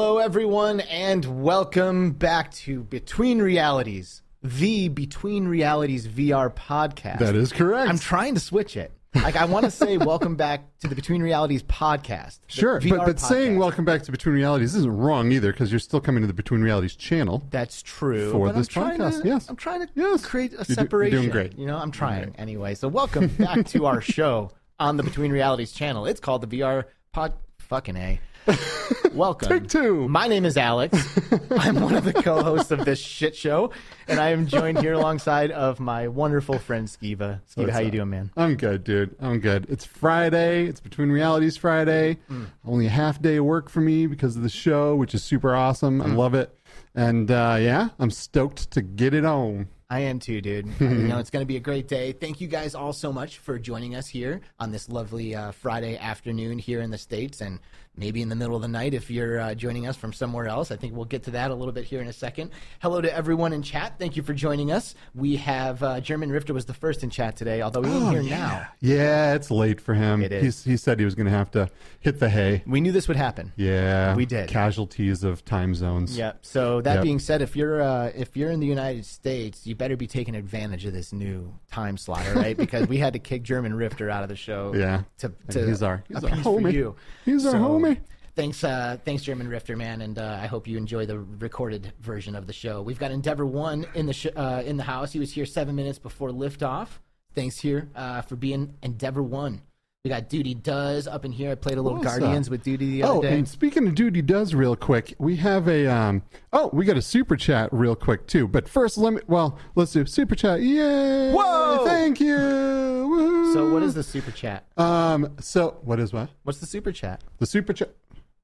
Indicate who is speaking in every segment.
Speaker 1: Hello, everyone, and welcome back to Between Realities, the Between Realities VR podcast.
Speaker 2: That is correct.
Speaker 1: I'm trying to switch it. Like, I want to say welcome back to the Between Realities podcast.
Speaker 2: Sure, but, but saying welcome back to Between Realities isn't wrong either because you're still coming to the Between Realities channel.
Speaker 1: That's true.
Speaker 2: For
Speaker 1: but
Speaker 2: this
Speaker 1: I'm
Speaker 2: podcast,
Speaker 1: to,
Speaker 2: yes.
Speaker 1: I'm trying to
Speaker 2: Yes.
Speaker 1: create a
Speaker 2: You're do- you're
Speaker 1: separation.
Speaker 2: doing great.
Speaker 1: You know, I'm trying anyway. So welcome back to our show on the Between Realities channel. It's called the VR Pod. Fucking a. Welcome.
Speaker 2: Take two.
Speaker 1: My name is Alex. I'm one of the co-hosts of this shit show, and I am joined here alongside of my wonderful friend Skeeva. Skeeva,
Speaker 2: What's
Speaker 1: how you doing, man?
Speaker 2: I'm good, dude. I'm good. It's Friday. It's Between Realities Friday.
Speaker 1: Mm.
Speaker 2: Only a half day of work for me because of the show, which is super awesome.
Speaker 1: Mm.
Speaker 2: I love it. And uh, yeah, I'm stoked to get it on.
Speaker 1: I am too, dude. you know, it's going to be a great day. Thank you guys all so much for joining us here on this lovely uh, Friday afternoon here in the States and maybe in the middle of the night if you're uh, joining us from somewhere else. I think we'll get to that a little bit here in a second. Hello to everyone in chat. Thank you for joining us. We have uh, German Rifter was the first in chat today, although we ain't here now.
Speaker 2: Yeah, it's late for him.
Speaker 1: It is.
Speaker 2: He's, he said he was going to have to hit the hay.
Speaker 1: We knew this would happen.
Speaker 2: Yeah,
Speaker 1: We did.
Speaker 2: Casualties of time zones.
Speaker 1: Yep. So that
Speaker 2: Yep.
Speaker 1: being said, if you're uh, if you're in the United States, you better be taking advantage of this new time slot, all right? because we had to kick German Rifter out of the show.
Speaker 2: Yeah.
Speaker 1: To, to
Speaker 2: he's our- he's our homie.
Speaker 1: you.
Speaker 2: He's our homie.
Speaker 1: Thanks, uh, thanks, German Rifter, man, and uh, I hope you enjoy the recorded version of the show. We've got Endeavor One in the sh- uh, in the house. He was here seven minutes before liftoff. Thanks here uh, for being Endeavor One. We got Duty Does up in here. I played a little
Speaker 2: What's
Speaker 1: Guardians
Speaker 2: up?
Speaker 1: with Duty the
Speaker 2: Oh,
Speaker 1: other day.
Speaker 2: and speaking of duty does real quick, we have a um oh, we got a super chat real quick too. But first let me well, let's do super chat. Yay!
Speaker 1: Whoa!
Speaker 2: Thank you. Woo!
Speaker 1: so, what is the super chat?
Speaker 2: um so what is what?
Speaker 1: What's the super chat?
Speaker 2: The super chat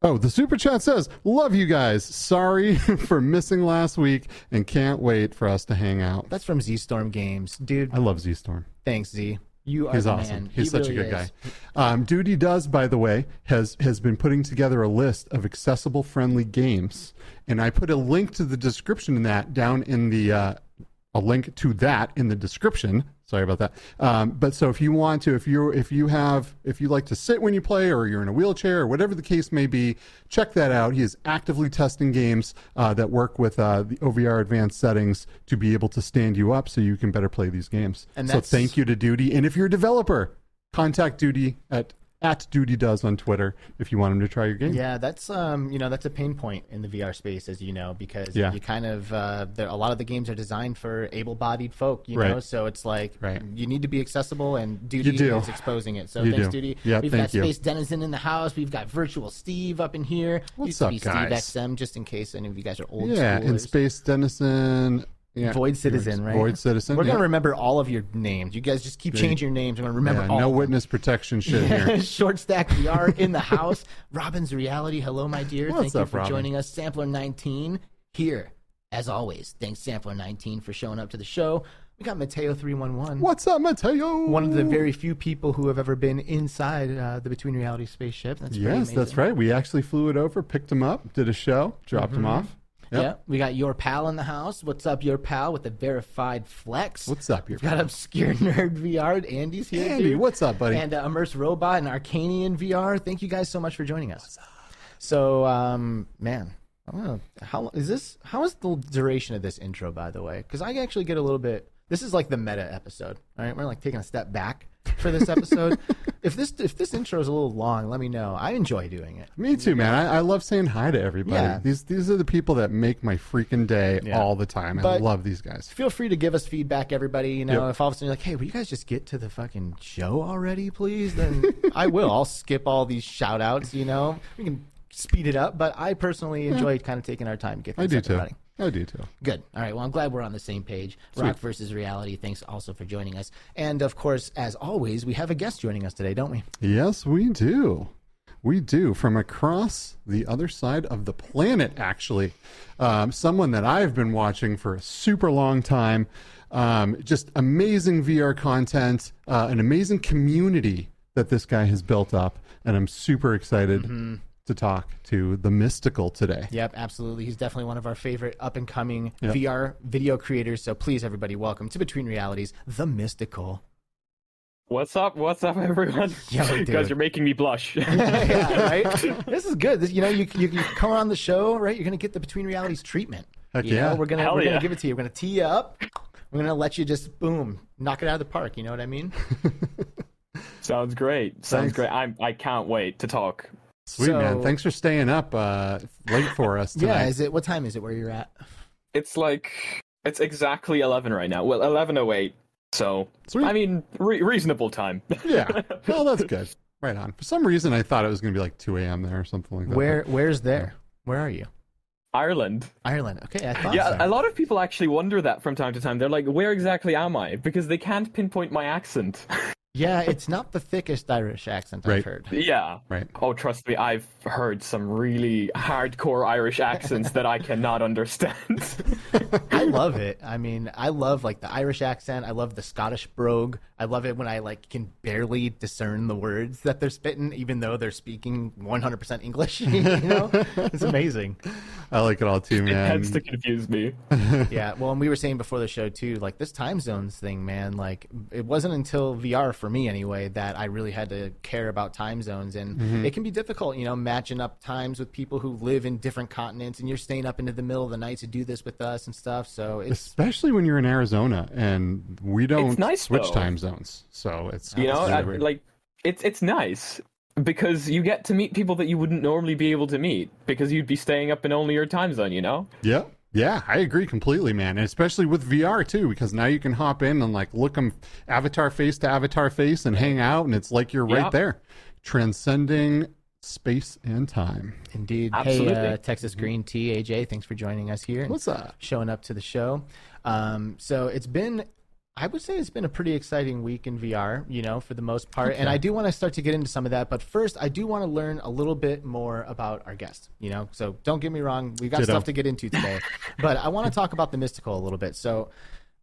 Speaker 2: Oh, the super chat says, "Love you guys. Sorry for missing last week and can't wait for us to hang out."
Speaker 1: That's from Z Storm Games, dude.
Speaker 2: I love Z Storm.
Speaker 1: Thanks, Z. You are
Speaker 2: He's awesome.
Speaker 1: man.
Speaker 2: He's
Speaker 1: He
Speaker 2: such
Speaker 1: really
Speaker 2: a good
Speaker 1: is.
Speaker 2: guy. Um, Duty does, by the way, has has been putting together a list of accessible, friendly games, and I put a link to the description in that down in the uh, a link to that in the description. Sorry about that. Um, but so if you want to, if you if you have if you like to sit when you play, or you're in a wheelchair, or whatever the case may be, check that out. He is actively testing games uh, that work with uh, the OVR advanced settings to be able to stand you up, so you can better play these games.
Speaker 1: And
Speaker 2: so thank you to Duty, and if you're a developer, contact Duty at at Duty Does on Twitter if you want him to try your game.
Speaker 1: Yeah, that's um, you know, that's a pain point in the VR space, as you know, because
Speaker 2: Yeah.
Speaker 1: you kind of uh, a lot of the games are designed for able-bodied folk, you
Speaker 2: Right.
Speaker 1: know, so it's like
Speaker 2: Right.
Speaker 1: you need to be accessible, and Duty
Speaker 2: do.
Speaker 1: is exposing it. So
Speaker 2: You
Speaker 1: thanks,
Speaker 2: do.
Speaker 1: Duty.
Speaker 2: Yeah,
Speaker 1: We've got
Speaker 2: you.
Speaker 1: Space Denizen in the house. We've got Virtual Steve up in here.
Speaker 2: What's
Speaker 1: Used to
Speaker 2: up,
Speaker 1: be
Speaker 2: guys?
Speaker 1: Steve XM, just in case any of you guys are old
Speaker 2: Yeah,
Speaker 1: schoolers.
Speaker 2: Space Denizen. Yeah.
Speaker 1: Void Citizen, right?
Speaker 2: Void Citizen.
Speaker 1: We're
Speaker 2: yeah.
Speaker 1: gonna remember all of your names. You guys just keep changing your names. I'm gonna remember
Speaker 2: Yeah,
Speaker 1: all.
Speaker 2: no
Speaker 1: of them.
Speaker 2: witness protection shit here.
Speaker 1: Short stack VR in the house. Robin's reality. Hello, my dear.
Speaker 2: What's
Speaker 1: Thank you for
Speaker 2: Robin?
Speaker 1: joining us. Sampler 19 here, as always. Thanks, Sampler 19, for showing up to the show. We got Mateo 311.
Speaker 2: What's up, Mateo?
Speaker 1: One of the very few people who have ever been inside uh, the Between Reality spaceship. That's pretty
Speaker 2: Yes, that's right. We actually flew it over, picked him up, did a show, dropped him off. Yep.
Speaker 1: Yeah, we got your pal in the house. What's up, your pal with the verified flex?
Speaker 2: What's up, your
Speaker 1: We've got Obscure Nerd VR. Andy's here.
Speaker 2: Andy,
Speaker 1: dude.
Speaker 2: what's up, buddy?
Speaker 1: And uh, Immerse Robot and Arcanian VR. Thank you guys so much for joining us. So, um, man, I don't know how is this? How is the duration of this intro, by the way? Because I actually get a little bit. This is like the meta episode. All right, we're like taking a step back for this episode. if this if this intro is a little long, let me know. I enjoy doing it.
Speaker 2: Me too, man. I, I love saying hi to everybody.
Speaker 1: Yeah.
Speaker 2: These these are the people that make my freaking day
Speaker 1: Yeah.
Speaker 2: all the time. I love these guys.
Speaker 1: Feel free to give us feedback, everybody. You know,
Speaker 2: Yep.
Speaker 1: if all of a sudden you're like, "Hey, will you guys just get to the fucking show already, please?" Then I will. I'll skip all these shout outs. You know, we can speed it up. But I personally enjoy kind of taking our time to get
Speaker 2: I
Speaker 1: things
Speaker 2: do too.
Speaker 1: running.
Speaker 2: I do too.
Speaker 1: Good. All right. Well, I'm glad we're on the same page. Rock versus reality. Thanks also for joining us. And of course, as always, we have a guest joining us today, don't we?
Speaker 2: Yes, we do. We do. From across the other side of the planet, actually. Um, someone that I've been watching for a super long time. Um, just amazing VR content, uh, an amazing community that this guy has built up. And I'm super excited to talk to the Mysticle today.
Speaker 1: Yep, absolutely. He's definitely one of our favorite up and coming
Speaker 2: Yep.
Speaker 1: VR video creators. So please, everybody, welcome to Between Realities, the Mysticle.
Speaker 3: What's up? What's up, everyone?
Speaker 1: Yo,
Speaker 3: you're making me blush.
Speaker 1: yeah, right. This is good. This, you know, you, you you come on the show, right? You're gonna get the between realities treatment.
Speaker 2: Heck
Speaker 1: you
Speaker 2: yeah.
Speaker 1: know, we're gonna
Speaker 3: Hell
Speaker 1: we're gonna
Speaker 3: yeah.
Speaker 1: give it to you. We're gonna tee you up. We're gonna let you just boom, knock it out of the park. You know what I mean?
Speaker 3: Sounds great. Sounds
Speaker 2: Thanks.
Speaker 3: great. I'm. I can't wait to talk.
Speaker 2: Sweet man, thanks for staying up uh, late for us tonight.
Speaker 1: Yeah. Is it? What time is it? Where you're at?
Speaker 3: It's like it's exactly eleven right now. Well, eleven oh eight. So
Speaker 2: Sweet.
Speaker 3: I mean, re- reasonable time.
Speaker 2: yeah. Well, that's good. Right on. For some reason, I thought it was going to be like 2 a.m. there or something like that.
Speaker 1: Where Where's there? Where are you?
Speaker 3: Ireland.
Speaker 1: Ireland. Okay, I thought
Speaker 3: Yeah,
Speaker 1: so.
Speaker 3: a lot of people actually wonder that from time to time. They're like, "Where exactly am I?" Because they can't pinpoint my accent.
Speaker 1: Yeah, it's not the thickest Irish accent
Speaker 2: Right.
Speaker 1: I've heard.
Speaker 3: yeah.
Speaker 2: Right.
Speaker 3: Oh, trust me, I've heard some really hardcore Irish accents that I cannot understand.
Speaker 1: I love it. I mean, I love like the Irish accent. I love the Scottish brogue. I love it when I like can barely discern the words that they're spitting, even though they're speaking 100% English. you know, it's amazing.
Speaker 2: I like it all too, man.
Speaker 3: it
Speaker 2: man.
Speaker 3: tends to confuse me.
Speaker 1: Yeah. Well, and we were saying before the show too, like this time zones thing, man. Like it wasn't until VR for me anyway that I really had to care about time zones, and mm-hmm. it can be difficult, you know, matching up times with people who live in different continents, and you're staying up into the middle of the night to do this with us and stuff. So it's
Speaker 2: Especially when you're in Arizona and we don't
Speaker 3: nice,
Speaker 2: switch
Speaker 3: though.
Speaker 2: time zones. So it's
Speaker 3: You know, I- like it's it's nice because you get to meet people that you wouldn't normally be able to meet because you'd be staying up in only your time zone. You know.
Speaker 2: Yeah. Yeah, I agree completely, man. And especially with VR too, because now you can hop in and like look them avatar face to avatar face and hang out, and it's like you're right
Speaker 3: Yeah.
Speaker 2: there, transcending space and time.
Speaker 1: Indeed.
Speaker 3: Absolutely.
Speaker 1: Hey, uh, Texas Green Tea, AJ, thanks for joining us here.
Speaker 2: What's up?
Speaker 1: Showing up to the show. Um, so it's been, I would say it's been a pretty exciting week in VR, you know, for the most part. And I do want to start to get into some of that. But first, I do want to learn a little bit more about our guest, you know. So don't get me wrong, we've got
Speaker 2: Ditto.
Speaker 1: stuff to get into today. but I want to talk about the Mysticle a little bit. So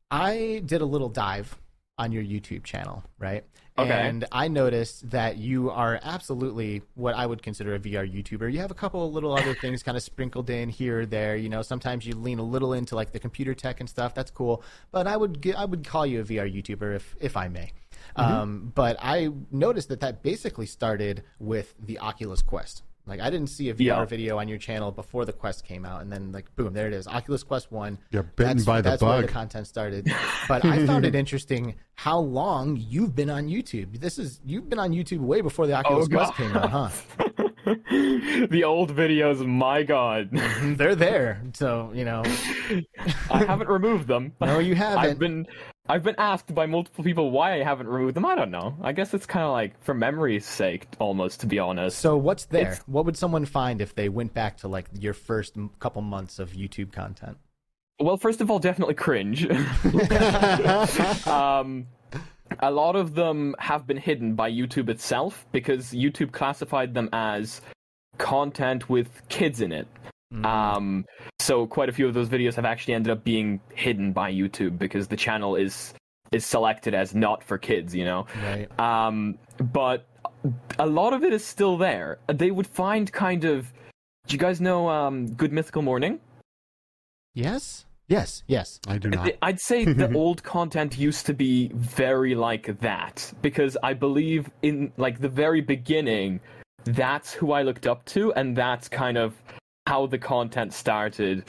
Speaker 1: I did a little dive on your YouTube channel, right?
Speaker 3: Okay.
Speaker 1: And I noticed that you are absolutely what I would consider a VR YouTuber. You have a couple of little other things kind of sprinkled in here or there. You know, sometimes you lean a little into like the computer tech and stuff. That's cool. But I would I would call you a VR YouTuber if if I may. Um, but I noticed that that basically started with the Oculus Quest. Like I didn't see a VR
Speaker 3: Yeah.
Speaker 1: video on your channel before the Quest came out, and then like boom, there it is, Oculus Quest One.
Speaker 2: You're bitten
Speaker 1: that's,
Speaker 2: by the
Speaker 1: that's where the content started. But I found it interesting how long you've been on YouTube. This is you've been on YouTube way before the Oculus
Speaker 3: Oh,
Speaker 1: Quest came out, huh?
Speaker 3: the old videos, my god,
Speaker 1: They're there, so you know.
Speaker 3: I haven't removed them.
Speaker 1: No, you haven't.
Speaker 3: I've been I've been asked by multiple people why I haven't removed them. I don't know. I guess it's kind of like for memory's sake, almost to be honest.
Speaker 1: So what's there?
Speaker 3: It's-
Speaker 1: What would someone find if they went back to like your first couple months of YouTube content?
Speaker 3: Well, first of all, definitely cringe. um, a lot of them have been hidden by YouTube itself because YouTube classified them as content with kids in it.
Speaker 1: Mm.
Speaker 3: Um, so quite a few of those videos have actually ended up being hidden by YouTube because the channel is is selected as not for kids. You know.
Speaker 1: Right.
Speaker 3: Um, but a lot of it is still there. They would find kind of. Do you guys know um, Good Mythical Morning?
Speaker 1: Yes. Yes. Yes.
Speaker 2: I do not.
Speaker 3: I'd say the old content used to be very like that because I believe in like the very beginning, that's who I looked up to, and that's kind of how the content started.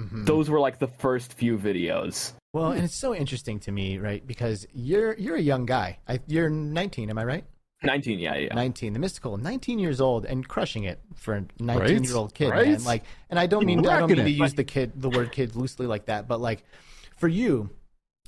Speaker 1: Mhm.
Speaker 3: Those were like the first few videos.
Speaker 1: Well, and it's so interesting to me, right? Because you're you're a young guy. I, you're 19, am I right?
Speaker 3: 19, yeah, yeah.
Speaker 1: 19, the Mysticle, 19 years old and crushing it for a 19 year old kid, man. Like, and I don't mean I don't
Speaker 2: Rocking
Speaker 1: mean to
Speaker 2: it.
Speaker 1: use the kid the word kid loosely like that, but like for you,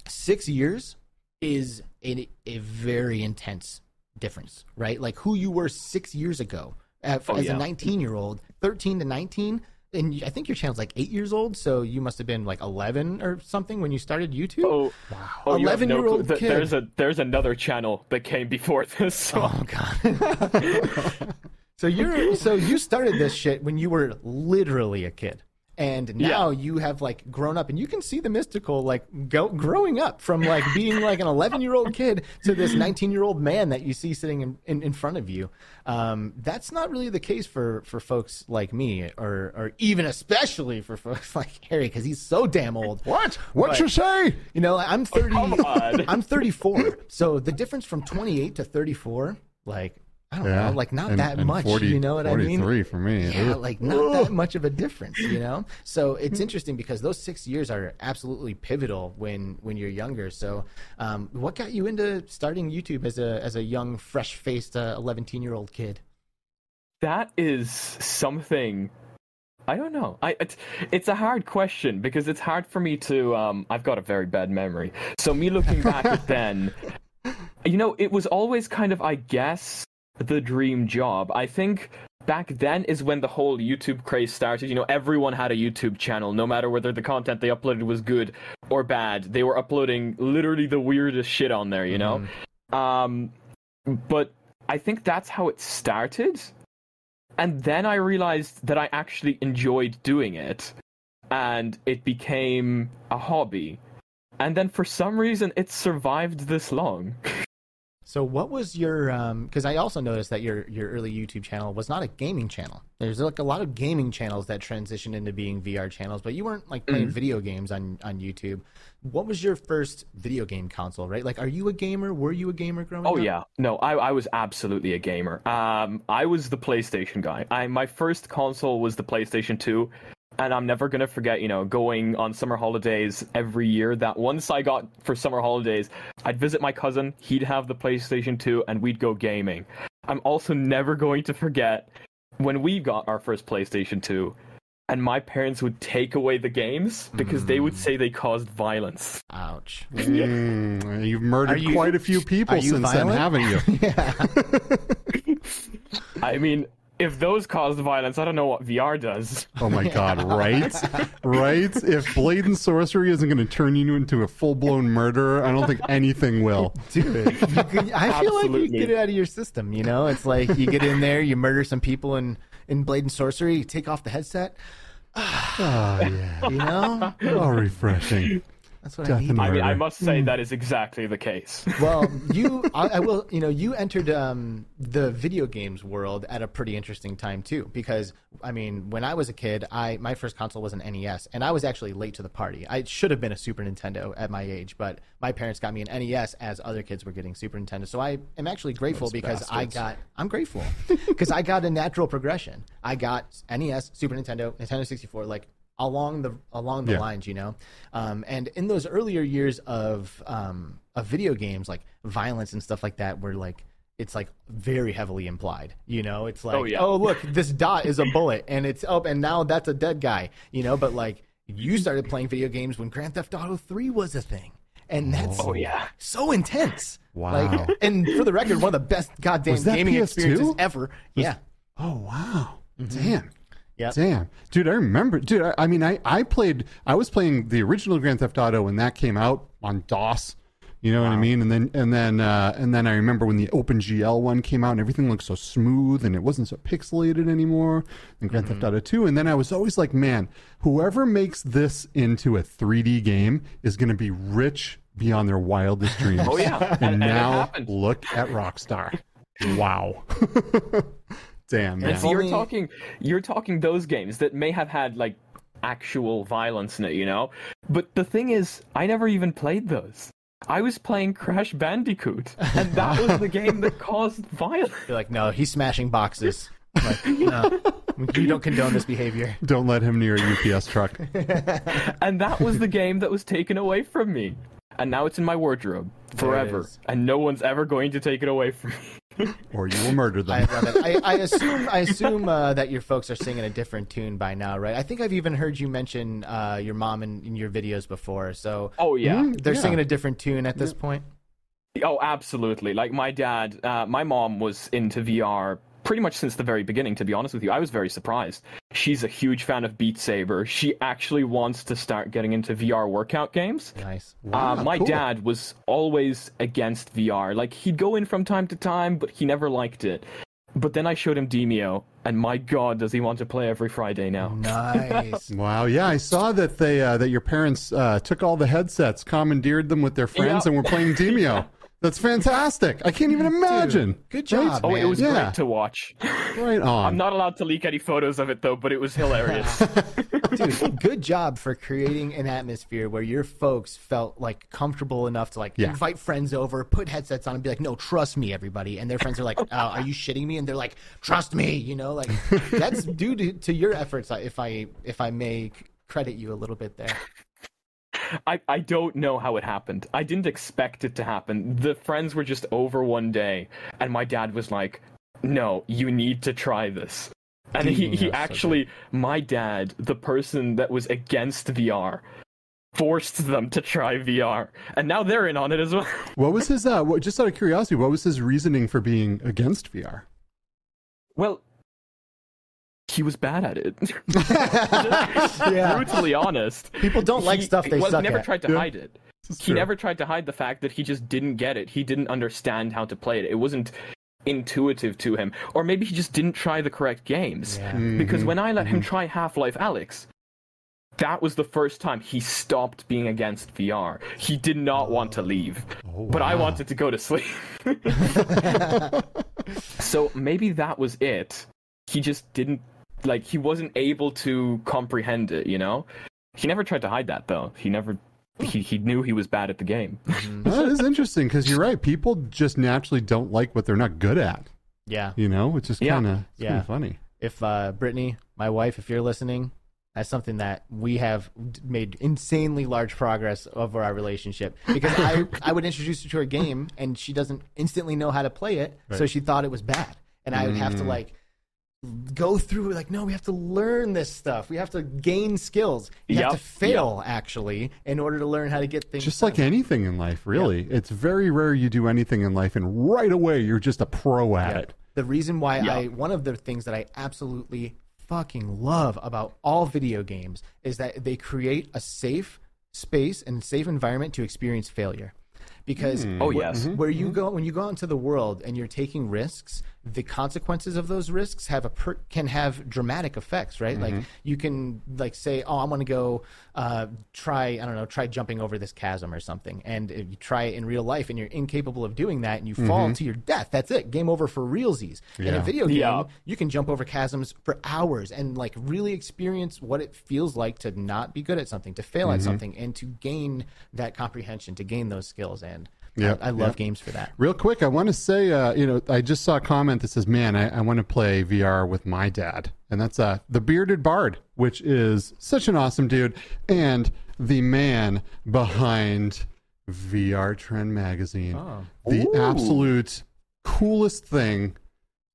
Speaker 1: six years is a, a very intense difference, right? Like who you were six years ago uh,
Speaker 3: Oh,
Speaker 1: as
Speaker 3: yeah.
Speaker 1: a 19 year old, 13 to 19. And I think your channel's like eight years old, so you must have been like 11 or something when you started YouTube.
Speaker 3: Oh, wow! oh, you no
Speaker 1: 11-year-old
Speaker 3: clue. Th-
Speaker 1: kid.
Speaker 3: There's a there's another channel that came before this. So.
Speaker 1: Oh god. so you're so you started this shit when you were literally a kid. And now
Speaker 3: Yeah.
Speaker 1: you have like grown up and you can see the Mysticle like go, growing up from like being like an 11 year old kid to this 19 year old man that you see sitting in, in, in front of you um, that's not really the case for for folks like me or or even especially for folks like harry because he's so damn old
Speaker 2: What? What
Speaker 1: But-
Speaker 2: you say?
Speaker 1: you know i'm 30
Speaker 3: come on.
Speaker 1: i'm 34 so the difference from 28 to 34 like i don't know like not
Speaker 2: and-
Speaker 1: that
Speaker 2: and
Speaker 1: much
Speaker 2: 40
Speaker 1: you know what i mean
Speaker 2: 43 for me.
Speaker 1: yeah,
Speaker 2: Ugh.
Speaker 1: like not that much of a difference, you know. So it's interesting because those six years are absolutely pivotal when when you're younger. So, um, what got you into starting YouTube as a as a young, fresh faced, uh, 11 year old kid?
Speaker 3: That is something. I don't know. I it's, it's a hard question because it's hard for me to. Um, I've got a very bad memory, so me looking back at then, you know, it was always kind of, I guess, the dream job. I think back then is when the whole YouTube craze started. You know, everyone had a YouTube channel, no matter whether the content they uploaded was good or bad. They were uploading literally the weirdest shit on there. You know, um, but I think that's how it started. And then I realized that I actually enjoyed doing it, and it became a hobby. And then for some reason, it survived this long.
Speaker 1: So, what was your? Because I also noticed that your your early YouTube channel was not a gaming channel. There's like a lot of gaming channels that transitioned into being VR channels, but you weren't like playing video games on on YouTube. What was your first video game console? Right? Like, are you a gamer? Were you a gamer growing up?
Speaker 3: Oh yeah, no, I, I was absolutely a gamer. Um, I was the PlayStation guy. I my first console was the PlayStation Two, and I'm never gonna forget. You know, going on summer holidays every year. That once I got for summer holidays, I'd visit my cousin. He'd have the PlayStation Two, and we'd go gaming. I'm also never going to forget when we got our first PlayStation Two. And my parents would take away the games because they would say they caused violence.
Speaker 1: Ouch.
Speaker 2: Mm, you've murdered
Speaker 1: you-
Speaker 2: quite a few people
Speaker 1: are you
Speaker 2: since then, haven't you?
Speaker 1: yeah.
Speaker 3: I mean, if those caused violence, I don't know what VR does.
Speaker 2: Oh my god, right? right? If Blade and Sorcery isn't going to turn you into a full blown murderer, I don't think anything will.
Speaker 1: Dude, could, I feel like you get it out of your system. You know, it's like you get in there, you murder some people in in Blade and Sorcery, you take off the headset.
Speaker 2: Oh, yeah.
Speaker 1: You know,
Speaker 2: Oh, refreshing.
Speaker 1: That's what
Speaker 2: Death
Speaker 1: I need.
Speaker 3: I mean, I must say that is exactly the case.
Speaker 1: Well, you, I, I will, you know, you entered um, the video games world at a pretty interesting time too, because I mean, when I was a kid, I my first console was an NES, and I was actually late to the party. I should have been a Super Nintendo at my age, but my parents got me an NES as other kids were getting Super Nintendo. So I am actually grateful
Speaker 2: Those
Speaker 1: because I got, I'm grateful because I got a natural progression. I got NES, Super Nintendo, Nintendo 64, like along the along the
Speaker 2: Yeah.
Speaker 1: lines, you know. Um, and in those earlier years of um, of video games, like violence and stuff like that, were like it's like very heavily implied. You know, it's like,
Speaker 3: Oh, yeah.
Speaker 1: oh look, this dot is a bullet, and it's up, and now that's a dead guy. You know, but like you started playing video games when Grand Theft Auto Three was a thing. And that's
Speaker 3: Oh, yeah.
Speaker 1: so intense.
Speaker 2: Wow.
Speaker 1: Like, and for the record, one of the best goddamn gaming
Speaker 2: PS2?
Speaker 1: experiences ever. Yeah.
Speaker 2: Oh, wow.
Speaker 1: Mm-hmm.
Speaker 2: Damn. Damn, dude! I remember, dude. I, I mean, I I played. I was playing the original Grand Theft Auto when that came out on DOS. You know what I mean? And then and then uh, and then I remember when the OpenGL one came out and everything looked so smooth and it wasn't so pixelated anymore. And Grand Theft Auto Two. And then I was always like, man, whoever makes this into a 3D game is going to be rich beyond their wildest dreams.
Speaker 3: Oh, yeah.
Speaker 2: And-
Speaker 3: and
Speaker 2: now look at Rockstar. Wow. Damn, man.
Speaker 1: If
Speaker 3: So you're
Speaker 1: only-
Speaker 3: talking, you're talking those games that may have had like actual violence in it, you know. But the thing is, I never even played those. I was playing Crash Bandicoot, and that was the game that caused violence.
Speaker 1: You're like, no, he's smashing boxes. Like, no, we don't condone this behavior.
Speaker 2: Don't let him near a UPS truck.
Speaker 3: And that was the game that was taken away from me. And now it's in my wardrobe forever. And no one's ever going to take it away from me.
Speaker 2: Or you will murder them.
Speaker 1: I
Speaker 2: them.
Speaker 1: love it. I, I assume I assume uh, that your folks are singing a different tune by now, right? I think I've even heard you mention uh, your mom in, in your videos before. So
Speaker 3: Oh yeah.
Speaker 1: They're
Speaker 2: Yeah.
Speaker 1: singing a different tune at this point.
Speaker 3: Oh, absolutely. Like my dad, uh, my mom was into VR pretty much since the very beginning, to be honest with you. I was very surprised. She's a huge fan of Beat Saber. She actually wants to start getting into VR workout games.
Speaker 1: Nice.
Speaker 3: Uh, my
Speaker 2: cool.
Speaker 3: dad was always against VR. Like he'd go in from time to time, but he never liked it. But then I showed him Demeo, and my God, does he want to play every Friday now?
Speaker 1: Nice.
Speaker 2: Wow, yeah, I saw that they uh, that your parents uh, took all the headsets, commandeered them with their friends,
Speaker 3: Yeah.
Speaker 2: and were playing Demeo. That's fantastic. I can't even imagine.
Speaker 1: good job.
Speaker 2: Right?
Speaker 3: Oh, it was
Speaker 2: Yeah.
Speaker 3: great to watch.
Speaker 2: Right on.
Speaker 3: I'm not allowed to leak any photos of it though, but it was hilarious.
Speaker 1: Dude, good job for creating an atmosphere where your folks felt like comfortable enough to like
Speaker 2: Yeah.
Speaker 1: invite friends over, put headsets on, and be like, "No, trust me, everybody." And their friends are like, oh, "Are you shitting me?" And they're like, "Trust me," you know, like that's due to, to your efforts. If I if I may credit you a little bit there.
Speaker 3: I, I don't know how it happened. I didn't expect it to happen. The friends were just over one day, and my dad was like, No, you need to try this. And he,
Speaker 1: Yeah,
Speaker 3: he
Speaker 1: so
Speaker 3: actually, my dad, the person that was against VR, forced them to try VR. And now they're in on it as well.
Speaker 2: What was his? Uh, what, just out of curiosity, what was his reasoning for being against VR?
Speaker 3: Well, he was bad at it.
Speaker 1: Yeah.
Speaker 3: Brutally honest.
Speaker 1: People don't like
Speaker 3: He-
Speaker 1: stuff they
Speaker 3: well,
Speaker 1: suck
Speaker 3: he never
Speaker 1: at.
Speaker 3: tried to
Speaker 2: Yeah.
Speaker 3: hide it.
Speaker 2: This
Speaker 3: he
Speaker 2: true.
Speaker 3: never tried to hide the fact that he just didn't get it. He didn't understand how to play it. It wasn't intuitive to him. Or maybe he just didn't try the correct games.
Speaker 1: Yeah.
Speaker 3: Because
Speaker 2: Mhm.
Speaker 3: when I let him try Half-Life: Alyx, that was the first time he stopped being against VR. He did not want to leave.
Speaker 2: Oh,
Speaker 3: But I wanted to go to sleep. so maybe that was it. He just didn't like he wasn't able to comprehend it, you know? He never tried to hide that though. He never he, he knew he was bad at the game.
Speaker 2: that is interesting because you're right. People just naturally don't like what they're not good at.
Speaker 1: Yeah.
Speaker 2: You know, which
Speaker 3: is
Speaker 2: kind of
Speaker 1: Yeah.
Speaker 2: funny.
Speaker 1: if uh, Brittany, my wife, if you're listening, that's something that we have made insanely large progress over our relationship. Because I, I would introduce her to a game and she doesn't instantly know how to play it, so she thought it was bad, and I would have to
Speaker 2: Mm.
Speaker 1: like go through like no we have to learn this stuff we have to gain skills you have to fail actually in order to learn how to get things
Speaker 2: Just
Speaker 1: done.
Speaker 2: like anything in life, really. It's very rare you do anything in life and right away you're just a pro at
Speaker 1: Yeah.
Speaker 2: it.
Speaker 1: The reason why
Speaker 3: Yeah.
Speaker 1: I one of the things that I absolutely fucking love about all video games is that they create a safe space and safe environment to experience failure. Because hmm.
Speaker 3: Oh,
Speaker 1: wh-
Speaker 3: yes.
Speaker 1: where you mm-hmm. go when you go out into the world and you're taking risks, the consequences of those risks have a per, can have dramatic effects, right? Like you can like say, "Oh, I'm going to go uh, try I don't know, try jumping over this chasm or something," and if you try it in real life and you're incapable of doing that and you fall to your death, that's it, game over for realsies. In a video game,
Speaker 3: Yeah.
Speaker 1: you can jump over chasms for hours and like really experience what it feels like to not be good at something, to fail
Speaker 2: Mm-hmm.
Speaker 1: at something, and to gain that comprehension, to gain those skills. And
Speaker 2: Yeah,
Speaker 1: I, I love
Speaker 2: yeah.
Speaker 1: games for that.
Speaker 2: Real quick, I want to say, uh, you know, I just saw a comment that says, "Man, I, I want to play VR with my dad," and that's uh, the bearded bard, which is such an awesome dude, and the man behind VR Trend magazine,
Speaker 1: Oh.
Speaker 2: the
Speaker 3: Ooh.
Speaker 2: absolute coolest thing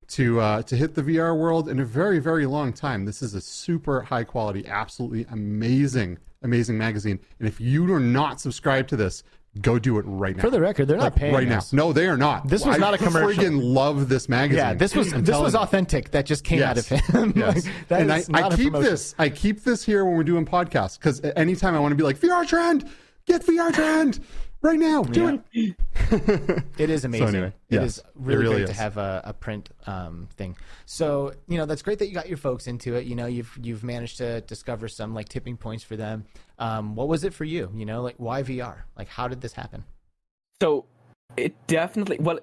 Speaker 2: to uh, to hit the VR world in a very very long time. This is a super high quality, absolutely amazing, amazing magazine, and if you are not subscribed to this. Go do it right now.
Speaker 1: For the record, they're not paying
Speaker 2: right
Speaker 1: us.
Speaker 2: now. No, they are not.
Speaker 1: This was
Speaker 2: I
Speaker 1: not a commercial.
Speaker 2: I friggin' love this magazine.
Speaker 1: Yeah, this was
Speaker 2: I'm
Speaker 1: this was authentic. That just came out of him.
Speaker 2: Yes.
Speaker 1: Like,
Speaker 2: and I, I keep this. I keep this here when we're doing podcasts because anytime I want to be like VR trend, get VR trend right now. Do it.
Speaker 1: It is amazing.
Speaker 2: anyway,
Speaker 1: it
Speaker 2: yes,
Speaker 1: is
Speaker 2: it
Speaker 1: really,
Speaker 2: really
Speaker 1: great to have a, a print um, thing. So you know that's great that you got your folks into it. You know you've you've managed to discover some like tipping points for them. Um, what was it for you? You know like why VR? Like how did this happen?
Speaker 3: So it definitely well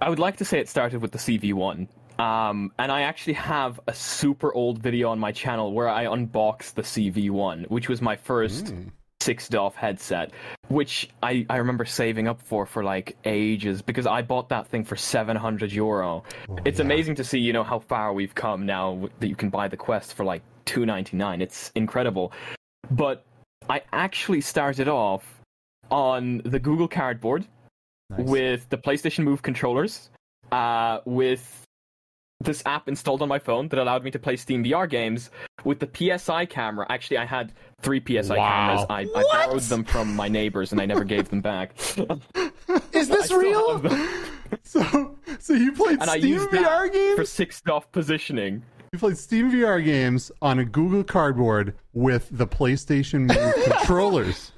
Speaker 3: I would like to say it started with the CV1. Um, and I actually have a super old video on my channel where I unboxed the CV1, which was my first
Speaker 2: Mm.
Speaker 3: Six DOF headset, which I, I remember saving up for for like ages because I bought that thing for 700 euro. it's
Speaker 2: yeah.
Speaker 3: amazing to see, you know, how far we've come now that you can buy the Quest for like 299. It's incredible. But I actually started off on the Google Cardboard
Speaker 1: Nice.
Speaker 3: with the PlayStation Move controllers, uh, with this app installed on my phone that allowed me to play Steam VR games, with the PS Eye camera. Actually, I had three PS Eye
Speaker 2: Wow.
Speaker 3: cameras. I, I borrowed them from my neighbors and I never gave them back.
Speaker 1: is this real?
Speaker 2: So, so you played
Speaker 3: And I
Speaker 2: Steam
Speaker 3: used
Speaker 2: VR games?
Speaker 3: for six DOF positioning.
Speaker 2: You played Steam VR games on a Google Cardboard with the PlayStation controllers.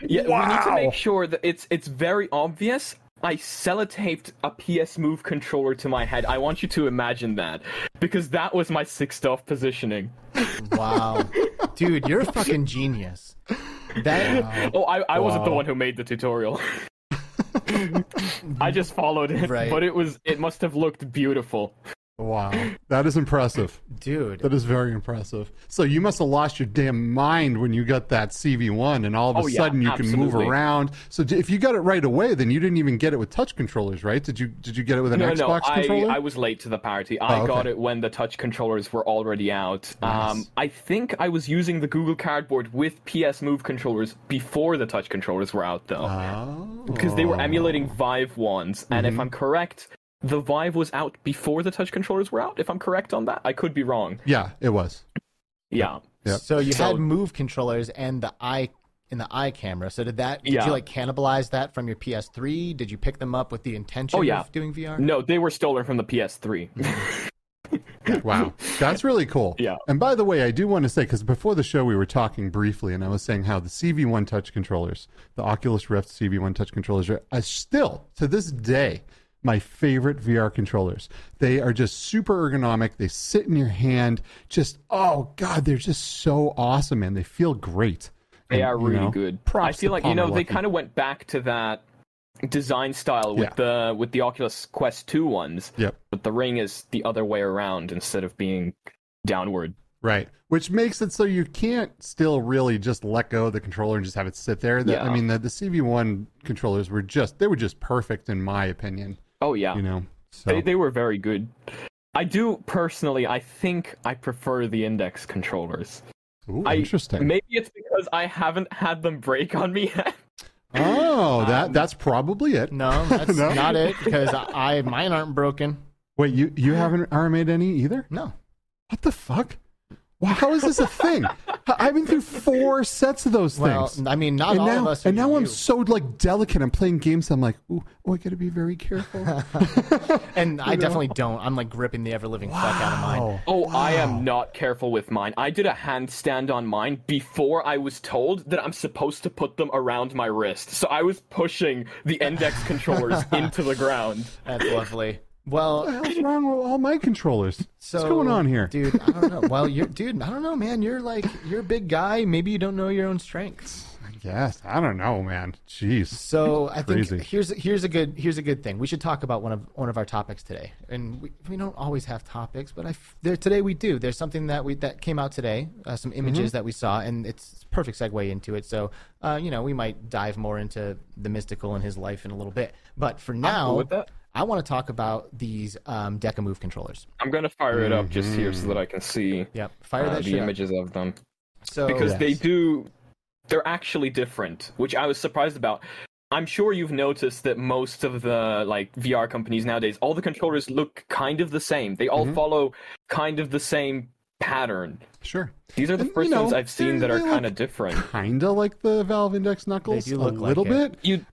Speaker 3: Yeah, we need to make sure that it's it's very obvious I sellotaped a PS Move controller to my head. I want you to imagine that because that was my sixth off positioning.
Speaker 1: Wow, dude, you're a fucking genius. That
Speaker 3: Oh, I, I wasn't the one who made the tutorial. I just followed it,
Speaker 1: Right.
Speaker 3: but it was it must have looked beautiful.
Speaker 2: Wow, that is impressive.
Speaker 1: dude.
Speaker 2: That is very impressive. So you must have lost your damn mind when you got that CV1, and all of a
Speaker 3: Oh, yeah,
Speaker 2: sudden you can move around. So if you got it right away, then you didn't even get it with touch controllers, right? Did you? Did you get it with an
Speaker 3: No,
Speaker 2: Xbox
Speaker 3: no, I,
Speaker 2: controller?
Speaker 3: I was late to the party. I
Speaker 2: Oh, okay.
Speaker 3: got it when the touch controllers were already out.
Speaker 2: Nice.
Speaker 3: Um, I think I was using the Google Cardboard with PS Move controllers before the touch controllers were out, though.
Speaker 2: oh.
Speaker 3: because they were emulating Vive ones, and
Speaker 2: Mm-hmm.
Speaker 3: if I'm correct, the Vive was out before the touch controllers were out. If I'm correct on that, I could be wrong.
Speaker 2: Yeah, it was.
Speaker 3: Yeah.
Speaker 2: Yep.
Speaker 1: So you
Speaker 3: So-
Speaker 1: had move controllers and the eye in the eye camera. So did that? Did
Speaker 3: Yeah.
Speaker 1: you like cannibalize that from your PS3? Did you pick them up with the intention
Speaker 3: Oh, yeah.
Speaker 1: of doing VR?
Speaker 3: No, they were stolen from the PS3.
Speaker 2: Wow, that's really cool.
Speaker 3: Yeah.
Speaker 2: And by the way, I do want to say because before the show we were talking briefly, and I was saying how the CV1 touch controllers, the Oculus Rift CV1 touch controllers, are, are still to this day my favorite VR controllers. They are just super ergonomic. They sit in your hand. Just oh god, they're just so awesome, and they feel great.
Speaker 3: they
Speaker 2: And,
Speaker 3: are
Speaker 2: you
Speaker 3: really
Speaker 2: know,
Speaker 3: good. I feel like you know they kind of went back to that design style with the with the Oculus Quest 2 ones,
Speaker 2: Yep.
Speaker 3: but the ring is the other way around instead of being downward.
Speaker 2: Right. Which makes it so you can't still really just let go of the controller and just have it sit there. The, I mean, the, the CV1 controllers were just, they were just perfect in my opinion,
Speaker 3: Oh yeah.
Speaker 2: you know? So,
Speaker 3: They, they were very good. I do personally. I think I prefer the index controllers.
Speaker 2: Ooh,
Speaker 3: I-
Speaker 2: interesting.
Speaker 3: Maybe it's because I haven't had them break on me yet.
Speaker 2: oh, that
Speaker 1: Um,
Speaker 2: that's probably it.
Speaker 1: No, that's
Speaker 2: No?
Speaker 1: not it because I mine aren't broken.
Speaker 2: Wait, you, you haven't RMA'd any either?
Speaker 1: No.
Speaker 2: What the fuck? Wow, how is this a thing? I- I've been through four sets of those
Speaker 1: Well,
Speaker 2: things.
Speaker 1: I mean, not
Speaker 2: and
Speaker 1: all
Speaker 2: now,
Speaker 1: of us. Are
Speaker 2: and now I'm so like delicate. I'm playing games. I'm like, ooh, oh, I gotta be very careful.
Speaker 1: and I definitely don't. I'm like gripping the ever living fuck out of mine.
Speaker 2: Wow.
Speaker 3: Oh, I am not careful with mine. I did a handstand on mine before I was told that I'm supposed to put them around my wrist. So I was pushing the index controllers into the ground.
Speaker 1: That's lovely.
Speaker 2: What the
Speaker 1: Well,
Speaker 2: hell's wrong with all my controllers?
Speaker 1: so
Speaker 2: What's going on here?
Speaker 1: dude? I don't know. Well, you're dude. I don't know, man. You're like you're a big guy. Maybe you don't know your own strengths.
Speaker 2: Yes, I don't know, man. Jeez.
Speaker 1: So I think
Speaker 2: Crazy.
Speaker 1: here's here's a good here's a good thing. We should talk about one of one of our topics today, and we, we don't always have topics, but I f- there today we do. There's something that we that came out today, uh, some images that we saw, and it's a perfect segue into it. So uh, you know we might dive more into the Mysticle and his life in a little bit, but for now,
Speaker 3: cool with that.
Speaker 1: I want to talk about these um, Deca Move controllers.
Speaker 3: I'm gonna fire it up just here so that I can see
Speaker 1: Yep, fire
Speaker 3: uh,
Speaker 1: that
Speaker 3: the
Speaker 1: shit up.
Speaker 3: images of them
Speaker 1: So
Speaker 3: because they do. They're actually different, which I was surprised about. I'm sure you've noticed that most of the like VR companies nowadays, all the controllers look kind of the same. They all
Speaker 2: Mhm.
Speaker 3: follow kind of the same pattern.
Speaker 2: Sure.
Speaker 3: These are the
Speaker 2: And, you
Speaker 3: first
Speaker 2: know,
Speaker 3: ones I've seen that are kind of different.
Speaker 2: Kinda like the Valve Index Knuckles,
Speaker 1: do
Speaker 2: a
Speaker 1: look like
Speaker 2: little
Speaker 1: it.
Speaker 2: bit,
Speaker 3: You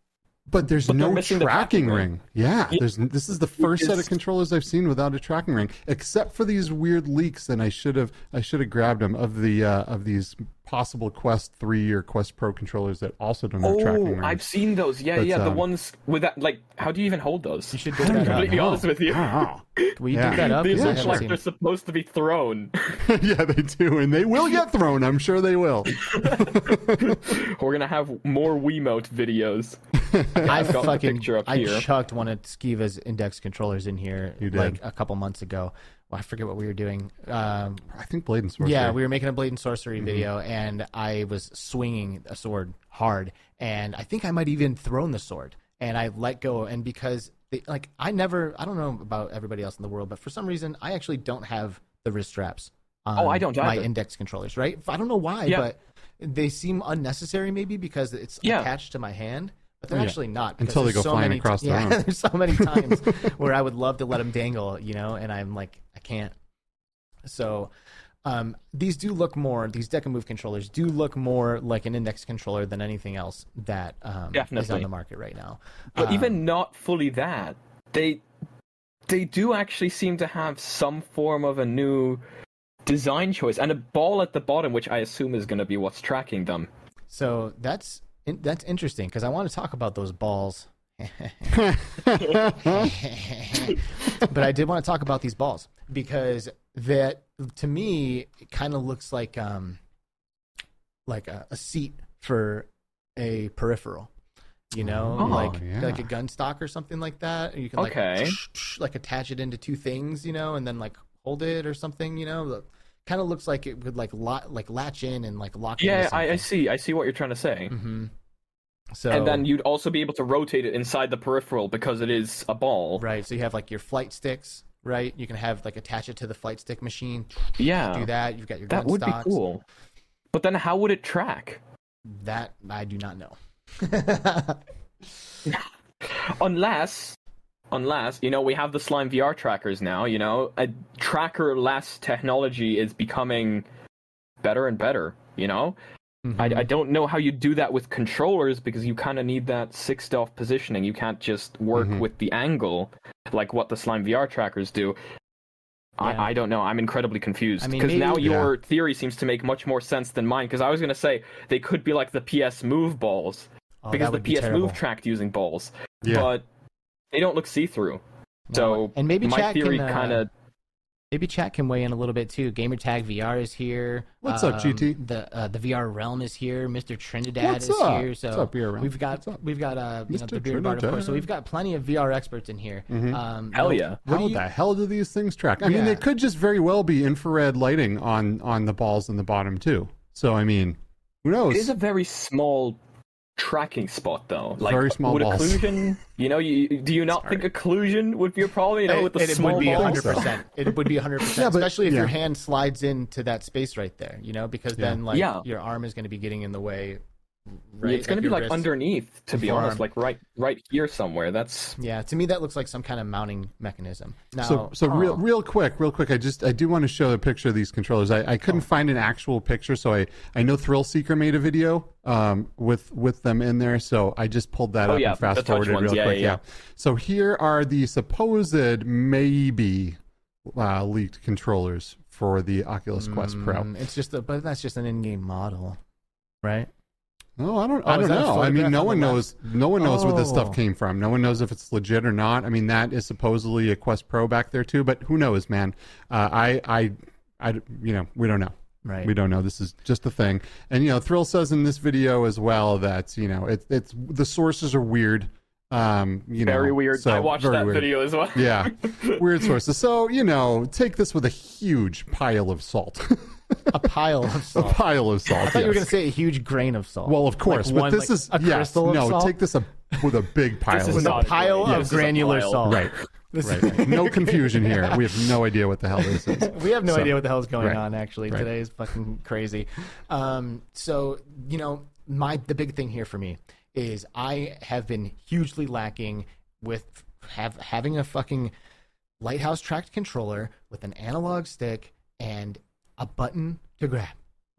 Speaker 2: but there's
Speaker 3: But
Speaker 2: no
Speaker 3: the
Speaker 2: tracking
Speaker 3: tracking
Speaker 2: ring.
Speaker 3: ring.
Speaker 2: Yeah,
Speaker 3: Yeah.
Speaker 2: there's this is the first set of controllers I've seen without a tracking ring, except for these weird leaks. And I should have I should have grabbed them of the uh, of these possible Quest Three or Quest Pro controllers that also don't have tracking
Speaker 3: Oh. I've seen those. Yeah,
Speaker 2: But,
Speaker 3: yeah, the
Speaker 2: um,
Speaker 3: ones with that. Like, how do you even hold those?
Speaker 1: you should
Speaker 2: I
Speaker 1: dig
Speaker 2: don't
Speaker 1: that
Speaker 2: even
Speaker 1: up.
Speaker 3: completely
Speaker 2: know.
Speaker 3: honest with you.
Speaker 2: I don't know. Yeah.
Speaker 1: dig that up?
Speaker 3: These
Speaker 1: yeah,
Speaker 3: look like they're supposed to be thrown.
Speaker 2: yeah, they do, and they will get thrown. I'm sure they will.
Speaker 3: We're gonna have more Wiimote videos.
Speaker 1: I
Speaker 3: I've
Speaker 1: fucking
Speaker 3: picture
Speaker 1: I chucked one of Skeeva's index controllers in here like a couple months ago. Well, I forget what we were doing. Um,
Speaker 2: I think Blade and Sorcery.
Speaker 1: yeah, we were making a blade and sorcery
Speaker 2: Mm-hmm.
Speaker 1: video, and I was swinging a sword hard, and I think I might even thrown the sword, and I let go, and because they, like I never, I don't know about everybody else in the world, but for some reason I actually don't have the wrist straps. On
Speaker 3: Oh, I don't
Speaker 1: my
Speaker 3: either.
Speaker 1: index controllers, right? I don't know why,
Speaker 3: Yeah.
Speaker 1: but they seem unnecessary, maybe because it's
Speaker 3: Yeah.
Speaker 1: attached to my hand. But they're
Speaker 2: Yeah.
Speaker 1: actually not
Speaker 2: Until they go
Speaker 1: so
Speaker 2: flying
Speaker 1: many
Speaker 2: across the
Speaker 1: yeah,
Speaker 2: room.
Speaker 1: there's so many times where I would love to let them dangle, you know, and I'm like, I can't. So um, these do look more. These Deca Move controllers do look more like an index controller than anything else that um, is on the market right now.
Speaker 3: But
Speaker 1: Um,
Speaker 3: even not fully that, they they do actually seem to have some form of a new design choice and a ball at the bottom, which I assume is going to be what's tracking them.
Speaker 1: so that's in- that's interesting because I want to talk about those balls but I did want to talk about these balls because that to me it kind of looks like um like a, a seat for a peripheral. You know,
Speaker 3: Oh,
Speaker 1: like
Speaker 2: yeah.
Speaker 1: like a gun stock or something like that. You can like
Speaker 3: Okay.
Speaker 1: like attach it into two things, you know, and then like hold it or something, you know. Kind of looks like it would like lot like latch in and like lock.
Speaker 3: Yeah, I, I see. I see what you're trying to say.
Speaker 1: hmm So
Speaker 3: And then you'd also be able to rotate it inside the peripheral because it is a ball.
Speaker 1: right, so you have like your flight sticks, right? You can have like attach it to the flight stick machine.
Speaker 3: Yeah.
Speaker 1: Do that. You've got your
Speaker 3: That
Speaker 1: gun
Speaker 3: would
Speaker 1: stocks.
Speaker 3: be cool. But then how would it track?
Speaker 1: That I do not know.
Speaker 3: Unless, unless you know, we have the Slime VR trackers now. You know, a tracker-less technology is becoming better and better. You know, I, I don't know how you do that with controllers because you kind of need that six DOF positioning. You can't just work
Speaker 2: Mhm.
Speaker 3: with the angle like what the Slime VR trackers do.
Speaker 1: Yeah.
Speaker 3: I, I don't know. I'm incredibly confused
Speaker 1: I mean,
Speaker 3: because now
Speaker 1: maybe-
Speaker 3: your theory seems to make much more sense than mine. Because I was going to say they could be like the PS Move balls
Speaker 1: Oh,
Speaker 3: because the
Speaker 1: be
Speaker 3: PS
Speaker 1: terrible.
Speaker 3: Move tracked using balls,
Speaker 2: Yeah.
Speaker 3: but they don't look see-through.
Speaker 1: No,
Speaker 3: So
Speaker 1: and maybe
Speaker 3: my
Speaker 1: chat
Speaker 3: theory
Speaker 1: can, uh,
Speaker 3: kind of
Speaker 1: Maybe chat can weigh in a little bit too. Gamertag VR is here.
Speaker 2: What's up,
Speaker 1: Um,
Speaker 2: GT?
Speaker 1: The uh, the VR realm is here. Mr. Trinidad
Speaker 2: What's
Speaker 1: is
Speaker 2: up?
Speaker 1: here. So
Speaker 2: What's up, VR realm?
Speaker 1: we've got
Speaker 2: up?
Speaker 1: we've got uh you know, the beard bard of course. So we've got plenty of VR experts in here.
Speaker 2: Mhm.
Speaker 1: Um,
Speaker 3: Hell yeah.
Speaker 1: What
Speaker 2: How
Speaker 1: do you,
Speaker 2: the hell do these things track? I mean,
Speaker 1: Yeah.
Speaker 2: it could just very well be infrared lighting on on the balls in the bottom too. So I mean, who knows?
Speaker 3: it is a very small tracking spot though. Like
Speaker 2: Very small
Speaker 3: would
Speaker 2: balls.
Speaker 3: occlusion, you know, you, do you not think occlusion would be a problem? You know, with the
Speaker 1: it, it
Speaker 3: small
Speaker 1: would be
Speaker 3: balls.
Speaker 1: 100%. It would be 100%.
Speaker 2: Yeah, but-
Speaker 1: especially if your hand slides into that space right there, you know, because
Speaker 2: Yeah.
Speaker 1: then like
Speaker 3: Yeah.
Speaker 1: your arm is going to be getting in the way. Right?
Speaker 3: It's going to be like
Speaker 1: wrist.
Speaker 3: underneath, to be
Speaker 1: Forearm.
Speaker 3: honest, like right, right here somewhere. That's
Speaker 1: Yeah, to me that looks like some kind of mounting mechanism. Now,
Speaker 2: So, so real, real quick, real quick. I just, I do want to show a picture of these controllers. I, I couldn't find an actual picture, so I, I know Thrill Seeker made a video, um, with, with them in there. So I just pulled that
Speaker 3: Oh,
Speaker 2: up
Speaker 3: yeah,
Speaker 2: and fast forwarded real
Speaker 3: Yeah,
Speaker 2: quick.
Speaker 3: yeah, yeah.
Speaker 2: So here are the supposed maybe uh, leaked controllers for the Oculus Quest Pro.
Speaker 1: Mm, It's just a, but that's just an in-game model, right?
Speaker 2: No, I don't.
Speaker 1: Oh,
Speaker 2: I don't know. I mean, no one knows. No one knows where this stuff
Speaker 1: Oh.
Speaker 2: came from. No one knows if it's legit or not. I mean, that is supposedly a Quest Pro back there too, but who knows, man? Uh, I, I, I, you know, we don't know.
Speaker 1: Right.
Speaker 2: We don't know. This is just a thing. And you know, Thrill says in this video as well that you know it, it's the sources are weird. Um, you know,
Speaker 3: very weird.
Speaker 2: so
Speaker 3: I watched
Speaker 2: very
Speaker 3: that
Speaker 2: weird.
Speaker 3: video as well.
Speaker 2: Yeah, weird sources. So you know, take this with a huge pile of salt.
Speaker 1: a pile of salt.
Speaker 2: a pile of salt.
Speaker 1: I thought you were going to say a huge grain of salt.
Speaker 2: Well, of course,
Speaker 1: Like
Speaker 2: but
Speaker 1: one,
Speaker 2: this
Speaker 1: like,
Speaker 2: is
Speaker 1: a
Speaker 2: yes,
Speaker 1: crystal of
Speaker 2: no.
Speaker 1: salt?
Speaker 2: Take this a, with a big pile.
Speaker 3: This
Speaker 2: of
Speaker 3: is
Speaker 1: with a
Speaker 2: salt.
Speaker 3: not-
Speaker 1: pile
Speaker 3: yeah,
Speaker 1: of
Speaker 3: this
Speaker 1: granular
Speaker 3: pile.
Speaker 1: salt.
Speaker 2: Right,
Speaker 1: This
Speaker 2: right, right. No confusion here. We have no idea what the hell this is.
Speaker 1: we have no
Speaker 2: So,
Speaker 1: idea what the hell is going
Speaker 2: right,
Speaker 1: on. Actually,
Speaker 2: right.
Speaker 1: today is fucking crazy. Um, so you know, my the big thing here for me is I have been hugely lacking with have having a fucking lighthouse tracked controller with an analog stick and a button to grab.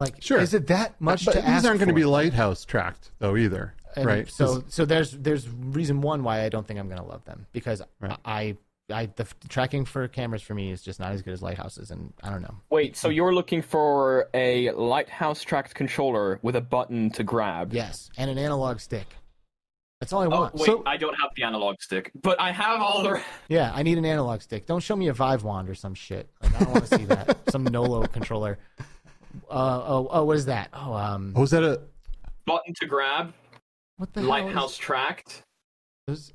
Speaker 1: Like,
Speaker 2: Sure.
Speaker 1: is it that much
Speaker 2: But
Speaker 1: to
Speaker 2: these aren't going to be lighthouse tracked though either,
Speaker 1: And
Speaker 2: right?
Speaker 1: So so there's there's reason one why I don't think I'm gonna love them because
Speaker 2: Right.
Speaker 1: I I the f- tracking for cameras for me is just not as good as lighthouses and I don't know.
Speaker 3: Wait, so mm. you're looking for a lighthouse tracked controller with a button to grab?
Speaker 1: Yes, and an analog stick. That's all I
Speaker 3: Oh
Speaker 1: want.
Speaker 3: wait,
Speaker 2: So-
Speaker 3: I don't have the analog stick, but I have all the.
Speaker 1: Yeah, I need an analog stick. Don't show me a Vive wand or some shit. Like, I don't want to see that. Some Nolo controller. Uh, oh, oh, what is that? Oh, um,
Speaker 2: oh, is that a?
Speaker 3: button to grab,
Speaker 1: what the hell?
Speaker 3: lighthouse
Speaker 1: Is
Speaker 3: tracked.
Speaker 1: those,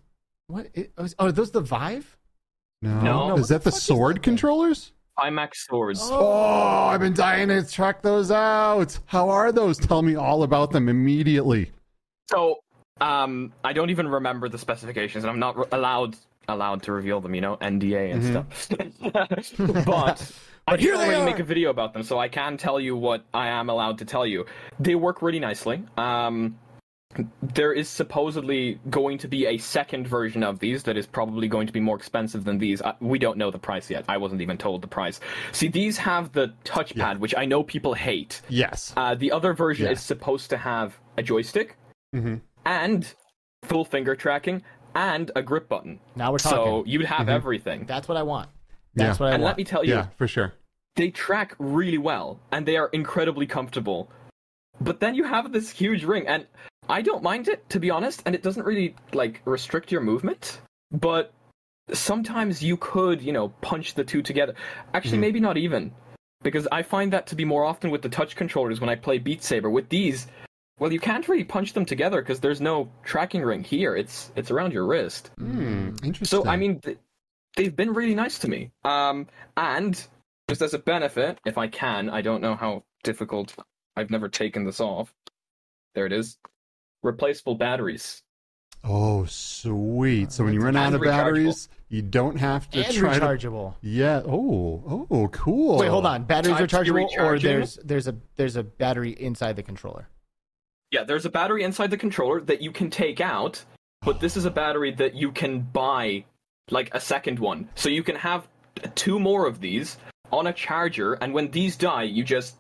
Speaker 1: what? Is, oh, are those the Vive?
Speaker 2: No,
Speaker 3: No.
Speaker 2: is that
Speaker 1: the
Speaker 2: the sword
Speaker 1: that
Speaker 2: controllers?
Speaker 3: Pimax swords.
Speaker 2: Oh, I've been dying to track those out. How are those? Tell me all about them immediately.
Speaker 3: So, um, I don't even remember the specifications, and I'm not re- allowed allowed to reveal them. You know, NDA and stuff. but. I did already make a video about them, so I can tell you what I am allowed to tell you. They work really nicely. Um, there is supposedly going to be a second version of these that is probably going to be more expensive than these. Uh, we don't know the price yet. I wasn't even told the price. See, these have the touchpad, which I know people hate.
Speaker 2: Yes.
Speaker 3: Uh, the other version
Speaker 2: Yeah.
Speaker 3: is supposed to have a joystick
Speaker 2: Mhm.
Speaker 3: And full finger tracking and a grip button.
Speaker 1: Now we're talking.
Speaker 3: So you'd have everything.
Speaker 1: That's what I want. That's
Speaker 2: Yeah.
Speaker 1: what I
Speaker 3: And
Speaker 1: want.
Speaker 3: let me tell you,
Speaker 2: Yeah, for sure.
Speaker 3: they track really well and they are incredibly comfortable. But then you have this huge ring, and I don't mind it to be honest, and it doesn't really like restrict your movement. But sometimes you could, you know, punch the two together. Actually,
Speaker 2: Mhm.
Speaker 3: maybe not even, because I find that to be more often with the touch controllers when I play Beat Saber. With these, well, you can't really punch them together because there's no tracking ring here. It's it's around your wrist.
Speaker 2: Hmm, interesting.
Speaker 3: So I mean, th- they've been really nice to me. Um, and just as a benefit, if I can, I don't know how difficult. I've never taken this off. There it is. Replaceable batteries.
Speaker 2: oh, sweet. So when you run out of batteries, you don't have to
Speaker 1: and
Speaker 2: try to.
Speaker 1: rechargeable.
Speaker 2: Yeah. Oh. Oh. Cool.
Speaker 1: Wait, hold on. Batteries
Speaker 3: Type
Speaker 1: rechargeable, or there's there's a there's a battery inside the controller.
Speaker 3: Yeah, there's a battery inside the controller that you can take out, but this is a battery that you can buy like a second one. So you can have two more of these on a charger, and when these die, you just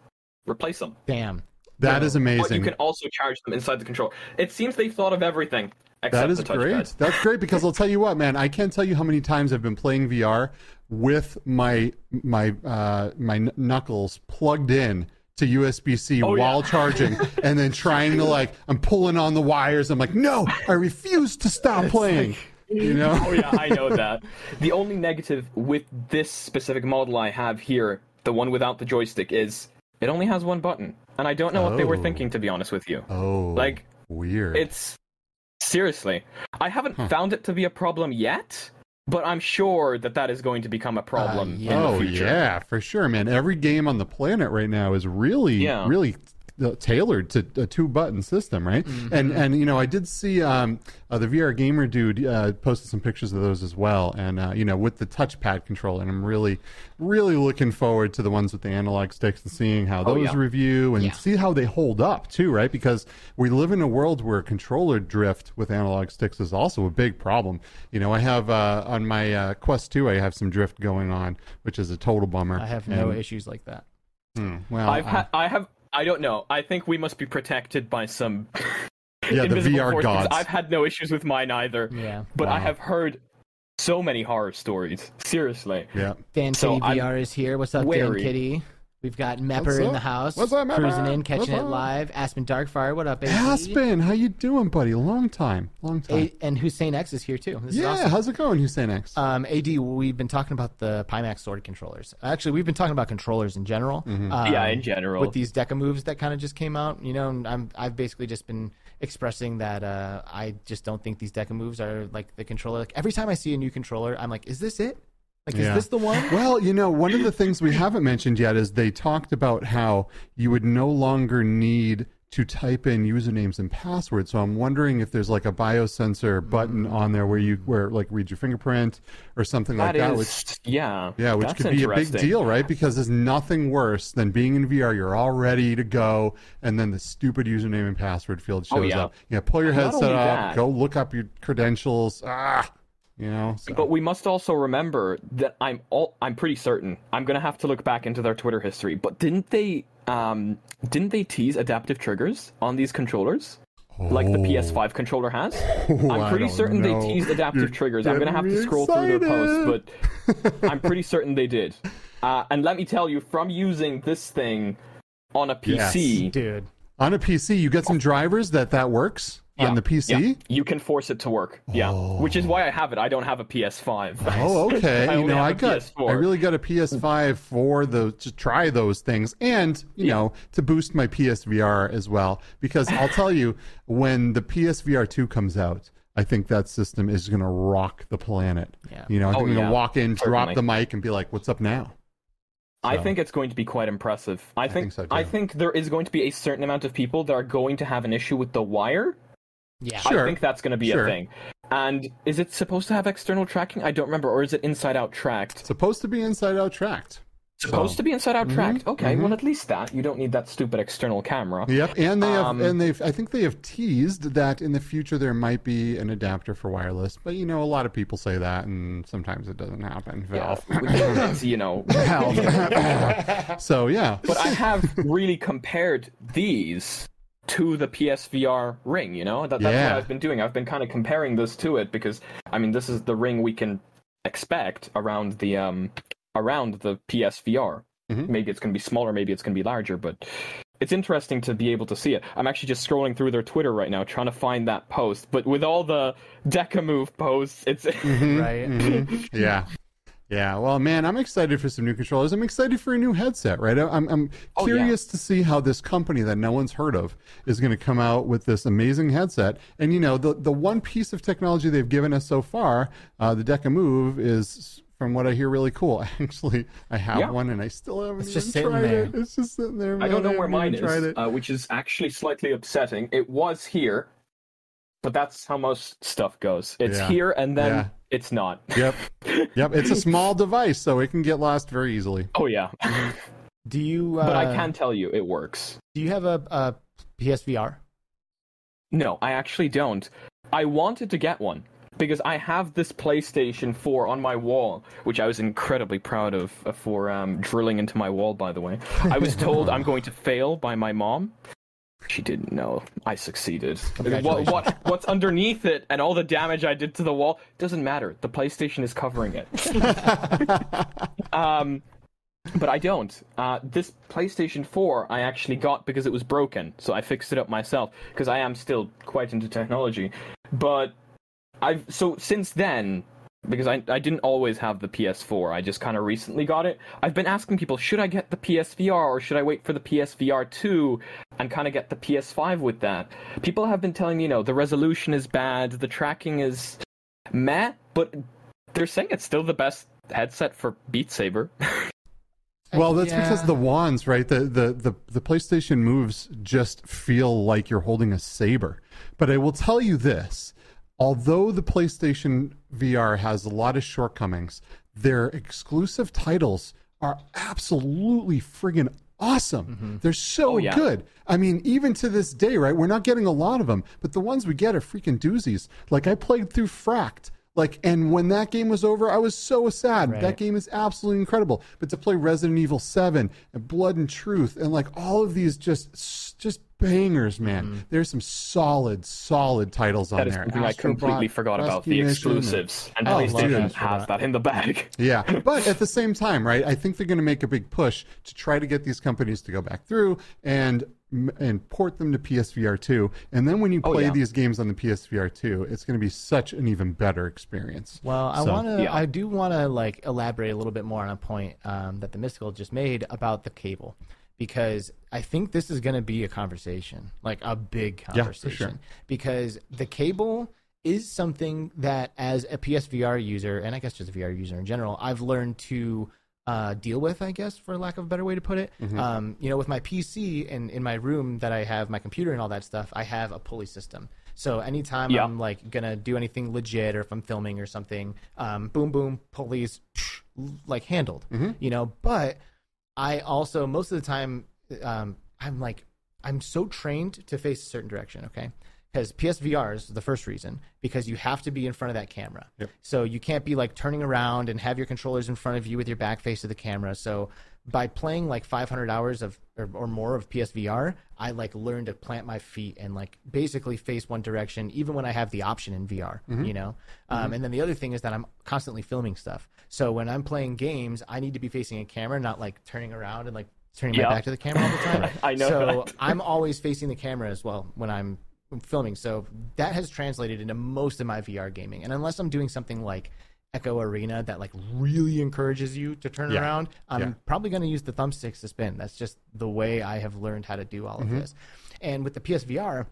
Speaker 3: replace them.
Speaker 1: Damn.
Speaker 2: That is amazing.
Speaker 3: But you can also charge them inside the controller. It seems they've thought of everything except
Speaker 2: That is
Speaker 3: the touchpad.
Speaker 2: great. That's great because I'll tell you what, man. I can't tell you how many times I've been playing VR with my my uh, my knuckles plugged in to USB C
Speaker 3: Oh, yeah.
Speaker 2: while charging, and then trying to like I'm pulling on the wires. I'm like, no, I refuse to stop playing. you know?
Speaker 3: Oh yeah, I know that. The only negative with this specific model I have here, the one without the joystick, is it only has one button, and I don't know what they were
Speaker 2: Oh.
Speaker 3: thinking to be honest with you.
Speaker 2: Oh,
Speaker 3: Like,
Speaker 2: weird.
Speaker 3: It's seriously, I haven't
Speaker 2: Huh.
Speaker 3: found it to be a problem yet, but I'm sure that that is going to become a problem
Speaker 1: yeah.
Speaker 3: in the
Speaker 2: oh yeah, for sure, man. Every game on the planet right now is really,
Speaker 3: Yeah.
Speaker 2: really uh, tailored to a two button system, right? And and you know, I did see um, uh, the VR gamer dude uh, posted some pictures of those as well, and uh, you know, with the touchpad control, and I'm really, really looking forward to the ones with the analog sticks and seeing how
Speaker 3: Oh,
Speaker 2: those
Speaker 3: yeah.
Speaker 2: review and
Speaker 1: Yeah.
Speaker 2: see how they hold up too, right? Because we live in a world where controller drift with analog sticks is also a big problem. You know, I have uh, on my uh, Quest 2, I have some drift going on, which is a total bummer.
Speaker 1: I have no
Speaker 2: And-
Speaker 1: issues like that.
Speaker 2: Hmm, well,
Speaker 3: I've had, I have, I don't know. I think we must be protected by some.
Speaker 2: Yeah, the
Speaker 3: invisible
Speaker 2: VR
Speaker 3: force, because
Speaker 2: gods.
Speaker 3: I've had no issues with mine either,
Speaker 1: Yeah.
Speaker 3: but I have heard so many horror stories. Seriously.
Speaker 2: yeah.
Speaker 1: Dan
Speaker 3: So
Speaker 1: Kitty
Speaker 3: I'm
Speaker 1: VR is here. What's up, Dan
Speaker 3: wary.
Speaker 1: Kitty? We've got Mepper in the house.
Speaker 2: What's up, Mepper?
Speaker 1: Cruising in, catching
Speaker 2: What's
Speaker 1: it
Speaker 2: up?
Speaker 1: live. Aspin Darkfire, what up, AC?
Speaker 2: Aspin, how you doing, buddy? Long time, long time.
Speaker 1: A- and Hussein X is here too. This is
Speaker 2: yeah,
Speaker 1: awesome.
Speaker 2: how's it going, Hussein X?
Speaker 1: Um, AD, we've been talking about the Pimax sword controllers. Actually, we've been talking about controllers in general.
Speaker 2: Mm-hmm.
Speaker 1: Um,
Speaker 3: yeah, in general.
Speaker 1: with these Deca moves that kind of just came out. You know, and I'm I've basically just been expressing that uh, I just don't think these Deca moves are like the controller. Like every time I see a new controller, I'm like, is this it? Like,
Speaker 2: Yeah.
Speaker 1: is this the one?
Speaker 2: Well, you know, one of the things we haven't mentioned yet is they talked about how you would no longer need to type in usernames and passwords. So I'm wondering if there's like a biosensor button on there where you where like read your fingerprint or something like
Speaker 3: that
Speaker 2: that.
Speaker 3: is,
Speaker 2: Which
Speaker 3: yeah,
Speaker 2: yeah, which could be a big deal, right? Because there's nothing worse than being in VR. You're all ready to go, and then the stupid username and password field shows
Speaker 3: Oh, yeah.
Speaker 2: up. Yeah, pull your
Speaker 3: Not
Speaker 2: headset up,
Speaker 3: that-
Speaker 2: go look up your credentials. Ah, you know. so-
Speaker 3: But we must also remember that I'm all I'm pretty certain I'm gonna have to look back into their Twitter history. But didn't they um didn't they tease adaptive triggers on these controllers? Like the
Speaker 2: Oh.
Speaker 3: PS5 controller has?
Speaker 2: Oh, I
Speaker 3: I'm pretty certain
Speaker 2: know.
Speaker 3: they teased adaptive
Speaker 2: You're
Speaker 3: triggers. I'm gonna have to
Speaker 2: me
Speaker 3: scroll through their posts, but I'm pretty certain they did. Uh, and let me tell you, from using this thing on a PC,
Speaker 1: Dude,
Speaker 2: On a PC, you get some drivers that that works
Speaker 3: yeah,
Speaker 2: on the PC.
Speaker 3: yeah, you can force it to work. Yeah, which is why I have it. I don't have a PS5.
Speaker 2: Oh, okay.
Speaker 3: I
Speaker 2: you know,
Speaker 3: have
Speaker 2: I
Speaker 3: a
Speaker 2: got,
Speaker 3: PS4.
Speaker 2: I really got a PS5 for the to try those things, and you
Speaker 3: Yeah.
Speaker 2: know, to boost my PSVR as well. Because I'll tell you, when the PSVR two comes out, I think that system is going to rock the planet.
Speaker 1: Yeah.
Speaker 2: You know, I think
Speaker 3: Oh,
Speaker 2: I'm going to walk in, drop the mic, and be like, "What's up now?"
Speaker 3: I think it's going to be quite impressive. I think
Speaker 2: think so, too.
Speaker 3: I think there is going to be a certain amount of people that are going to have an issue with the wire.
Speaker 1: Yeah.
Speaker 2: Sure.
Speaker 3: I think that's going to be
Speaker 2: Sure.
Speaker 3: a thing. And is it supposed to have external tracking? I don't remember, or is it inside out tracked?
Speaker 2: Supposed to be inside out tracked.
Speaker 3: Supposed to be inside out
Speaker 2: Mhm,
Speaker 3: tracked. Okay,
Speaker 2: mhm.
Speaker 3: well at least that you don't need that stupid external camera.
Speaker 2: Yep, and they have,
Speaker 3: Um,
Speaker 2: and they've. I think they have teased that in the future there might be an adapter for wireless, but you know, a lot of people say that, and sometimes it doesn't happen.
Speaker 3: Yeah,
Speaker 2: Valve.
Speaker 3: it's, you know.
Speaker 2: Valve. so yeah,
Speaker 3: But I have really compared these to the PSVR ring, you know? That, that's
Speaker 2: Yeah.
Speaker 3: what I've been doing. I've been kind of comparing this to it because I mean this is the ring we can expect around the um around the PSVR.
Speaker 2: Mhm.
Speaker 3: Maybe it's gonna be smaller, maybe it's gonna be larger, but it's interesting to be able to see it. I'm actually just scrolling through their Twitter right now, trying to find that post. But with all the Deca move posts, it's
Speaker 2: Mm-hmm.
Speaker 1: right.
Speaker 2: yeah. Yeah, well, man, I'm excited for some new controllers. I'm excited for a new headset, right? I'm, I'm
Speaker 3: Oh, yeah.
Speaker 2: curious to see how this company that no one's heard of is going to come out with this amazing headset. And, you know, the, the one piece of technology they've given us so far, uh, the Deca Move, is, from what I hear, really cool. Actually, I have
Speaker 3: Yeah.
Speaker 2: one and I still haven't
Speaker 1: It's just sitting
Speaker 2: tried
Speaker 1: there.
Speaker 2: it. It's just sitting there.
Speaker 3: I don't
Speaker 2: man.
Speaker 3: know where mine is, uh, which is actually slightly upsetting. It was here, but that's how most stuff goes. It's
Speaker 2: Yeah.
Speaker 3: here and then
Speaker 2: Yeah.
Speaker 3: it's not.
Speaker 2: Yep. Yep. It's a small device, so it can get lost very easily.
Speaker 3: Oh yeah,
Speaker 1: Do you? Uh,
Speaker 3: but I can tell you it works.
Speaker 1: Do you have a, a PSVR?
Speaker 3: No, I actually don't. I wanted to get one because I have this PlayStation 4 on my wall, which I was incredibly proud of uh, for um, drilling into my wall. By the way, I was told I'm going to fail by my mom. She didn't know I succeeded. What, what what's underneath it and all the damage I did to the wall doesn't matter. The PlayStation is covering it. um, but I don't. Uh, this PlayStation 4 I actually got because it was broken, so I fixed it up myself because I am still quite into technology. But I've so since then because I I didn't always have the PS4. I just kind of recently got it. I've been asking people, should I get the PSVR or should I wait for the PSVR 2 and kind of get the PS5 with that? People have been telling me, you know, the resolution is bad, the tracking is meh, but they're saying it's still the best headset for Beat Saber.
Speaker 2: Well, that's
Speaker 1: Yeah.
Speaker 2: because the wands, right? The, the the the PlayStation moves just feel like you're holding a saber. But I will tell you this: although the PlayStation VR has a lot of shortcomings, their exclusive titles are absolutely friggin' awesome. Mm-hmm. They're so
Speaker 3: Oh, yeah.
Speaker 2: good. I mean, even to this day, right? We're not getting a lot of them, but the ones we get are freaking doozies. Like I played through Fract. Like, and when that game was over, I was so sad.
Speaker 1: Right.
Speaker 2: That game is absolutely incredible. But to play Resident Evil 7 and Blood and Truth and like all of these just just bangers, man. There's some solid, solid titles on
Speaker 3: Mm-hmm. That is
Speaker 2: there.
Speaker 3: something I completely
Speaker 2: Astrobot,
Speaker 3: forgot about. The
Speaker 2: Rescue Mission.
Speaker 3: exclusives. And
Speaker 2: Oh,
Speaker 3: PlayStation
Speaker 2: dude.
Speaker 3: has that in the bag.
Speaker 2: Yeah, but at the same time, right? I think they're going to make a big push to try to get these companies to go back through and and port them to PSVR 2. And then when you
Speaker 3: Oh,
Speaker 2: play
Speaker 3: yeah.
Speaker 2: these games on the PSVR 2, it's going to be such an even better experience.
Speaker 1: Well, I
Speaker 2: So-
Speaker 1: want to.
Speaker 3: Yeah.
Speaker 1: I do want to like elaborate a little bit more on a point um, that the Mysticle just made about the cable, because I think this is going to be a conversation, like a big
Speaker 2: for
Speaker 1: conversation,
Speaker 2: sure.
Speaker 1: because the cable is something that, as a PSVR user, and I guess just a VR user in general, I've learned to. Uh, deal with, I guess, for lack of a better way to put it.
Speaker 2: Mm-hmm.
Speaker 1: Um, you know, with my PC and in my room that I have my computer and all that stuff, I have a pulley system. So anytime
Speaker 3: Yeah.
Speaker 1: I'm like gonna do anything legit or if I'm filming or something, um, boom, boom, pulleys, like handled, you know. But I also most of the time, um, I'm like I'm so trained to face a certain direction. Okay. Because PSVR is the first reason, because you have to be in front of that camera. Yep. So you can't be like turning around and have your controllers in front of you with your back face to the camera. So by playing like 500 hours of or, or more of PSVR, I like learned to plant my feet and like basically face one direction, even when I have the option in VR. You know, um, and then the other thing is that I'm constantly filming stuff. So when I'm playing games, I need to be facing a camera, not like turning around and like turning
Speaker 3: Yeah.
Speaker 1: my back to the camera all the time.
Speaker 3: I know
Speaker 1: So. I'm always facing the camera as well when I'm filming. So that has translated into most of my VR gaming. And unless I'm doing something like Echo Arena that like really encourages you to turn
Speaker 2: Yeah.
Speaker 1: around, I'm
Speaker 2: Yeah.
Speaker 1: probably going to use the thumbsticks to spin. That's just the way I have learned how to do all of
Speaker 2: Mm-hmm.
Speaker 1: this. And with the PSVR,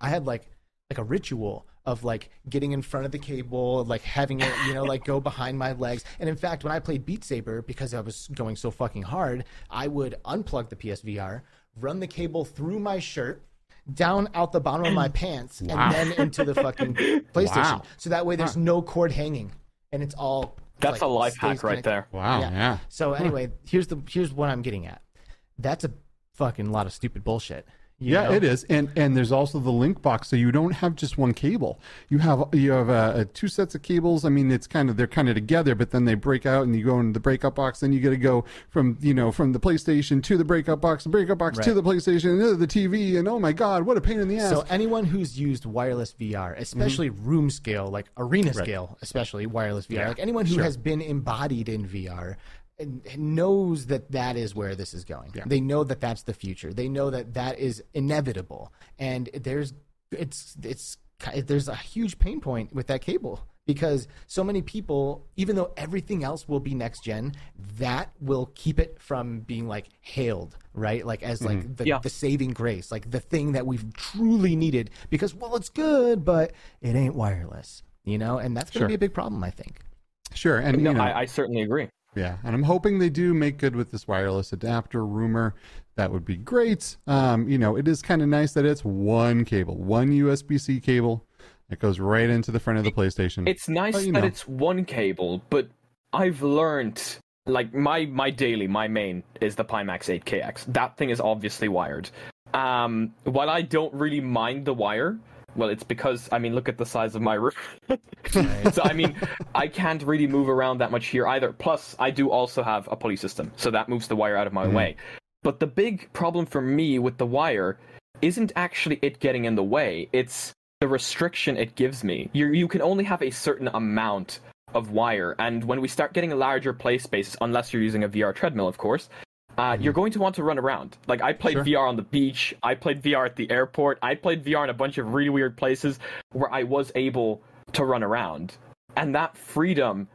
Speaker 1: I had like like a ritual of like getting in front of the cable, like having it, you know, like go behind my legs. And in fact, when I played Beat Saber, because I was going so fucking hard, I would unplug the PSVR, run the cable through my shirt, down out the bottom of my pants, and then into the fucking PlayStation.
Speaker 2: Wow.
Speaker 1: So that way there's no cord hanging, and it's all.
Speaker 3: That's
Speaker 1: like,
Speaker 3: a life hack right
Speaker 1: connected.
Speaker 3: there.
Speaker 2: Wow,
Speaker 1: Yeah.
Speaker 2: yeah.
Speaker 1: So anyway, here's the here's what I'm getting at. That's a fucking lot of stupid bullshit.
Speaker 2: Yeah,
Speaker 1: know?
Speaker 2: it is, and and there's also the link box, so you don't have just one cable. You have you have uh, uh, two sets of cables. I mean, it's kind of they're kind of together, but then they break out, and you go into the breakup box. Then you got to go from you know from the PlayStation to the breakup box, the breakup box to the PlayStation, and to the TV, and oh my god, what a pain in the ass.
Speaker 1: So anyone who's used wireless VR, especially
Speaker 2: Mm-hmm.
Speaker 1: room scale, like arena scale, especially wireless VR, like anyone who has been embodied in VR, knows that that is where this is going.
Speaker 2: Yeah.
Speaker 1: They know that that's the future. They know that that is inevitable, and there's it's it's there's a huge pain point with that cable because so many people, even though everything else will be next gen, that will keep it from being like hailed, right? Like as like mm-hmm. the,
Speaker 3: Yeah.
Speaker 1: the saving grace, like the thing that we've truly needed because well, it's good, but it ain't wireless, you know, and that's going to
Speaker 2: Sure.
Speaker 1: be a big problem, I think.
Speaker 2: Sure, and
Speaker 3: No,
Speaker 2: you know,
Speaker 3: I, I certainly agree.
Speaker 2: Yeah, and I'm hoping they do make good with this wireless adapter rumor. That would be great. Um, you know, it is kind of nice that it's one cable, one USB-C cable that goes right into the front of the PlayStation.
Speaker 3: It's nice
Speaker 2: you
Speaker 3: that
Speaker 2: know.
Speaker 3: it's one cable, but I've learned like my my daily, my main is the Pimax 8KX. That thing is obviously wired. Um, while I don't really mind the wire, well, it's because I mean, look at the size of my room. so I mean, I can't really move around that much here either. Plus, I do also have a pulley system, so that moves the wire out of my mm-hmm. way. But the big problem for me with the wire isn't actually it getting in the way. It's the restriction it gives me. You you can only have a certain amount of wire, and when we start getting a larger play spaces, unless you're using a VR treadmill, of course, uh, you're going to want to run around. Like I played
Speaker 2: Mm-hmm. Sure.
Speaker 3: VR on the beach, I played VR at the airport, I played VR in a bunch of really weird places where I was able to run around, and that freedom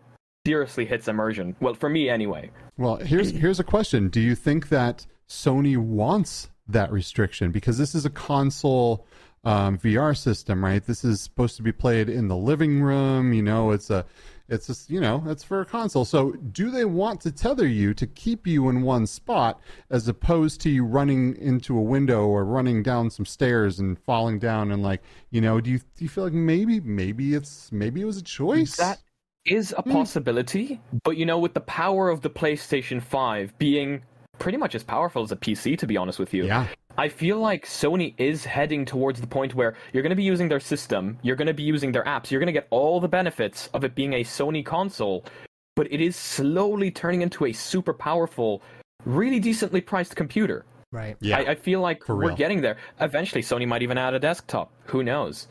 Speaker 3: seriously hits immersion. Well, for me anyway.
Speaker 2: Well, here's here's a question: Do you think that Sony wants that restriction because this is a console um, VR system, right? This is supposed to be played in the living room. You know, it's a it's just you know it's for a console. So, do they want to tether you to keep you in one spot as opposed to you running into a window or running down some stairs and falling down and like you know? Do you do you feel like maybe maybe it's maybe it was a choice?
Speaker 3: That is a
Speaker 2: Hmm.
Speaker 3: possibility, but you know, with the power of the PlayStation 5 being pretty much as powerful as a PC, to be honest with you,
Speaker 2: yeah.
Speaker 3: I feel like Sony is heading towards the point where you're going to be using their system, you're going to be using their apps, you're going to get all the benefits of it being a Sony console, but it is slowly turning into a super powerful, really decently priced computer.
Speaker 1: Right.
Speaker 2: Yeah.
Speaker 3: I, I feel like we're getting there. Eventually, Sony might even add a desktop. Who knows?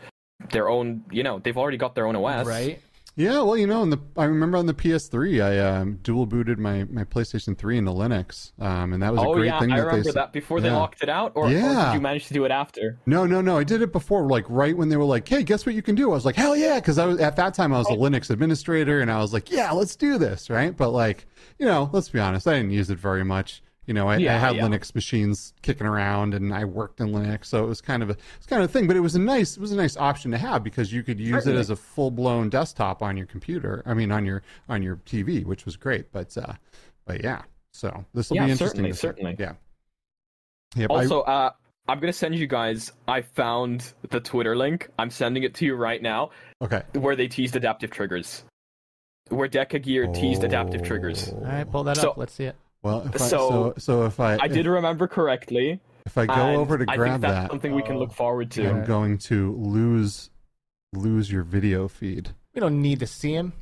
Speaker 3: Their own, you know, they've already got their own OS.
Speaker 1: Right.
Speaker 2: Yeah, well, you know, in the I remember on the PS3, I um, dual booted my, my PlayStation 3 into Linux, um, and that was a great thing.
Speaker 3: Oh yeah,
Speaker 2: thing.
Speaker 3: I
Speaker 2: that
Speaker 3: remember
Speaker 2: they,
Speaker 3: that before they locked it out, or, or
Speaker 2: Yeah.
Speaker 3: did you manage to do it after?
Speaker 2: No, no, no. I did it before, like right when they were like, "Hey, guess what you can do?" I was like, "Hell yeah!" Because I was at that time I was a Linux administrator, and I was like, "Yeah, let's do this." Right? But like, you know, let's be honest, I didn't use it very much. You know, I, I had
Speaker 3: yeah.
Speaker 2: Linux machines kicking around, and I worked in Linux, so it was kind of a it's kind of a thing. But it was a nice it was a nice option to have because you could use
Speaker 3: Certainly.
Speaker 2: it as a full blown desktop on your computer. I mean, on your on your TV, which was great. But uh, but yeah, so this will
Speaker 3: Yeah,
Speaker 2: be interesting.
Speaker 3: certainly,
Speaker 2: to
Speaker 3: certainly.
Speaker 2: Yeah. Yep, I-
Speaker 3: Also, uh, I'm gonna send you guys. I found the Twitter link. I'm sending it to you right now,
Speaker 2: okay.
Speaker 3: where they teased adaptive triggers. Where Deca Gear teased adaptive triggers.
Speaker 1: All right, pull that
Speaker 3: So-
Speaker 1: up. Let's see it.
Speaker 2: Well, if I,
Speaker 3: So-
Speaker 2: so so if I
Speaker 3: I did remember correctly.
Speaker 2: if I go over to
Speaker 3: I
Speaker 2: grab
Speaker 3: think that's
Speaker 2: that,
Speaker 3: something we can look forward to.
Speaker 2: I'm going to lose lose your video feed.
Speaker 1: We don't need to see him.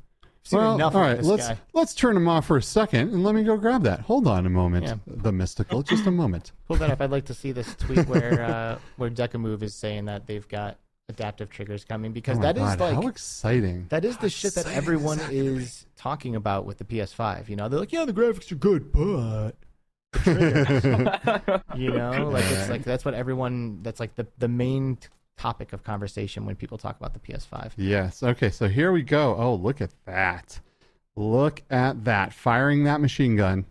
Speaker 1: Seen
Speaker 2: Well,
Speaker 1: enough
Speaker 2: all
Speaker 1: of
Speaker 2: right,
Speaker 1: this
Speaker 2: let's
Speaker 1: guy.
Speaker 2: let's turn him off for a second and let me go grab that. Hold on a moment,
Speaker 1: Yeah.
Speaker 2: the Mysticle, just a moment.
Speaker 1: Pull that up. I'd like to see this tweet where uh, where Decamove is saying that they've got adaptive triggers coming because
Speaker 2: oh my
Speaker 1: that is
Speaker 2: God,
Speaker 1: like
Speaker 2: how exciting!
Speaker 1: that is the shit that everyone
Speaker 2: is that,
Speaker 1: is talking about with the PS5. You know, they're like, yeah, the graphics are good, but you know, like it's like that's what everyone. That's like the the main t- topic of conversation when people talk about the PS5.
Speaker 2: Yes. Okay. So here we go. Oh, look at that! Look at that! Firing that machine gun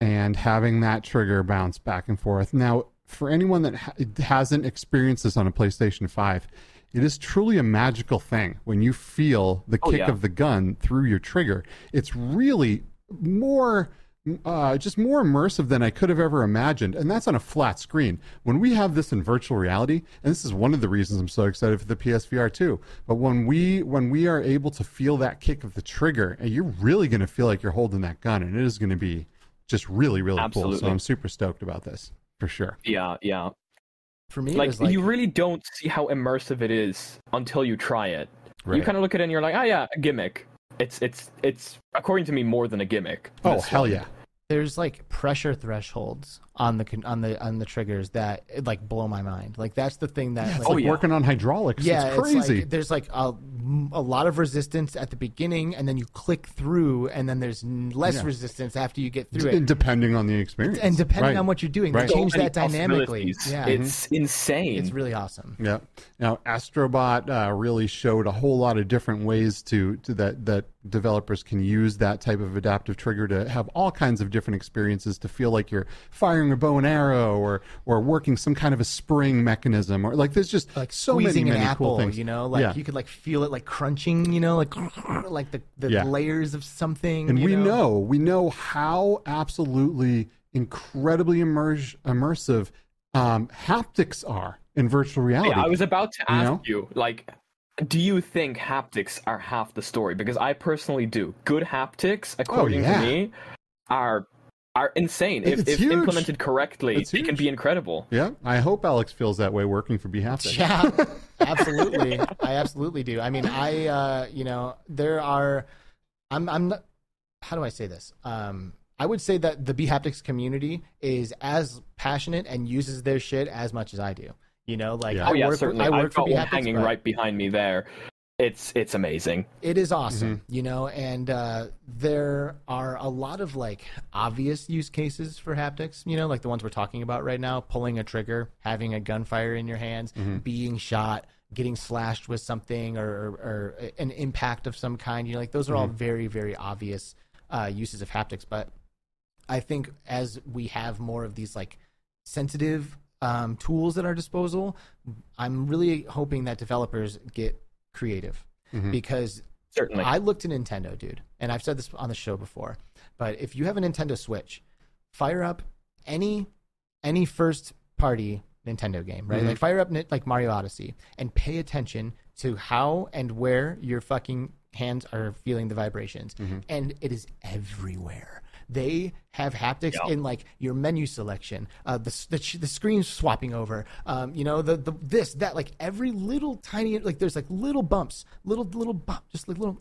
Speaker 2: and having that trigger bounce back and forth. Now, for anyone that ha- hasn't experienced this on a PlayStation 5, it is truly a magical thing when you feel the
Speaker 3: Oh,
Speaker 2: kick
Speaker 3: yeah.
Speaker 2: of the gun through your trigger. It's really more. Uh, just more immersive than I could have ever imagined, and that's on a flat screen. When we have this in virtual reality, and this is one of the reasons I'm so excited for the PSVR 2. But when we when we are able to feel that kick of the trigger, and you're really going to feel like you're holding that gun, and it is going to be just really really cool. So I'm super stoked about this for sure.
Speaker 3: yeah, yeah.
Speaker 1: For me, it
Speaker 3: Like,
Speaker 1: was like
Speaker 3: you really don't see how immersive it is until you try it. You kind of look at it and you're like, oh yeah, a gimmick. It's it's it's according to me more than a gimmick.
Speaker 2: Oh hell
Speaker 3: one.
Speaker 2: yeah!
Speaker 1: there's like pressure thresholds on the on the on the triggers that like blow my mind. Like that's the thing that
Speaker 2: It's
Speaker 1: like,
Speaker 3: Oh,
Speaker 2: like
Speaker 3: yeah.
Speaker 2: working on hydraulics.
Speaker 1: yeah,
Speaker 2: it's crazy.
Speaker 1: like there's like a, a lot of resistance at the beginning, and then you click through, and then there's less
Speaker 2: Yeah.
Speaker 1: resistance after you get through
Speaker 2: D-
Speaker 1: it.
Speaker 2: depending on the experience.
Speaker 1: And depending
Speaker 2: Right.
Speaker 1: on what you're doing,
Speaker 2: Right.
Speaker 1: they
Speaker 3: So
Speaker 1: change that dynamically. Yeah,
Speaker 3: It's insane.
Speaker 1: it's really awesome.
Speaker 2: Yeah. Now, Astrobot uh, really showed a whole lot of different ways to, to that that developers can use that type of adaptive trigger to have all kinds of different experiences to feel like you're firing a bow and arrow or or working some kind of a spring mechanism or like there's just
Speaker 1: Like
Speaker 2: so many
Speaker 1: squeezing
Speaker 2: many
Speaker 1: an apple,
Speaker 2: cool things.
Speaker 1: you know, like
Speaker 2: yeah.
Speaker 1: you could like feel it like crunching, you know, like like the, the
Speaker 2: Yeah.
Speaker 1: layers of something.
Speaker 2: and
Speaker 1: you
Speaker 2: we know. we know how absolutely incredibly immerse, immersive um, haptics are in virtual reality.
Speaker 3: Yeah, I was about to
Speaker 2: You
Speaker 3: ask
Speaker 2: know?
Speaker 3: you, like, do you think haptics are half the story? Because I personally do. Good haptics, according
Speaker 2: Oh, yeah.
Speaker 3: to me, are are insane. If, if implemented correctly,
Speaker 2: It's
Speaker 3: they can be incredible.
Speaker 2: yeah, I hope Alex feels that way working for bHaptic.
Speaker 1: Yeah, absolutely. I absolutely do. I mean, I, uh, you know, there are, I'm, I'm not, how do I say this? Um, I would say that the bHaptics community is as passionate and uses their shit as much as I do. You know, like
Speaker 2: Yeah.
Speaker 1: I
Speaker 3: Oh yeah,
Speaker 1: work,
Speaker 3: certainly.
Speaker 1: I work
Speaker 3: I've
Speaker 1: for
Speaker 3: got one
Speaker 1: bHaptics,
Speaker 3: hanging
Speaker 1: but-
Speaker 3: right behind me there. It's it's amazing.
Speaker 1: it is awesome you know and uh, there are a lot of like obvious use cases for haptics you know like the ones we're talking about right now pulling a trigger having a gunfire in your hands being shot getting slashed with something or, or, or an impact of some kind you know like those are all very very obvious uh, uses of haptics but i think as we have more of these like sensitive um, tools at our disposal i'm really hoping that developers get creative mm-hmm. because
Speaker 3: Certainly.
Speaker 1: I look to Nintendo, dude, and I've said this on the show before. But if you have a Nintendo Switch, fire up any any first party Nintendo game, right? Like mm-hmm. fire up like Mario Odyssey and pay attention to how and where your fucking hands are feeling the vibrations, mm-hmm. and it is everywhere. They have haptics
Speaker 3: Yeah.
Speaker 1: in like your menu selection, uh, the the, the screen swapping over, um, you know, the the this that like every little tiny like there's like little bumps, little little bump, just like little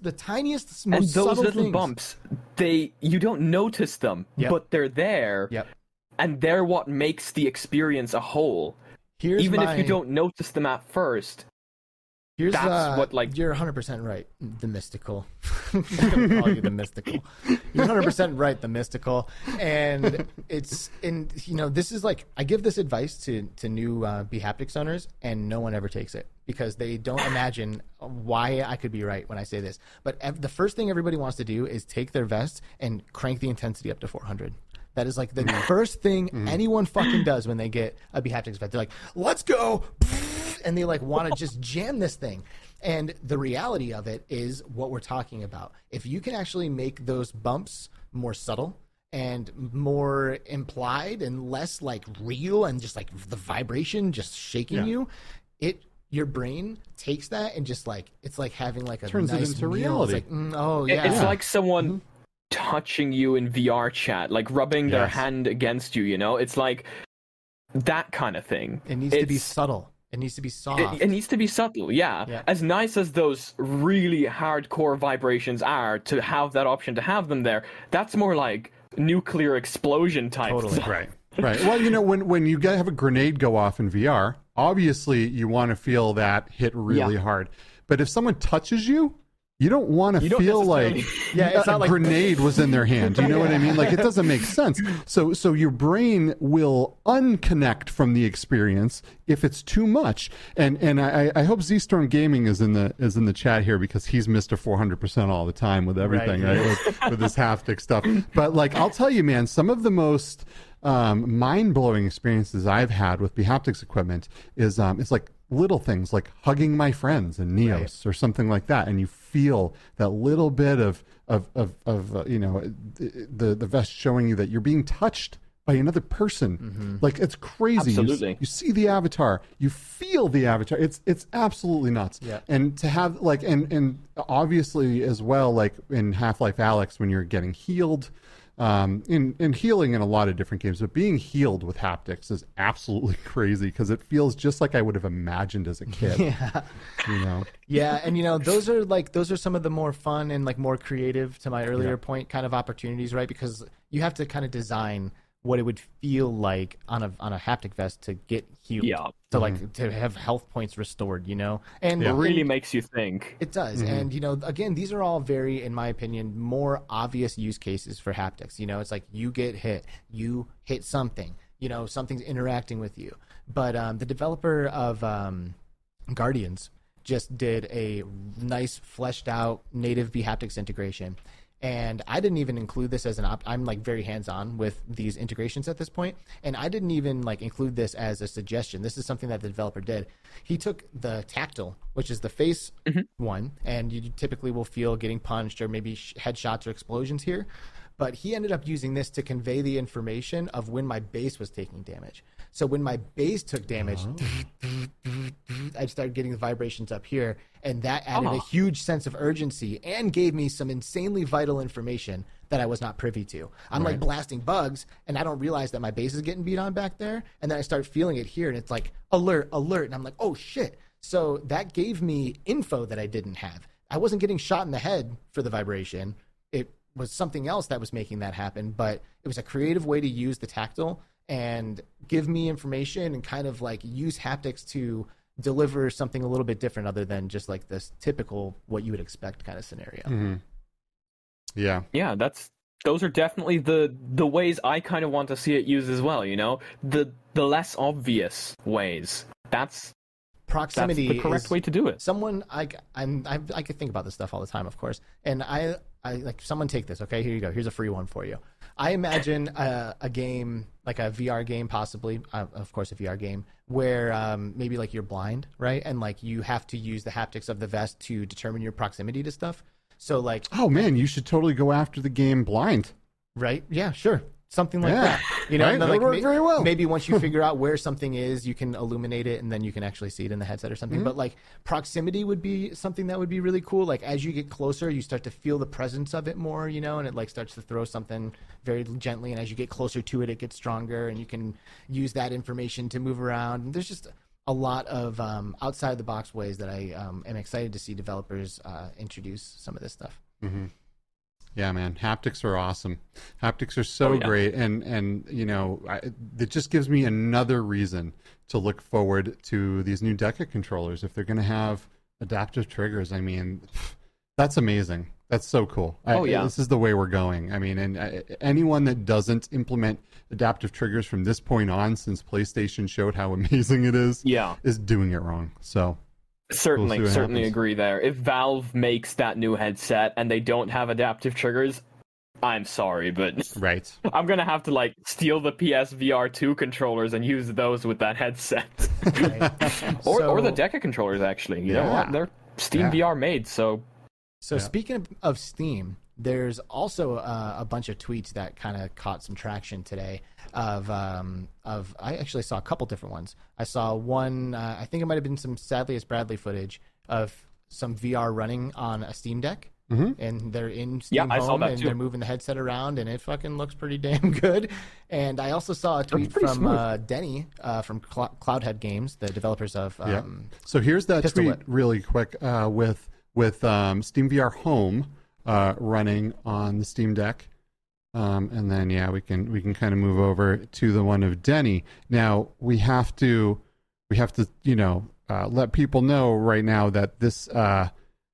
Speaker 1: the tiniest, most
Speaker 3: and those little
Speaker 1: things.
Speaker 3: bumps, they you don't notice them,
Speaker 1: Yep.
Speaker 3: but they're there,
Speaker 1: Yep.
Speaker 3: and they're what makes the experience a whole.
Speaker 1: Here's
Speaker 3: Even if you don't notice them at first,
Speaker 1: Here's
Speaker 3: That's
Speaker 1: uh,
Speaker 3: what, like-
Speaker 1: you're 100 percent right. The Mysticle. I'm gonna call you the Mysticle. You're 100 percent right. The Mysticle, and it's and you know this is like I give this advice to to new uh, bHaptics owners, and no one ever takes it because they don't imagine why I could be right when I say this. But ev- the first thing everybody wants to do is take their vest and crank the intensity up to 400. That is like the first thing anyone fucking does when they get a bHaptics vest. They're like, "Let's go." And they like want to just jam this thing. And the reality of it is what we're talking about. If you can actually make those bumps more subtle and more implied and less like real and just like the vibration just shaking
Speaker 2: Yeah.
Speaker 1: you, it your brain takes that and just like it's like having like a
Speaker 2: Turns it into
Speaker 1: meal.
Speaker 2: reality.
Speaker 1: It's like, mm, oh yeah,
Speaker 3: It's like someone
Speaker 1: Mm-hmm.
Speaker 3: touching you in VR chat, like rubbing their hand against you, you know? It's like that kind of thing.
Speaker 1: it needs to be subtle. It needs to be soft.
Speaker 3: It, it needs to be subtle, yeah.
Speaker 1: Yeah.
Speaker 3: As nice as those really hardcore vibrations are, to have that option to have them there, that's more like nuclear explosion type.
Speaker 1: Totally.
Speaker 3: stuff.
Speaker 2: Right. Right. Well, you know, when when you get, have a grenade go off in VR, obviously you want to feel that hit really
Speaker 3: Yeah.
Speaker 2: hard. But if someone touches you, you don't want to feel like
Speaker 1: Yeah, it's
Speaker 2: a
Speaker 1: not like-
Speaker 2: grenade was in their hand. You know what I mean? Like it doesn't make sense. So so your brain will unconnect from the experience if it's too much. And and I, I hope Z Storm Gaming is in the is in the chat here because he's Mr. Four hundred percent all the time with everything,
Speaker 1: Right.
Speaker 2: right? With, with this haptic stuff. But like I'll tell you, man, some of the most um, mind blowing experiences I've had with bHaptics equipment is um, it's like little things like hugging my friends in Neos or something like that, and you feel that little bit of of of, of uh, you know the the vest showing you that you're being touched by another person. Like it's crazy. You
Speaker 3: Absolutely.
Speaker 2: You, see the avatar, you feel the avatar. It's it's absolutely nuts.
Speaker 1: Yeah.
Speaker 2: And to have like and and obviously as well like in Half-Life: Alyx when you're getting healed um, in in healing in a lot of different games, but being healed with haptics is absolutely crazy because it feels just like I would have imagined as a kid.
Speaker 1: yeah.
Speaker 2: You know,
Speaker 1: Yeah, and you know those are like those are some of the more fun and like more creative to my earlier point kind of opportunities, right? Because you have to kind of design what it would feel like on a on a haptic vest to get healed.
Speaker 3: Yeah.
Speaker 1: To like to have health points restored, you know? And
Speaker 3: It really makes you think.
Speaker 1: it does. And you know, again, these are all very in my opinion more obvious use cases for haptics. You know, it's like you get hit, you hit something, you know, something's interacting with you. But um, the developer of um, Guardians just did a nice fleshed out native bHaptics integration. And I didn't even include this as an op. I'm like very hands on with these integrations at this point, and I didn't even like include this as a suggestion. This is something that the developer did. He took the Tactal, which is the face mm-hmm. one, and you typically will feel getting punched or maybe sh- headshots or explosions here. But he ended up using this to convey the information of when my base was taking damage. So when my base took damage, uh-huh. I started getting the vibrations up here, and that added a
Speaker 3: Oh.
Speaker 1: huge sense of urgency and gave me some insanely vital information that I was not privy to. I'm like blasting bugs, and I don't realize that my base is getting beat on back there, and then I start feeling it here, and it's like alert, alert, and I'm like, oh shit. So that gave me info that I didn't have. I wasn't getting shot in the head for the vibration. It was something else that was making that happen, but it was a creative way to use the Tactal and give me information and kind of like use haptics to deliver something a little bit different other than just like this typical what you would expect kind of scenario.
Speaker 2: Mm-hmm. Yeah.
Speaker 3: Yeah, that's those are definitely the the ways I kind of want to see it used as well. You know, the the less obvious ways. That's that's
Speaker 1: Proximity
Speaker 3: the correct
Speaker 1: is
Speaker 3: way to do it.
Speaker 1: someone I I'm I, I could think about this stuff all the time, of course. And I I like someone take this. Okay, here you go. Here's a free one for you. I imagine a, a game like a VR game, possibly, uh, of course, a VR game where um, maybe like you're blind, right? And like you have to use the haptics of the vest to determine your proximity to stuff. So like
Speaker 2: Oh man, you should totally go after the game blind.
Speaker 1: Right? Yeah, sure. Something like
Speaker 2: Yeah.
Speaker 1: that. You know,
Speaker 2: Right?
Speaker 1: like,
Speaker 2: work very well.
Speaker 1: maybe once you figure out where something is, you can illuminate it and then you can actually see it in the headset or
Speaker 2: Mm-hmm.
Speaker 1: something. But like proximity would be something that would be really cool. Like as you get closer, you start to feel the presence of it more, you know, and it like starts to throw something very gently. And as you get closer to it, it gets stronger and you can use that information to move around. And there's just a lot of um, outside the box ways that I um, am excited to see developers uh, introduce some of this stuff.
Speaker 2: Yeah, man, haptics are awesome. Haptics are so
Speaker 3: Oh, yeah.
Speaker 2: great, and and you know, I, it just gives me another reason to look forward to these new Deca controllers. If they're going to have adaptive triggers, I mean, that's amazing. That's so cool. I-
Speaker 3: Oh, yeah.
Speaker 2: this is the way we're going. I mean, and uh, anyone that doesn't implement adaptive triggers from this point on, since PlayStation showed how amazing it is,
Speaker 3: Yeah,
Speaker 2: is doing it wrong. So
Speaker 3: certainly,
Speaker 2: We'll
Speaker 3: certainly
Speaker 2: happens.
Speaker 3: agree there. If Valve makes that new headset and they don't have adaptive triggers, I'm sorry, but
Speaker 2: right,
Speaker 3: I'm gonna have to like steal the PSVR 2 controllers and use those with that headset, or or the
Speaker 1: So-
Speaker 3: Deca controllers. Actually, you know
Speaker 2: Yeah.
Speaker 3: what? They're Steam
Speaker 2: Yeah.
Speaker 3: VR made, so
Speaker 1: So
Speaker 2: Yeah.
Speaker 1: speaking of, of Steam, there's also uh, a bunch of tweets that kind of caught some traction today. Of um, of I actually saw a couple different ones. I saw one. Uh, I think it might have been some SadlyItsBradley footage of some VR running on a Steam Deck.
Speaker 2: Mhm.
Speaker 1: And they're in Steam
Speaker 3: Yeah,
Speaker 1: Home and
Speaker 3: too.
Speaker 1: they're moving the headset around, and it fucking looks pretty damn good. And I also saw a tweet from uh, Denny uh, from Cl- Cloudhead Games, the developers of
Speaker 2: Yeah.
Speaker 1: um,
Speaker 2: So here's that
Speaker 1: Pistol
Speaker 2: tweet
Speaker 1: whip.
Speaker 2: really quick uh, with with um, Steam VR Home uh, running on the Steam Deck, um, and then yeah, we can we can kind of move over to the one of Denny. Now we have to we have to you know uh, let people know right now that this uh,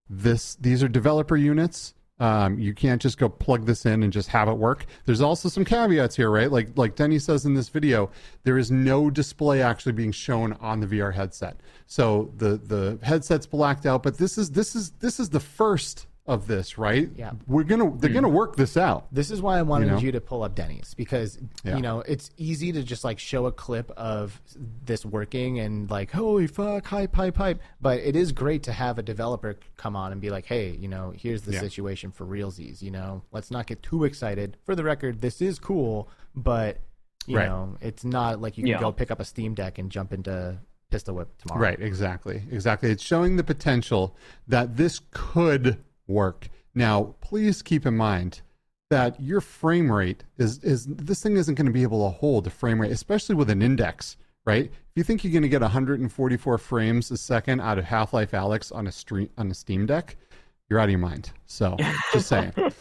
Speaker 2: this these are developer units. Um, you can't just go plug this in and just have it work. There's also some caveats here, right? Like like Denny says in this video, there is no display actually being shown on the VR headset. So the the headset's blacked out, but this is this is this is the first of this, right?
Speaker 1: Yeah.
Speaker 2: We're gonna they're gonna hmm. work this out.
Speaker 1: This is why I wanted
Speaker 2: You
Speaker 1: you, to pull up Denny's because
Speaker 2: Yeah.
Speaker 1: you know it's easy to just like show a clip of this working and like holy fuck hype hype hype, but it is great to have a developer come on and be like, hey, you know, here's the
Speaker 2: Yeah.
Speaker 1: situation for realsies. You know, let's not get too excited. For the record, this is cool, but you
Speaker 2: Right.
Speaker 1: know, it's not like you can
Speaker 3: Yeah.
Speaker 1: go pick up a Steam Deck and jump into Pistol Whip tomorrow.
Speaker 2: Right, exactly. Exactly. It's showing the potential that this could work. Now, please keep in mind that your frame rate is is this thing isn't going to be able to hold a frame rate, especially with an index, right? If you think you're going to get 144 frames a second out of Half-Life: Alyx on a stream on a Steam Deck, you're out of your mind. So, just saying.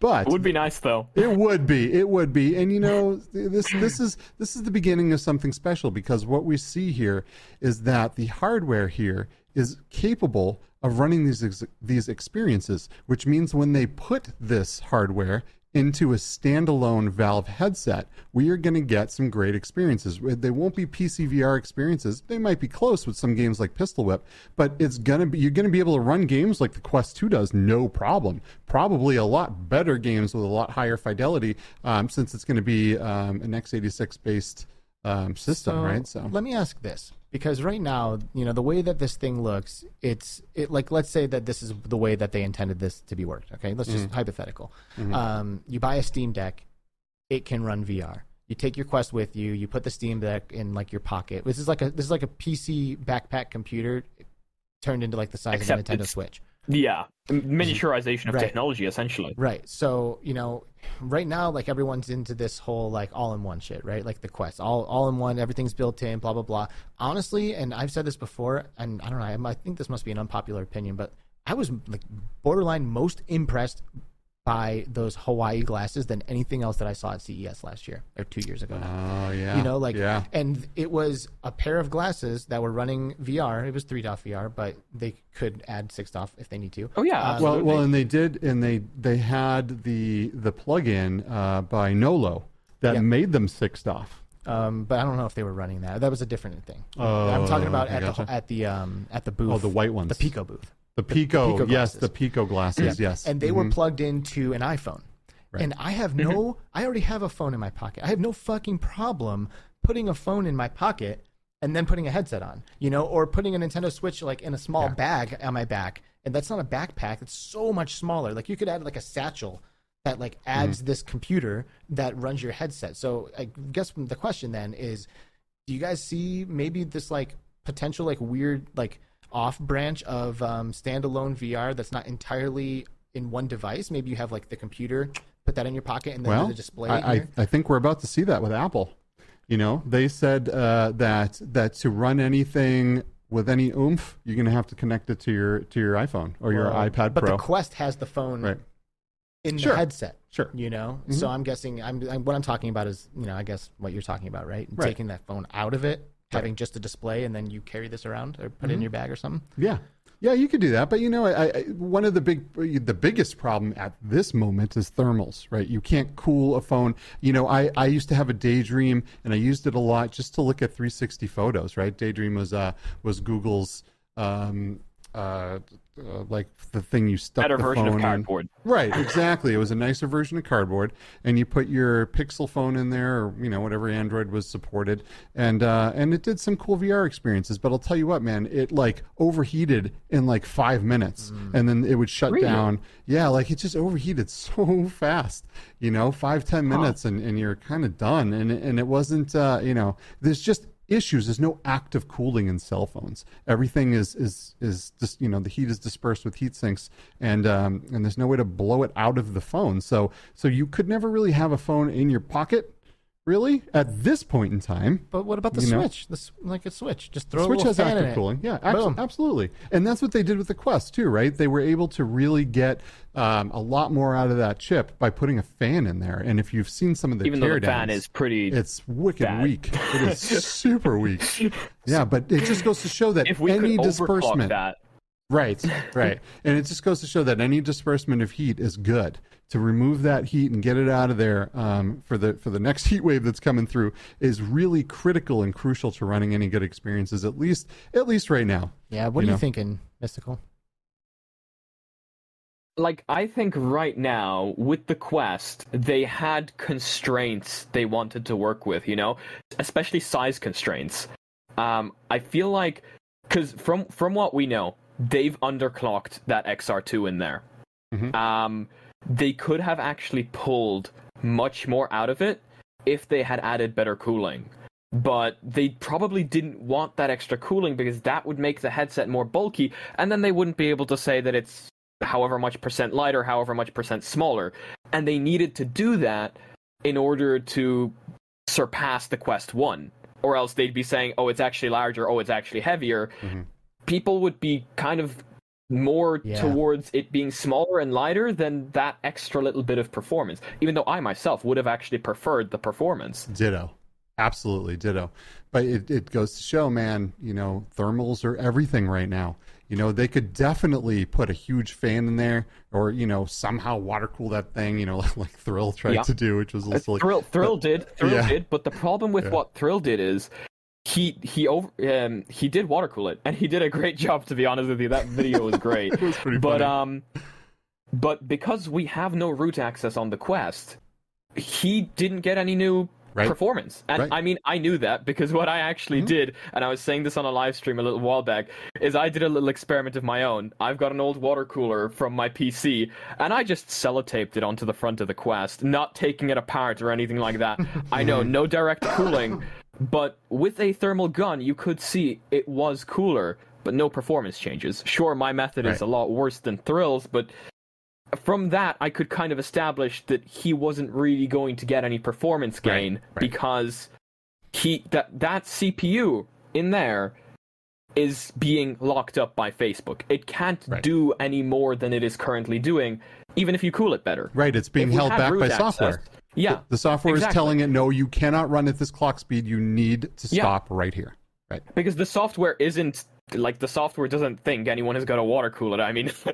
Speaker 2: But
Speaker 3: It would be nice though.
Speaker 2: it would be. It would be. And you know, this this is this is the beginning of something special because what we see here is that the hardware here is capable of running these ex- these experiences, which means when they put this hardware into a standalone Valve headset, we are going to get some great experiences. They won't be PC VR experiences. They might be close with some games like Pistol Whip, but it's going to be you're going to be able to run games like the Quest 2 does no problem. Probably a lot better games with a lot higher fidelity um, since it's going to be um, an x86 based um, system, right? So
Speaker 1: let me ask this because right now, you know, the way that this thing looks, it's it like let's say that this is the way that they intended this to be worked. Okay, let's
Speaker 2: Mm-hmm.
Speaker 1: just hypothetical. Um, you buy a Steam Deck, it can run VR. You take your Quest with you. You put the Steam Deck in like your pocket. This is like a this is like a PC backpack computer turned into like the size
Speaker 3: Except
Speaker 1: of a Nintendo Switch.
Speaker 3: Yeah, miniaturization of
Speaker 1: Right.
Speaker 3: technology essentially.
Speaker 1: Right. So, you know, right now, like everyone's into this whole like all in one shit, right? Like the Quest, all all in one, everything's built in, blah blah blah. Honestly, and I've said this before, and I don't know, I, I think this must be an unpopular opinion, but I was like borderline most impressed by those Huawei glasses than anything else that I saw at CES last year or two years ago. now.
Speaker 2: oh yeah,
Speaker 1: You know, like,
Speaker 2: yeah,
Speaker 1: and it was a pair of glasses that were running VR. It was three DOF VR, but they could add six DOF if they need to.
Speaker 3: Oh yeah,
Speaker 1: Um.
Speaker 2: Well, well, and they did, and they they had the the plug-in uh, by Nolo that
Speaker 1: Yeah.
Speaker 2: made them six DOF.
Speaker 1: Um, but I don't know if they were running that. That was a different thing.
Speaker 2: Oh,
Speaker 1: I'm talking about
Speaker 2: I
Speaker 1: at the at the um at the booth.
Speaker 2: Oh, the white ones.
Speaker 1: the Pico booth.
Speaker 2: The Pico,
Speaker 1: Pico
Speaker 2: yes,
Speaker 1: glasses.
Speaker 2: the Pico glasses, yes.
Speaker 1: And they were mm-hmm. plugged into an iPhone.
Speaker 2: Right.
Speaker 1: And I have no I already have a phone in my pocket. I have no fucking problem putting a phone in my pocket and then putting a headset on, you know, or putting a Nintendo Switch like in a small bag on my back. And that's not a backpack. It's so much smaller. Like you could add like a satchel that like adds mm-hmm. this computer that runs your headset. So I guess the question then is do you guys see maybe this like potential like weird like off branch of um, standalone VR that's not entirely in one device? Maybe you have like the computer, put that in your pocket, and then
Speaker 2: well,
Speaker 1: the display.
Speaker 2: I, I. I think we're about to see that with Apple. You know, they said uh, that that to run anything with any oomph, you're going to have to connect it to your to your iPhone or your
Speaker 1: Well,
Speaker 2: iPad
Speaker 1: but
Speaker 2: Pro.
Speaker 1: the Quest has the phone
Speaker 2: right.
Speaker 1: in
Speaker 2: Sure.
Speaker 1: the headset.
Speaker 2: Sure.
Speaker 1: You know,
Speaker 2: Mhm.
Speaker 1: so I'm guessing I'm, I'm what I'm talking about is you know I guess what you're talking about, right?
Speaker 2: Right.
Speaker 1: Taking that phone out of it, having just a display, and then you carry this around or put it in your bag or something.
Speaker 2: Yeah. Yeah, you could do that, but you know, I, I, one of the big, the biggest problem at this moment is thermals, right? You can't cool a phone. You know, I, I used to have a Daydream, and I used it a lot just to look at 360 photos, right? Daydream was uh was Google's um uh, uh like the thing you stuck
Speaker 3: Better
Speaker 2: the
Speaker 3: version of
Speaker 2: phone in. Right, exactly. It was a nicer version of cardboard, and you put your Pixel phone in there, or you know whatever Android was supported, and uh, and it did some cool VR experiences. But I'll tell you what, man, it like overheated in like five minutes, and then it would shut
Speaker 3: Really?
Speaker 2: down. Yeah, like it just overheated so fast. You know, five ten minutes, and, and you're kind of done. And and it wasn't, uh, you know, there's just issues. There's no active cooling in cell phones. Everything is is is just you know the heat is dispersed with heat sinks, and um, and there's no way to blow it out of the phone. So so you could never really have a phone in your pocket, really, at this point in time.
Speaker 1: But what about the
Speaker 2: You know?
Speaker 1: Switch? This like a Switch, just throw
Speaker 2: Switch
Speaker 1: a little
Speaker 2: has
Speaker 1: fan in
Speaker 2: active
Speaker 1: it.
Speaker 2: cooling. Yeah, abs-
Speaker 1: Boom.
Speaker 2: absolutely. And that's what they did with the Quest too, right? They were able to really get um, a lot more out of that chip by putting a fan in there. And if you've seen some of the
Speaker 3: Even though the fan is pretty.
Speaker 2: it's wicked
Speaker 3: bad.
Speaker 2: weak. It is super weak. Yeah, but it just goes to show that
Speaker 3: if we
Speaker 2: any
Speaker 3: could
Speaker 2: disbursement,
Speaker 3: that,
Speaker 2: right, right, and it just goes to show that any disbursement of heat is good. To remove that heat and get it out of there um, for the for the next heat wave that's coming through is really critical and crucial to running any good experiences. At least at least right now.
Speaker 1: Yeah, what
Speaker 2: You
Speaker 1: are you thinking, Mysticle?
Speaker 3: like I think right now with the quest, they had constraints they wanted to work with, you know, especially size constraints. Um, I feel like because from from what we know, they've underclocked that XR2 in there.
Speaker 2: Mhm.
Speaker 3: Um, they could have actually pulled much more out of it if they had added better cooling. But they probably didn't want that extra cooling because that would make the headset more bulky, and then they wouldn't be able to say that it's however much percent lighter, however much percent smaller. And they needed to do that in order to surpass the Quest 1. Or else they'd be saying, oh, it's actually larger, oh, it's actually heavier.
Speaker 2: Mhm.
Speaker 3: People would be kind of more
Speaker 1: Yeah.
Speaker 3: towards it being smaller and lighter than that extra little bit of performance. Even though I myself would have actually preferred the performance.
Speaker 2: Ditto. Absolutely ditto. But it, it goes to show, man, you know, thermals are everything right now. You know, they could definitely put a huge fan in there or, you know, somehow water cool that thing, you know, like Thrill tried
Speaker 3: Yeah.
Speaker 2: to do, which was
Speaker 3: Uh,
Speaker 2: also like,
Speaker 3: Thrill, Thrill did, Thrill
Speaker 2: yeah.
Speaker 3: did, but the problem with
Speaker 2: Yeah.
Speaker 3: what Thrill did is he he over um he did water cool it, and he did a great job. To be honest with you, that video was great.
Speaker 2: it was pretty
Speaker 3: but
Speaker 2: funny.
Speaker 3: um, but because we have no root access on the Quest, he didn't get any new
Speaker 2: Right.
Speaker 3: performance. And
Speaker 2: Right.
Speaker 3: I mean, I knew that because what I actually
Speaker 2: Mhm.
Speaker 3: did, and I was saying this on a live stream a little while back, is I did a little experiment of my own. I've got an old water cooler from my PC, and I just sellotaped it onto the front of the Quest, not taking it apart or anything like that. I know, no direct cooling, but with a thermal gun, you could see it was cooler, but no performance changes. Sure, my method is a lot worse than Thrill's, but from that, I could kind of establish that he wasn't really going to get any performance gain
Speaker 2: right.
Speaker 3: because he that that CPU in there is being locked up by Facebook. It can't
Speaker 2: Right.
Speaker 3: do any more than it is currently doing, even if you cool it better.
Speaker 2: right, it's being held back by
Speaker 3: access-
Speaker 2: software.
Speaker 3: Yeah,
Speaker 2: The software is telling it, no, you cannot run at this clock speed. You need to
Speaker 3: Yeah.
Speaker 2: stop right here. Right.
Speaker 3: because the software isn't like the software doesn't think anyone has got a water cooler. I mean,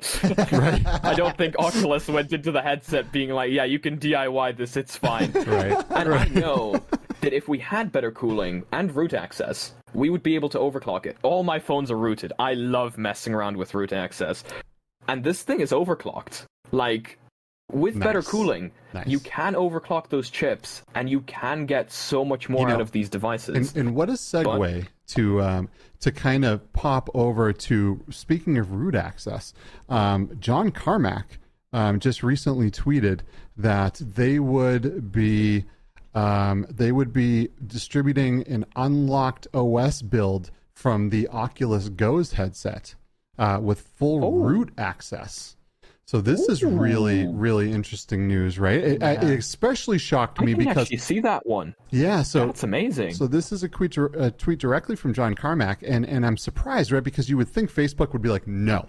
Speaker 3: I don't think Oculus went into the headset being like, "Yeah, you can DIY this. It's fine."
Speaker 2: Right.
Speaker 3: And I know that if we had better cooling and root access, we would be able to overclock it. All my phones are rooted. I love messing around with root access. And this thing is overclocked. Like, with better cooling,
Speaker 2: Nice.
Speaker 3: you can overclock those chips and you can get so much more
Speaker 2: You know,
Speaker 3: out of these devices.
Speaker 2: And, and what a segue to um, to kind of pop over to speaking of root access. Um, John Carmack um, just recently tweeted that they would be um, they would be distributing an unlocked OS build from the Oculus Go's headset uh, with full
Speaker 3: Oh.
Speaker 2: root access. So this is really, really interesting news, right? It,
Speaker 1: Yeah.
Speaker 2: it especially shocked
Speaker 3: I
Speaker 2: me
Speaker 3: can
Speaker 2: because,
Speaker 3: actually see that one.
Speaker 2: yeah. So
Speaker 3: That's amazing.
Speaker 2: so this is a tweet, a tweet directly from John Carmack, and and I'm surprised, right? Because you would think Facebook would be like, no,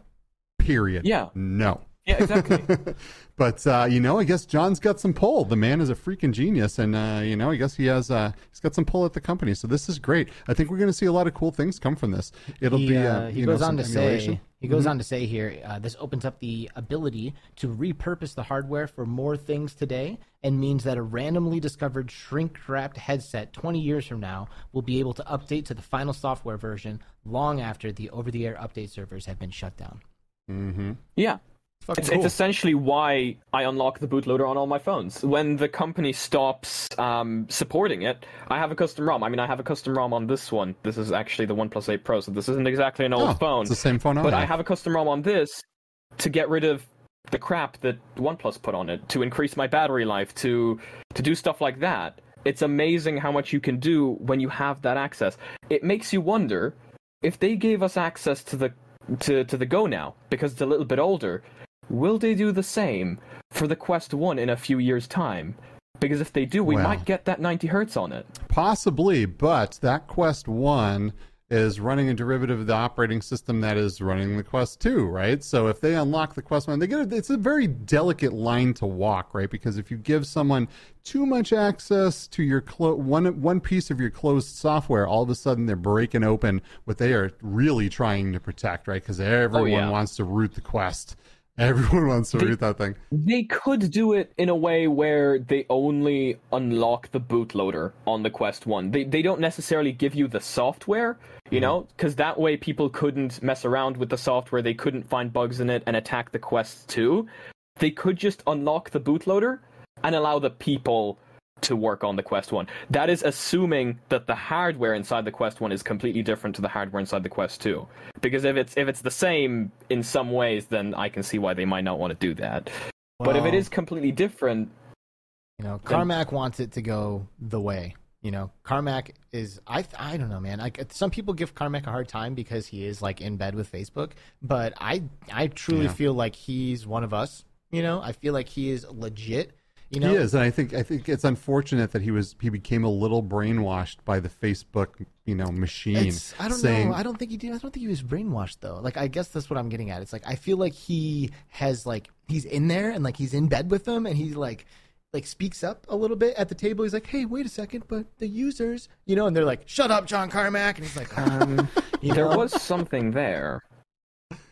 Speaker 2: period,
Speaker 3: Yeah.
Speaker 2: no.
Speaker 3: yeah, exactly.
Speaker 2: but uh, you know, I guess John's got some pull. The man is a freaking genius, and uh, you know, I guess he has uh, he's got some pull at the company. So this is great. I think we're going to see a lot of cool things come from this. It'll
Speaker 1: he,
Speaker 2: be
Speaker 1: uh,
Speaker 2: uh,
Speaker 1: he
Speaker 2: you
Speaker 1: goes
Speaker 2: know,
Speaker 1: on
Speaker 2: some
Speaker 1: to
Speaker 2: emulation.
Speaker 1: say he goes
Speaker 2: Mhm.
Speaker 1: on to say here uh, this opens up the ability to repurpose the hardware for more things today and means that a randomly discovered shrink wrapped headset 20 years from now will be able to update to the final software version long after the over the air update servers have been shut down
Speaker 2: Mhm.
Speaker 3: yeah.
Speaker 1: Fucking
Speaker 3: It's,
Speaker 1: cool.
Speaker 3: it's essentially why I unlock the bootloader on all my phones. When the company stops um, supporting it, I have a custom ROM. I mean, I have a custom ROM on this one. This is actually the OnePlus 8 Pro, so this isn't exactly an old
Speaker 2: Oh,
Speaker 3: phone.
Speaker 2: It's the same phone I
Speaker 3: But
Speaker 2: have.
Speaker 3: I have a custom ROM on this to get rid of the crap that OnePlus put on it, to increase my battery life, to to do stuff like that. It's amazing how much you can do when you have that access. It makes you wonder if they gave us access to the to, to the Go now, because it's a little bit older, will they do the same for the Quest 1 in a few years' time? Because if they do, we
Speaker 2: Well.
Speaker 3: might get that 90 hertz on it.
Speaker 2: Possibly, but that Quest 1 is running a derivative of the operating system that is running the Quest 2, right? So if they unlock the Quest 1, they get a, it's a very delicate line to walk, right? Because if you give someone too much access to your clo- one one piece of your closed software, all of a sudden they're breaking open what they are really trying to protect, right? Because oh, everyone
Speaker 3: yeah.
Speaker 2: wants to root the Quest. Everyone wants to root that thing.
Speaker 3: They could do it in a way where they only unlock the bootloader on the Quest 1. They, they don't necessarily give you the software, you mm-hmm. know, because that way people couldn't mess around with the software, they couldn't find bugs in it and attack the Quest 2. They could just unlock the bootloader and allow the people to work on the Quest 1. That is assuming that the hardware inside the Quest 1 is completely different to the hardware inside the Quest 2. Because if it's if it's the same in some ways, then I can see why they might not want to do that. but if it is completely different,
Speaker 1: You know, Carmack wants it to go the way. You know, Carmack is I I don't know, man. Like some people give Carmack a hard time because he is like in bed with Facebook, but I I truly
Speaker 2: Yeah.
Speaker 1: feel like he's one of us. You know, I feel like he is legit You know,
Speaker 2: he is, and I think I think it's unfortunate that he was he became a little brainwashed by the Facebook you know machine.
Speaker 1: It's, I don't
Speaker 2: saying,
Speaker 1: know. I don't think he did. I don't think he was brainwashed though. Like I guess that's what I'm getting at. It's like I feel like he has like he's in there and like he's in bed with them and he like like speaks up a little bit at the table. He's like, "Hey, wait a second, but the users, you know," and they're like, "Shut up, John Carmack," and he's like, um, you
Speaker 3: There was something there.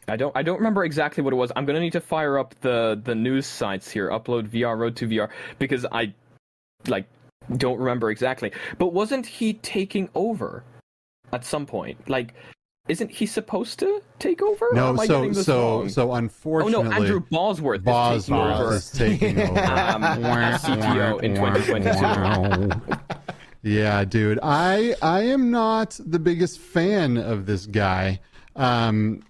Speaker 3: I don't I don't remember exactly what it was. I'm gonna need to fire up the the news sites here, UploadVR, Road to VR, because I like don't remember exactly. But wasn't he taking over at some point? Like, isn't he supposed to take over?
Speaker 2: No. So so
Speaker 3: wrong?
Speaker 2: so
Speaker 3: Oh no, Andrew Bosworth, is
Speaker 2: Bosworth
Speaker 3: taking over.
Speaker 2: is taking over.
Speaker 3: Um, CTO in 2022.
Speaker 2: yeah, dude. I I am not the biggest fan of this guy. Um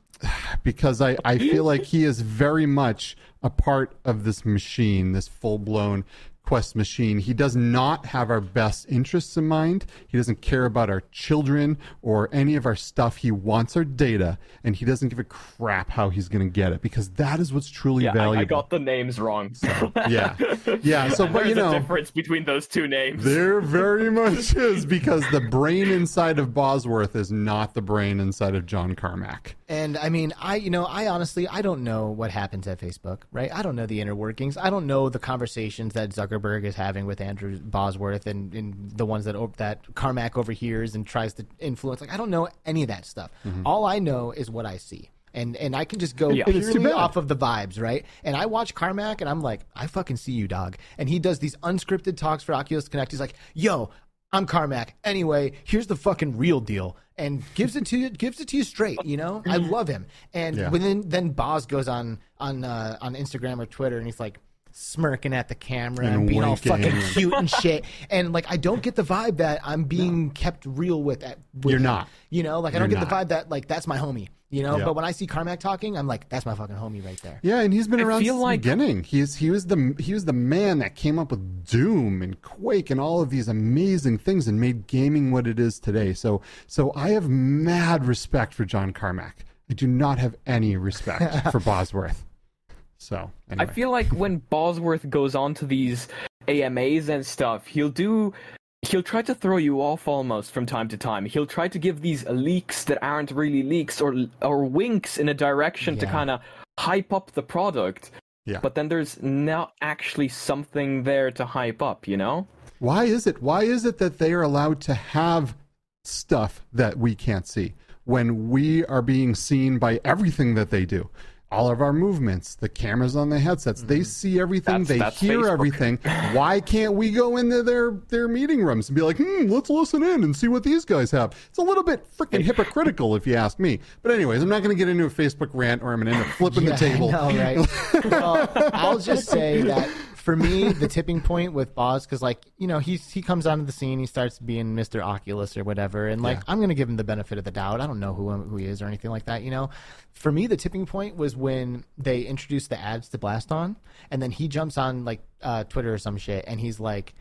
Speaker 2: because I, I feel like he is very much a part of this machine, this full blown Quest machine. He does not have our best interests in mind. He doesn't care about our children or any of our stuff. He wants our data, and he doesn't give a crap how he's going to get it because that is what's truly
Speaker 3: Yeah,
Speaker 2: valuable.
Speaker 3: I got the names wrong. So.
Speaker 2: yeah, yeah. So, but
Speaker 3: There's
Speaker 2: you know,
Speaker 3: a difference between those two names.
Speaker 2: there very much is because the brain inside of Bosworth is not the brain inside of John Carmack.
Speaker 1: And I mean, I you know, I honestly I don't know what happens at Facebook, right? I don't know the inner workings. I don't know the conversations that Zuckerberg is having with Andrew Bosworth and, and the ones that that Carmack overhears and tries to influence. Like I don't know any of that stuff. All I know is what I see. And and I can just go
Speaker 3: Yeah.
Speaker 1: Purely off of the vibes, right? And I watch Carmack and I'm like, I fucking see you, dog. And he does these unscripted talks for Oculus Connect. He's like, yo, I'm Carmack. Anyway, here's the fucking real deal, and gives it to you, gives it to you straight. You know, I love him. And
Speaker 2: Yeah.
Speaker 1: within then Boz goes on on uh, on Instagram or Twitter, and he's like smirking at the camera and,
Speaker 2: And
Speaker 1: being all fucking cute and shit. And like, I don't get the vibe that I'm being kept real with. At, with
Speaker 2: You're
Speaker 1: him.
Speaker 2: not.
Speaker 1: You know, like I don't
Speaker 2: You're
Speaker 1: get the vibe that like that's my homie. You know,
Speaker 2: Yeah.
Speaker 1: but when I see Carmack talking, I'm like, that's my fucking homie right there.
Speaker 2: Yeah, and he's been around
Speaker 3: feel
Speaker 2: since
Speaker 3: like-
Speaker 2: the beginning. He's he was the he was the man that came up with Doom and Quake and all of these amazing things and made gaming what it is today. So so I have mad respect for John Carmack. I do not have any respect for Bosworth. So
Speaker 3: I feel like when Bosworth goes on to these AMAs and stuff, he'll do he'll try to throw you off almost from time to time. He'll try to give these leaks that aren't really leaks or or winks in a direction to kind of hype up the product.
Speaker 2: Yeah.
Speaker 3: But then there's not actually something there to hype up, you know?
Speaker 2: Why is it? Why is it that they are allowed to have stuff that we can't see when we are being seen by everything that they do? All of our movements, the cameras on the headsets, they see everything,
Speaker 3: That's-
Speaker 2: they
Speaker 3: that's
Speaker 2: hear
Speaker 3: Facebook.
Speaker 2: everything. Why can't we go into their their meeting rooms and be like, hmm, let's listen in and see what these guys have? It's a little bit freaking hypocritical, if you ask me. But anyways, I'm not going to get into a Facebook rant, or I'm going to end up flipping the table.
Speaker 1: I know, right? well, I'll just say that for me, the tipping point with Boz, because like you know, he's he comes onto the scene, he starts being Mister Oculus or whatever, and like
Speaker 2: Yeah.
Speaker 1: I'm gonna give him the benefit of the doubt. I don't know who who he is or anything like that. You know, for me, the tipping point was when they introduced the ads to Blaston, and then he jumps on like uh, Twitter or some shit, and he's like.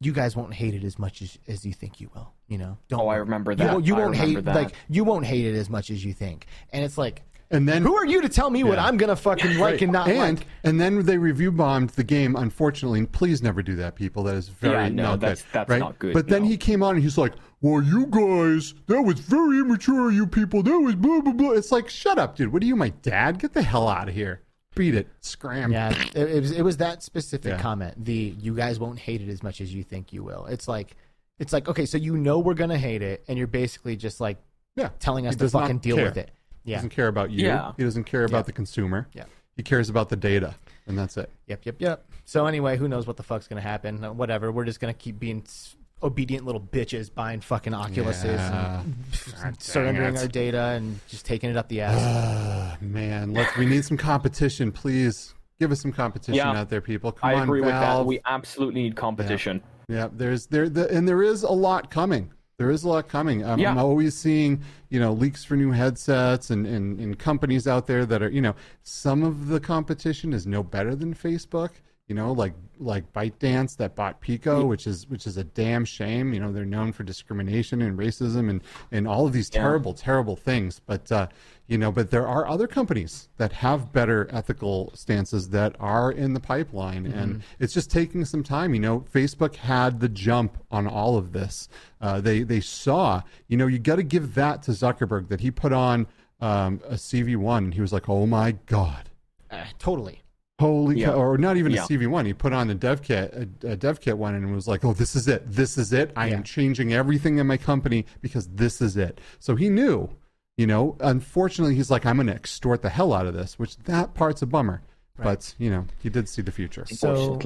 Speaker 1: You guys won't hate it as much as, as you think you will. You know, don't.
Speaker 3: Oh, I remember that.
Speaker 1: won't- You, won't
Speaker 3: remember
Speaker 1: hate
Speaker 3: that.
Speaker 1: like you won't hate it as much as you think, and it's like,
Speaker 2: And then
Speaker 1: who are you to tell me what I'm gonna fucking like and not
Speaker 2: and
Speaker 1: like?
Speaker 2: and then they review bombed the game. Unfortunately, and please never do that, people. That is very
Speaker 3: Yeah, no,
Speaker 2: not
Speaker 3: that's-
Speaker 2: good.
Speaker 3: that's
Speaker 2: right?
Speaker 3: not good,
Speaker 2: But then he came on and he's like, "Well, you guys, that was very immature. You people, that was blah blah blah." It's like, shut up, dude. What are you, my dad? Get the hell out of here. Beat it. Scram.
Speaker 1: Yeah, it, it was it was that specific
Speaker 2: Yeah.
Speaker 1: comment. The you guys won't hate it as much as you think you will. It's like it's like okay, so you know we're gonna hate it, and you're basically just like
Speaker 2: Yeah.
Speaker 1: telling us
Speaker 2: He
Speaker 1: to fucking deal
Speaker 2: care.
Speaker 1: with it.
Speaker 2: He
Speaker 1: Yeah.
Speaker 2: doesn't care about you.
Speaker 3: Yeah.
Speaker 2: He doesn't care about
Speaker 1: Yeah.
Speaker 2: the consumer.
Speaker 1: Yeah.
Speaker 2: He cares about the data, and that's it.
Speaker 1: Yep. Yep. Yep. So anyway, who knows what the fuck's gonna happen? Uh, Whatever. We're just gonna keep being s- obedient little bitches buying fucking Oculuses
Speaker 2: Yeah.
Speaker 1: and
Speaker 2: God dang
Speaker 1: surrendering
Speaker 2: it.
Speaker 1: our data and just taking it up the ass.
Speaker 2: Ah, man, let's. We need some competition, please. Give us some competition
Speaker 3: Yeah.
Speaker 2: out there, people. Come
Speaker 3: I
Speaker 2: on,
Speaker 3: agree with that.
Speaker 2: Valve.
Speaker 3: We absolutely need competition.
Speaker 2: Yeah, there's there the, and there is a lot coming. There is a lot coming. I'm,
Speaker 3: Yeah.
Speaker 2: I'm always seeing you know leaks for new headsets and, and and companies out there that are you know some of the competition is no better than Facebook. You know, like like ByteDance that bought Pico, which is which is a damn shame. You know, they're known for discrimination and racism and and all of these
Speaker 3: Yeah.
Speaker 2: terrible, terrible things. But uh, you know, but there are other companies that have better ethical stances that are in the pipeline, and it's just taking some time. You know, Facebook had the jump on all of this. Uh, they they saw, you know, you got to give that to Zuckerberg that he put on um, a CV1, and he was like, oh my god.
Speaker 1: Uh, totally.
Speaker 2: Holy
Speaker 3: Yeah.
Speaker 2: cow, or not even
Speaker 3: Yeah.
Speaker 2: a CV1. He put on the dev kit, a, a dev kit one, and was like, "Oh, this is it. This is it. I
Speaker 1: Yeah.
Speaker 2: am changing everything in my company because this is it." So he knew, you know. Unfortunately, he's like, "I'm going to extort the hell out of this," which that part's a bummer. But you know, he did see the future.
Speaker 1: So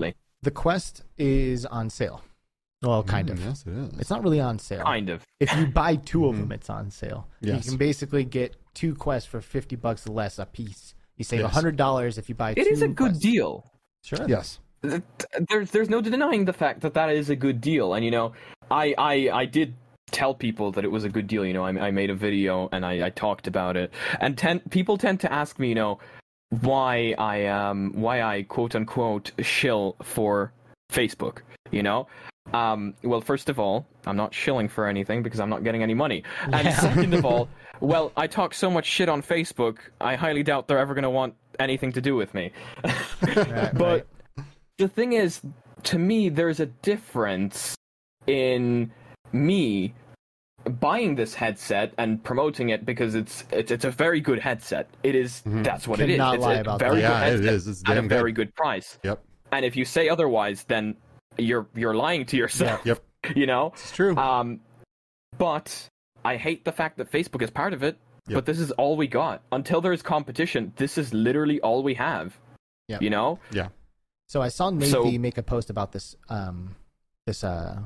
Speaker 1: the Quest is on sale. Well, kind
Speaker 2: Mm,
Speaker 1: of.
Speaker 2: Yes, it is.
Speaker 1: It's not really on sale.
Speaker 3: kind of.
Speaker 1: If you buy two of them, it's on sale.
Speaker 2: Yes.
Speaker 1: You can basically get two quests for fifty bucks less a piece. You save
Speaker 2: Yes.
Speaker 1: hundred dollars if you buy.
Speaker 3: It
Speaker 1: two
Speaker 3: is a good
Speaker 1: quests.
Speaker 3: deal.
Speaker 1: Sure.
Speaker 2: yes.
Speaker 3: There's there's no denying the fact that that is a good deal, and you know, I I I did tell people that it was a good deal. You know, I, I made a video and I, I talked about it, and ten, people tend to ask me, you know, why I um why I quote unquote shill for Facebook. You know, um, well, first of all, I'm not shilling for anything because I'm not getting any money, and
Speaker 1: Yeah.
Speaker 3: second of all, well, I talk so much shit on Facebook, I highly doubt they're ever going to want anything to do with me.
Speaker 1: Right,
Speaker 3: but
Speaker 1: right.
Speaker 3: the thing is, to me, there's a difference in me buying this headset and promoting it because it's it's, it's a very good headset. It is- that's what it is.
Speaker 1: Cannot
Speaker 3: It's
Speaker 1: lie
Speaker 3: a
Speaker 1: about
Speaker 3: very
Speaker 1: that.
Speaker 3: good
Speaker 2: Yeah,
Speaker 3: headset
Speaker 2: is. It's
Speaker 3: at a
Speaker 2: good.
Speaker 3: very good price.
Speaker 2: Yep.
Speaker 3: And if you say otherwise, then you're you're lying to yourself.
Speaker 2: Yep.
Speaker 3: You know.
Speaker 2: It's true.
Speaker 3: Um, but I hate the fact that Facebook is part of it.
Speaker 2: Yep.
Speaker 3: But this is all we got until there is competition. This is literally all we have.
Speaker 1: Yep.
Speaker 3: You know.
Speaker 2: yeah.
Speaker 1: So I saw Nathie
Speaker 3: So-
Speaker 1: make a post about this um this uh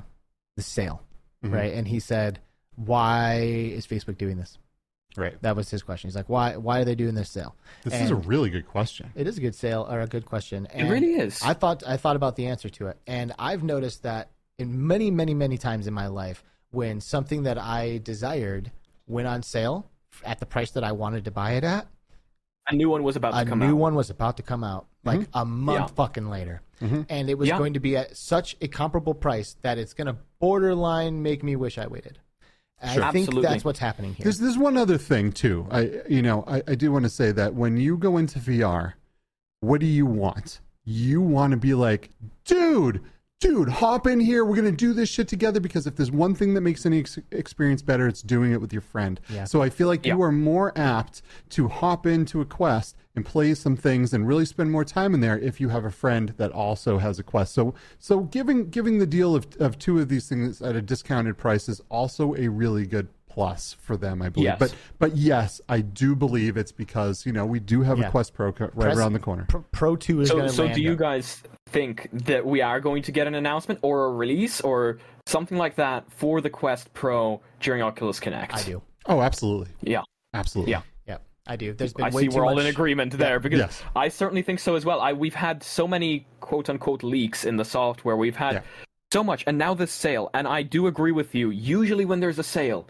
Speaker 1: this sale,
Speaker 2: Mhm.
Speaker 1: right? And he said, "Why is Facebook doing this?"
Speaker 2: Right.
Speaker 1: That was his question. He's like, "Why why are they doing this sale?"
Speaker 2: This is a really good question.
Speaker 1: It is a good sale or a good question. And It
Speaker 3: really is.
Speaker 1: I thought I thought about the answer to it, and I've noticed that in many, many, many times in my life, when something that I desired went on sale at the price that I wanted to buy it at,
Speaker 3: a new one was about
Speaker 1: a
Speaker 3: to come
Speaker 1: new
Speaker 3: out.
Speaker 1: one was about to come out like a month
Speaker 3: Yeah.
Speaker 1: fucking later,
Speaker 2: Mhm.
Speaker 1: and it was
Speaker 3: Yeah.
Speaker 1: going to be at such a comparable price that it's going to borderline make me wish I waited.
Speaker 2: Sure.
Speaker 1: I think
Speaker 3: Absolutely.
Speaker 1: that's what's happening here.
Speaker 2: There's there's one other thing too. I you know I, I do want to say that when you go into VR, what do you want? You want to be like, dude, dude, hop in here. We're gonna do this shit together because if there's one thing that makes any ex- experience better, it's doing it with your friend.
Speaker 1: Yeah.
Speaker 2: So I feel like you are more apt to hop into a quest and play some things and really spend more time in there if you have a friend that also has a quest. So so giving giving the deal of of two of these things at a discounted price is also a really good plus for them, I believe.
Speaker 3: Yes.
Speaker 2: But but yes, I do believe it's because you know we do have
Speaker 1: Yeah.
Speaker 2: a Quest Pro right
Speaker 1: Press-
Speaker 2: around the corner.
Speaker 1: Pro, Pro Two is
Speaker 3: So,
Speaker 1: going to
Speaker 3: so
Speaker 1: land.
Speaker 3: do you
Speaker 1: up.
Speaker 3: guys think that we are going to get an announcement or a release or something like that for the Quest Pro during Oculus Connect?
Speaker 1: I do.
Speaker 2: Oh, absolutely,
Speaker 3: Yeah,
Speaker 2: absolutely.
Speaker 3: Yeah.
Speaker 1: Yeah, I do. There's been
Speaker 3: I
Speaker 1: way
Speaker 3: see
Speaker 1: too
Speaker 3: we're all
Speaker 1: much.
Speaker 3: in agreement there because
Speaker 2: Yes.
Speaker 3: I certainly think so as well. I we've had so many quote unquote leaks in the software. We've had
Speaker 2: Yeah.
Speaker 3: so much, and now this sale. And I do agree with you. Usually, when there's a sale,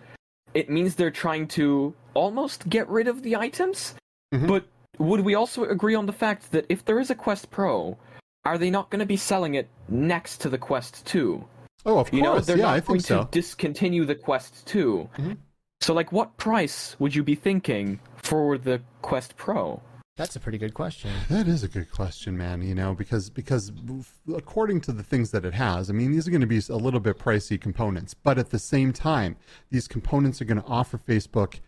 Speaker 3: it means they're trying to almost get rid of the items.
Speaker 2: Mhm.
Speaker 3: But would we also agree on the fact that if there is a Quest Pro, are they not going to be selling it next to the Quest 2?
Speaker 2: Oh, of
Speaker 3: You know,
Speaker 2: course.
Speaker 3: they're
Speaker 2: Yeah,
Speaker 3: not
Speaker 2: I
Speaker 3: going
Speaker 2: think so.
Speaker 3: to discontinue the Quest 2.
Speaker 2: Mhm.
Speaker 3: So, like, what price would you be thinking for the Quest Pro?
Speaker 1: That's a pretty good question.
Speaker 2: That is a good question, man. You know, because because according to the things that it has, I mean, these are going to be a little bit pricey components, but at the same time, these components are going to offer Facebook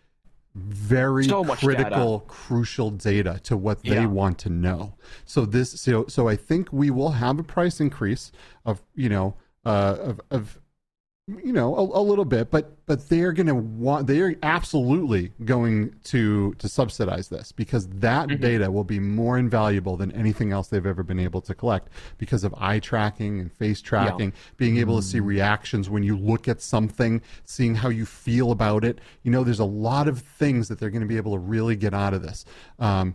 Speaker 2: very
Speaker 3: So much
Speaker 2: critical, crucial data to what they
Speaker 3: Yeah.
Speaker 2: want to know. So this, so so I think we will have a price increase of you know uh, of of you know a, a little bit but but they're going to want they're absolutely going to to subsidize this because that
Speaker 3: Mm-hmm.
Speaker 2: data will be more invaluable than anything else they've ever been able to collect because of eye tracking and face tracking being able to see
Speaker 3: Mm.
Speaker 2: reactions when you look at something seeing how you feel about it you know there's a lot of things that they're going to be able to really get out of this um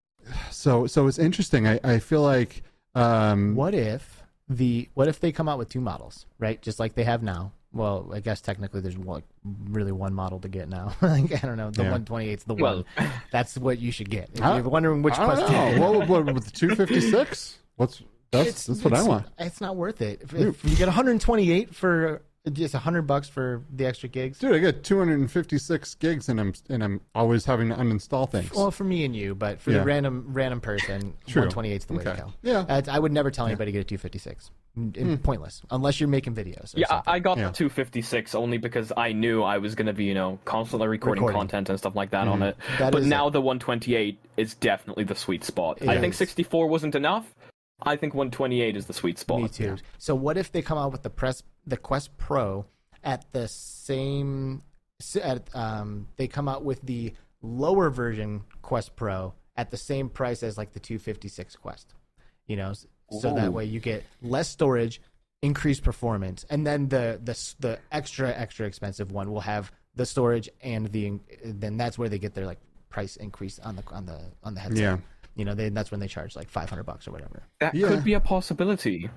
Speaker 2: so so it's interesting i i feel like um
Speaker 1: What if the what if they come out with two models, right? Just like they have now. Well, I guess technically there's one, really one model to get now. like, I don't know. The
Speaker 2: Yeah.
Speaker 1: 128 the
Speaker 3: Well-
Speaker 1: one. That's what you should get. If
Speaker 2: I-
Speaker 1: you're wondering which
Speaker 2: I don't
Speaker 1: question,
Speaker 2: know. what, what, with the 256 what's That's that's what I want.
Speaker 1: It's not worth it. If, if you get 128 for just a 100 bucks for the extra gigs.
Speaker 2: Dude, I get 256 gigs and I'm and I'm always having to uninstall things.
Speaker 1: Well, for me and you, but for
Speaker 2: Yeah.
Speaker 1: the random random person, 128 is the way
Speaker 2: Okay.
Speaker 1: to go.
Speaker 2: Yeah.
Speaker 1: Uh, I would never tell anybody to get a 256. Mm, mm, Pointless, unless you're making videos. Or
Speaker 3: Yeah,
Speaker 1: something.
Speaker 3: I I got
Speaker 2: Yeah.
Speaker 3: the 256 only because I knew I was going to be, you know, constantly recording,
Speaker 1: Recording.
Speaker 3: content and stuff like that on it.
Speaker 1: That
Speaker 3: but
Speaker 1: is
Speaker 3: now the 128 is definitely the sweet spot.
Speaker 1: It
Speaker 3: I think 64 wasn't enough. I think 128 is the sweet spot.
Speaker 1: Me too. So what if they come out with the press the Quest Pro at the same at um they come out with the lower version Quest Pro at the same price as like the 256 Quest. You know, s- so that way you get less storage, increased performance, and then the the the extra extra expensive one will have the storage and the then that's where they get their like price increase on the on the on the headset.
Speaker 2: Yeah.
Speaker 1: You know, they, that's when they charge like 500 bucks or whatever.
Speaker 3: That
Speaker 2: Yeah.
Speaker 3: could be a possibility.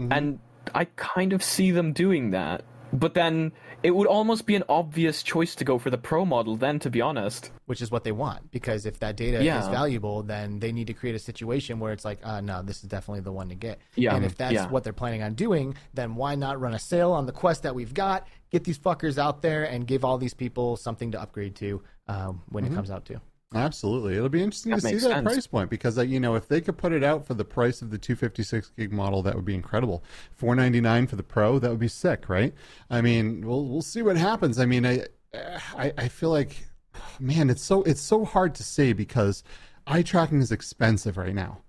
Speaker 2: Mhm.
Speaker 3: And I kind of see them doing that. But then it would almost be an obvious choice to go for the pro model then to be honest.
Speaker 1: which is what they want because if that data is valuable then they need to create a situation where it's like uh, no this is definitely the one to get
Speaker 3: Yeah,
Speaker 1: and if that's
Speaker 3: yeah.
Speaker 1: what they're planning on doing then why not run a sale on the quest that we've got get these fuckers out there and give all these people something to upgrade to um, when
Speaker 2: Mm-hmm.
Speaker 1: it comes out too
Speaker 2: Absolutely, it'll be interesting
Speaker 3: That
Speaker 2: to see that
Speaker 3: sense.
Speaker 2: price point because uh, you know if they could put it out for the price of the 256 gig model, that would be incredible. 499 for the Pro, that would be sick, right? I mean, we'll we'll see what happens. I mean, I I, I feel like, man, it's so it's so hard to say because eye tracking is expensive right now,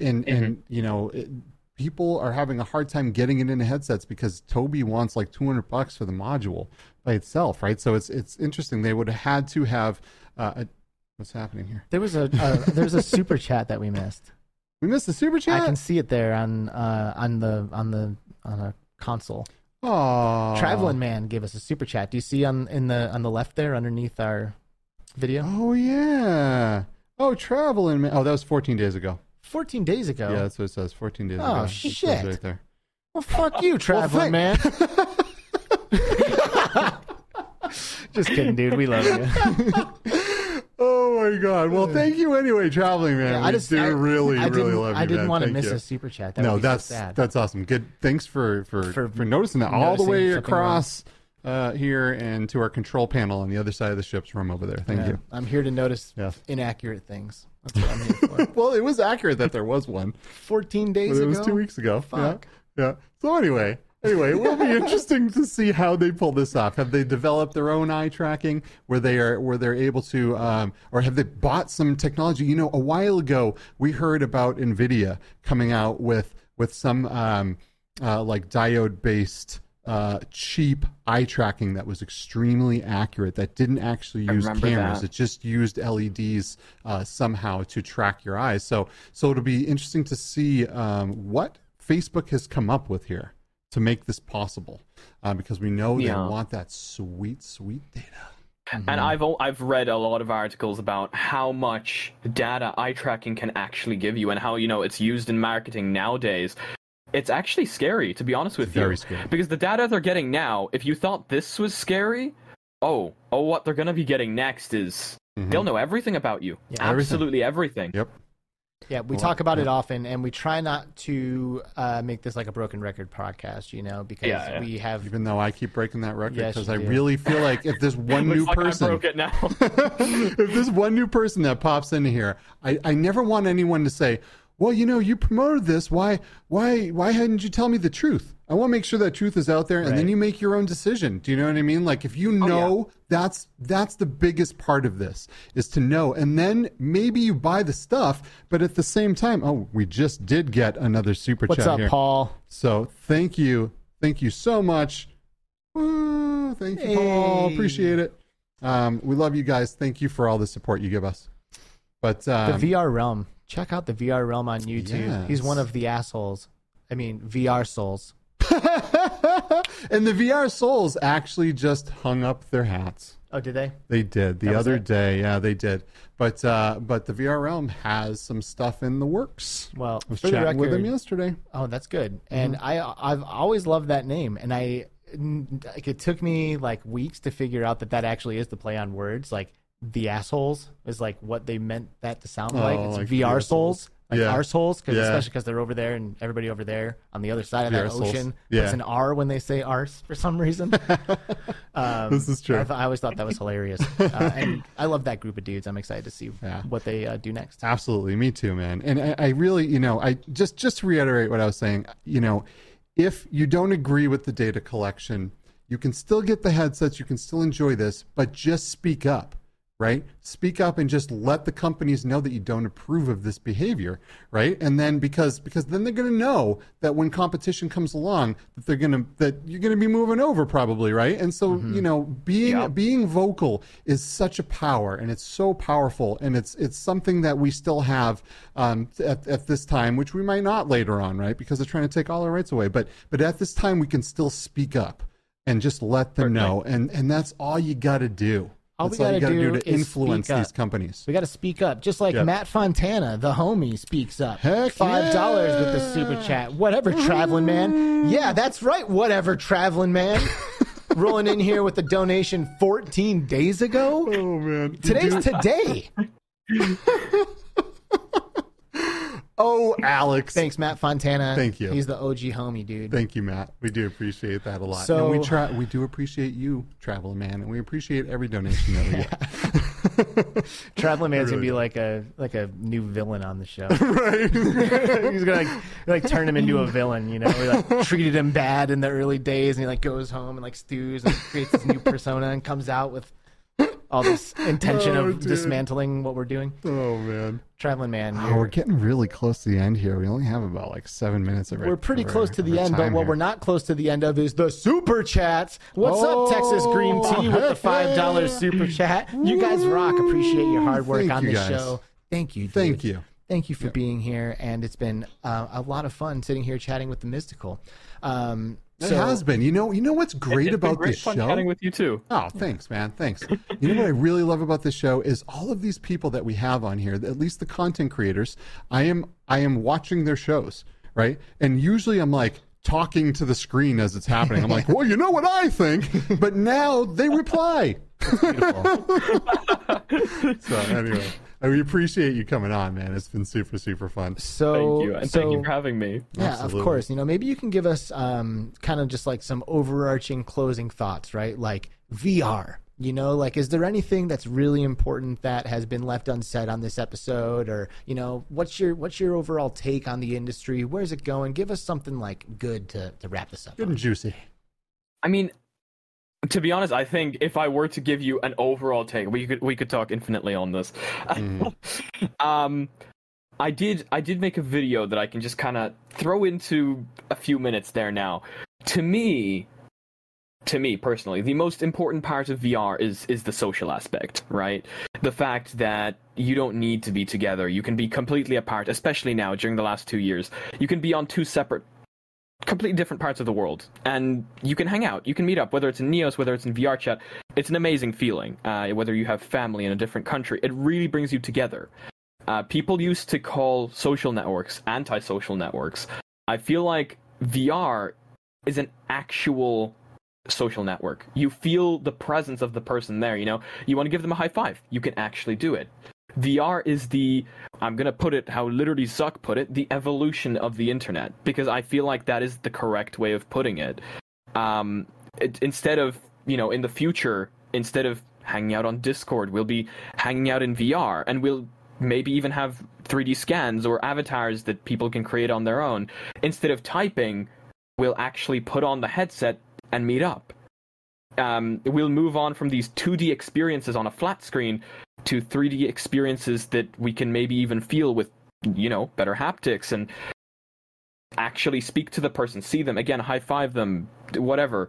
Speaker 2: and and you know. It, People are having a hard time getting it into headsets because Tobii wants like 200 bucks for the module by itself, right? So it's it's interesting. They would have had to have uh, a, What's happening here?
Speaker 1: there was a uh, there's a super chat that we missed
Speaker 2: We missed the super chat.
Speaker 1: i can see it there on uh, on the on the on a console
Speaker 2: Oh,
Speaker 1: traveling man gave us a super chat do you see on in the on the left there underneath our video
Speaker 2: Oh yeah. Oh, traveling man. Oh, that was 14 days ago.
Speaker 1: 14 days ago
Speaker 2: Yeah, that's what it says. 14 days
Speaker 1: Oh,
Speaker 2: ago. Oh
Speaker 1: shit.
Speaker 2: Right there.
Speaker 1: Well, fuck you, traveling man. Just kidding, dude. We love you.
Speaker 2: Oh my god. Well, thank you anyway, traveling man.
Speaker 1: Yeah, I just
Speaker 2: do
Speaker 1: I,
Speaker 2: really,
Speaker 1: I
Speaker 2: really love you.
Speaker 1: I didn't
Speaker 2: man.
Speaker 1: want to
Speaker 2: Thank
Speaker 1: miss
Speaker 2: you.
Speaker 1: a super chat. That
Speaker 2: no,
Speaker 1: would be
Speaker 2: that's
Speaker 1: so sad.
Speaker 2: that's awesome. Good. Thanks for for
Speaker 1: For
Speaker 2: for, noticing that all the way
Speaker 1: something wrong.
Speaker 2: across uh, here and to our control panel on the other side of the ship's room over there. Thank
Speaker 1: Yeah,
Speaker 2: you.
Speaker 1: I'm here to notice
Speaker 2: Yes.
Speaker 1: inaccurate things. That's what I'm here for.
Speaker 2: Well, it was accurate that there was one.
Speaker 1: 14 days
Speaker 2: But it
Speaker 1: ago.
Speaker 2: was two weeks ago.
Speaker 1: Fuck.
Speaker 2: Yeah. yeah. So anyway, anyway, it will be interesting to see how they pull this off. Have they developed their own eye tracking where they are where they're able to, um, or have they bought some technology? You know, a while ago we heard about Nvidia coming out with with some um, uh, like diode based. Uh, cheap eye tracking that was extremely accurate that didn't actually use cameras
Speaker 3: that.
Speaker 2: it just used LEDs uh, somehow to track your eyes. So, so it'll be interesting to see um, what Facebook has come up with here to make this possible, uh, because we know
Speaker 3: Yeah.
Speaker 2: they want that sweet, sweet data.
Speaker 1: Mm-hmm.
Speaker 3: And I've I've read a lot of articles about how much data eye tracking can actually give you and how you know it's used in marketing nowadays. It's actually scary to be honest with
Speaker 2: Very
Speaker 3: you.
Speaker 2: scary.
Speaker 3: Because the data they're getting now, if you thought this was scary, oh, oh what they're going to be getting next is
Speaker 2: Mhm.
Speaker 3: they'll know everything about you.
Speaker 1: Yeah.
Speaker 2: Everything.
Speaker 3: Absolutely everything.
Speaker 2: Yep.
Speaker 1: Yeah, we
Speaker 2: Well,
Speaker 1: talk about it often, and we try not to uh, make this like a broken record podcast, you know, because
Speaker 3: Yeah, yeah.
Speaker 1: we have.
Speaker 2: Even though I keep breaking that record because
Speaker 1: you
Speaker 2: I
Speaker 1: do.
Speaker 2: really feel like if there's one new
Speaker 3: like
Speaker 2: person,
Speaker 3: I broke it now.
Speaker 2: if there's one new person that pops into here, I, I never want anyone to say, "Well, you know, you promoted this. Why, why, why hadn't you tell me the truth?" I want to make sure that truth is out there, and then you make your own decision. Do you know what I mean? Like if you
Speaker 3: Oh,
Speaker 2: know, that's that's the biggest part of this is to know, and then maybe you buy the stuff, but at the same time, oh, we just did get another super chat.
Speaker 1: What's
Speaker 2: chat
Speaker 1: up,
Speaker 2: here.
Speaker 1: Paul?
Speaker 2: So thank you, thank you so much. Woo, thank you, Paul. Appreciate it. Um, we love you guys. Thank you for all the support you give us. But
Speaker 1: The
Speaker 2: um,
Speaker 1: VR Realm. Check out the VR Realm on YouTube. He's one of the assholes. I mean, VR souls.
Speaker 2: and the VR Souls actually just hung up their hats.
Speaker 1: Oh, did they?
Speaker 2: They did the
Speaker 1: That
Speaker 2: other day. Yeah, they did. But uh, but the VR Realm has some stuff in the works.
Speaker 1: Well,
Speaker 2: I was chatting
Speaker 1: record,
Speaker 2: with him yesterday.
Speaker 1: Oh, that's good. And
Speaker 2: Mm-hmm.
Speaker 1: I I've always loved that name, and I like it took me like weeks to figure out that that actually is the play on words. Like the assholes is like what they meant that to sound like.
Speaker 2: Oh,
Speaker 1: It's
Speaker 2: like
Speaker 1: VR
Speaker 2: assholes.
Speaker 1: souls. like
Speaker 2: Yeah.
Speaker 1: arseholes, cause,
Speaker 2: Yeah.
Speaker 1: especially because they're over there and everybody over there on the other side of
Speaker 2: The
Speaker 1: that ocean
Speaker 2: Yeah.
Speaker 1: puts an R when they say arse for some reason. um,
Speaker 2: This is true.
Speaker 1: I, th- I always thought that was hilarious, uh, and I love that group of dudes. I'm excited to see
Speaker 2: Yeah.
Speaker 1: what they uh, do next.
Speaker 2: Absolutely, me too, man. And I, I really, you know, I just just to reiterate what I was saying, you know, if you don't agree with the data collection, you can still get the headsets, you can still enjoy this, but just speak up, right? Speak up and just let the companies know that you don't approve of this behavior, right? And then because because then they're going to know that when competition comes along that they're going to that you're going to be moving over probably, right? And so, you know, being
Speaker 3: Yeah.
Speaker 2: being vocal is such a power and it's so powerful and it's it's something that we still have um, at, at this time which we might not later on right because they're trying to take all our rights away but but at this time we can still speak up and just let them know and and that's all you got to do
Speaker 1: All
Speaker 2: that's
Speaker 1: we gotta do
Speaker 2: do to
Speaker 1: is
Speaker 2: influence
Speaker 1: speak up.
Speaker 2: these companies
Speaker 1: We got to speak up, just like
Speaker 2: Yep.
Speaker 1: Matt Fontana, the homie, speaks up.
Speaker 2: Heck
Speaker 1: Five dollars with the super chat. Whatever, traveling man. Yeah, that's right. Whatever, traveling man. Rolling in here with a donation 14 days ago.
Speaker 2: oh man
Speaker 1: Today's today.
Speaker 2: oh alex
Speaker 1: Thanks, Matt Fontana.
Speaker 2: Thank you.
Speaker 1: He's the OG homie, dude.
Speaker 2: Thank you, Matt. We do appreciate that a lot.
Speaker 1: So-
Speaker 2: and we try we do appreciate you, Travel Man, and we appreciate every donation that we get.
Speaker 1: Traveling man's gonna be like a like a new villain on the show. right. He's gonna like, like turn him into a villain. You know, we like treated him bad in the early days, and he like goes home and like stews and creates this new persona and comes out with all this intention
Speaker 2: Oh,
Speaker 1: of
Speaker 2: dude.
Speaker 1: dismantling what we're doing.
Speaker 2: oh man.
Speaker 1: Traveling man,
Speaker 2: Oh, we're getting really close to the end here. We only have about like seven minutes of
Speaker 1: we're pretty close to the end, but what
Speaker 2: here.
Speaker 1: we're not close to the end of is the super chats. What's
Speaker 2: Oh,
Speaker 1: up, Texas Green Tea, with the five dollars super chat? You guys rock. Appreciate your hard work
Speaker 2: Thank
Speaker 1: on this
Speaker 2: guys.
Speaker 1: show. Thank you. Dude.
Speaker 2: Thank you.
Speaker 1: Thank you for being here, and it's been uh, a lot of fun sitting here chatting with the Mysticle. Um,
Speaker 2: It
Speaker 1: so,
Speaker 2: has been. You know, you know what's great about
Speaker 3: great
Speaker 2: this
Speaker 3: fun
Speaker 2: show?
Speaker 3: chatting with you too.
Speaker 2: Oh, thanks, man. Thanks. You know what I really love about this show is all of these people that we have on here, at least the content creators. I am I am watching their shows, right? And usually I'm like talking to the screen as it's happening. I'm like, "Well, you know what I think." But now they reply. so, anyway, we appreciate you coming on, man. It's been super super fun.
Speaker 1: So,
Speaker 3: Thank you, and
Speaker 1: so,
Speaker 3: thank you for having me.
Speaker 1: Yeah,
Speaker 2: Absolutely.
Speaker 1: of course. You know, maybe you can give us um, kind of just like some overarching closing thoughts, right? Like VR. You know, like is there anything that's really important that has been left unsaid on this episode, or you know, what's your what's your overall take on the industry? Where's it going? Give us something like good to to wrap this up.
Speaker 2: Good
Speaker 1: on.
Speaker 2: and juicy.
Speaker 3: I mean, to be honest, I think if I were to give you an overall take, we could we could talk infinitely on this. um, I did I did make a video that I can just kind of throw into a few minutes there now. To me, to me personally, the most important part of VR is is the social aspect, right? The fact that you don't need to be together, you can be completely apart, especially now during the last 2 years. You can be on two separate completely different parts of the world and you can hang out you can meet up whether it's in neos whether it's in vr chat it's an amazing feeling uh, whether you have family in a different country it really brings you together. Uh, people used to call social networks antisocial networks. I feel like vr is an actual social network. You feel the presence of the person there you know? You want to give them a high five you can actually do it VR is the I'm gonna put it how literally Zuck put it, the evolution of the internet because I feel like that is the correct way of putting it. Um, it, instead of you know in the future, instead of hanging out on Discord, we'll be hanging out in VR, and we'll maybe even have 3D scans or avatars that people can create on their own. Instead of typing, we'll actually put on the headset and meet up. Um, we'll move on from these 2D experiences on a flat screen to 3D experiences that we can maybe even feel with, you know, better haptics and actually speak to the person, see them again, high five them, whatever.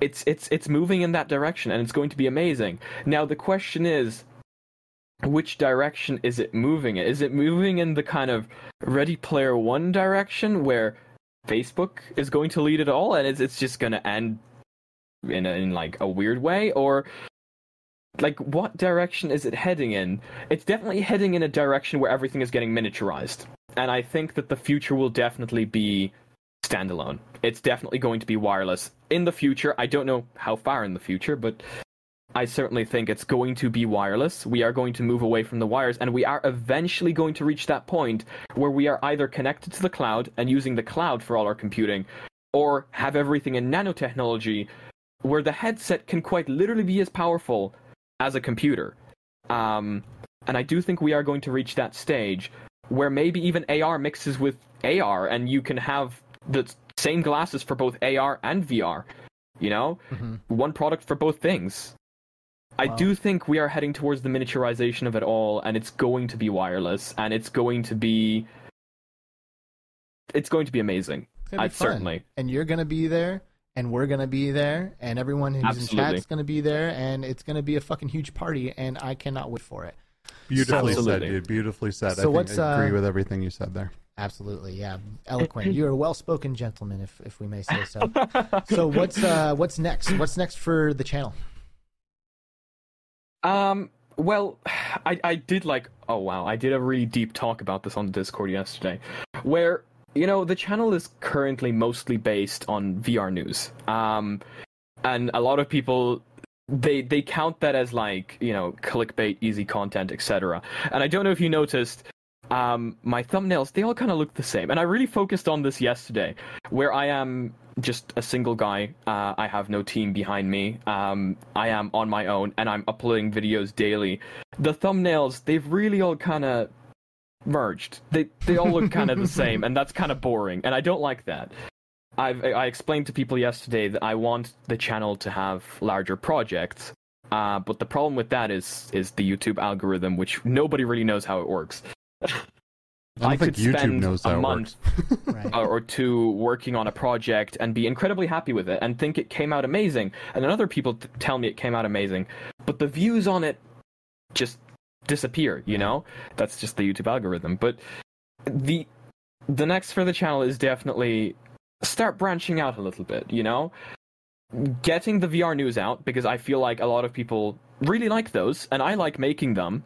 Speaker 3: It's it's it's moving in that direction, and it's going to be amazing. Now the question is, which direction is it moving? Is it moving in the kind of Ready Player One direction where Facebook is going to lead it all, and it's it's just going to end in a, in like a weird way, or like what direction is it heading in? It's definitely heading in a direction where everything is getting miniaturized, and I think that the future will definitely be standalone. It's definitely going to be wireless in the future. I don't know how far in the future, but I certainly think it's going to be wireless. We are going to move away from the wires, and we are eventually going to reach that point where we are either connected to the cloud and using the cloud for all our computing, or have everything in nanotechnology where the headset can quite literally be as powerful as a computer. Um, and I do think we are going to reach that stage where maybe even AR mixes with AR, and you can have the same glasses for both AR and VR. You know,
Speaker 1: Mhm.
Speaker 3: one product for both things. I do think we are heading towards the miniaturization of it all, and it's going to be wireless, and it's going to be, it's going to be amazing.
Speaker 1: Be
Speaker 3: I certainly.
Speaker 1: And you're gonna be there, and we're gonna be there, and everyone who's in
Speaker 3: Absolutely.
Speaker 1: chat's gonna be there, and it's gonna be a fucking huge party, and I cannot wait for it.
Speaker 2: Beautifully said, dude. Beautifully said.
Speaker 1: So
Speaker 2: I think
Speaker 1: what's,
Speaker 2: I agree
Speaker 1: uh,
Speaker 2: with everything you said there.
Speaker 1: Absolutely, yeah, eloquent. You're a well-spoken gentleman, if if we may say so. so what's uh what's next? What's next for the channel?
Speaker 3: Um. Well, I I did like. Oh wow, I did a really deep talk about this on the Discord yesterday, where you know the channel is currently mostly based on VR news. Um, and a lot of people they they count that as like you know clickbait, easy content, etc. And I don't know if you noticed. Um, my thumbnails, they all kind of look the same. And I really focused on this yesterday, where I am just a single guy. Uh, I have no team behind me. Um, I am on my own, and I'm uploading videos daily. The thumbnails, they've really all kind of merged. They they all look kind of the same, and that's kind of boring. And I don't like that. I've I explained to people yesterday that I want the channel to have larger projects. Uh, but the problem with that is is the YouTube algorithm, which nobody really knows how it works.
Speaker 2: I don't
Speaker 3: I
Speaker 2: think
Speaker 3: could
Speaker 2: YouTube
Speaker 3: spend
Speaker 2: knows
Speaker 3: a month.
Speaker 1: Right.
Speaker 3: or, or two working on a project and be incredibly happy with it and think it came out amazing, and then other people t- tell me it came out amazing, but the views on it just disappear. You know, that's just the YouTube algorithm. But the the next for the channel is definitely start branching out a little bit. You know, getting the VR news out because I feel like a lot of people really like those, and I like making them,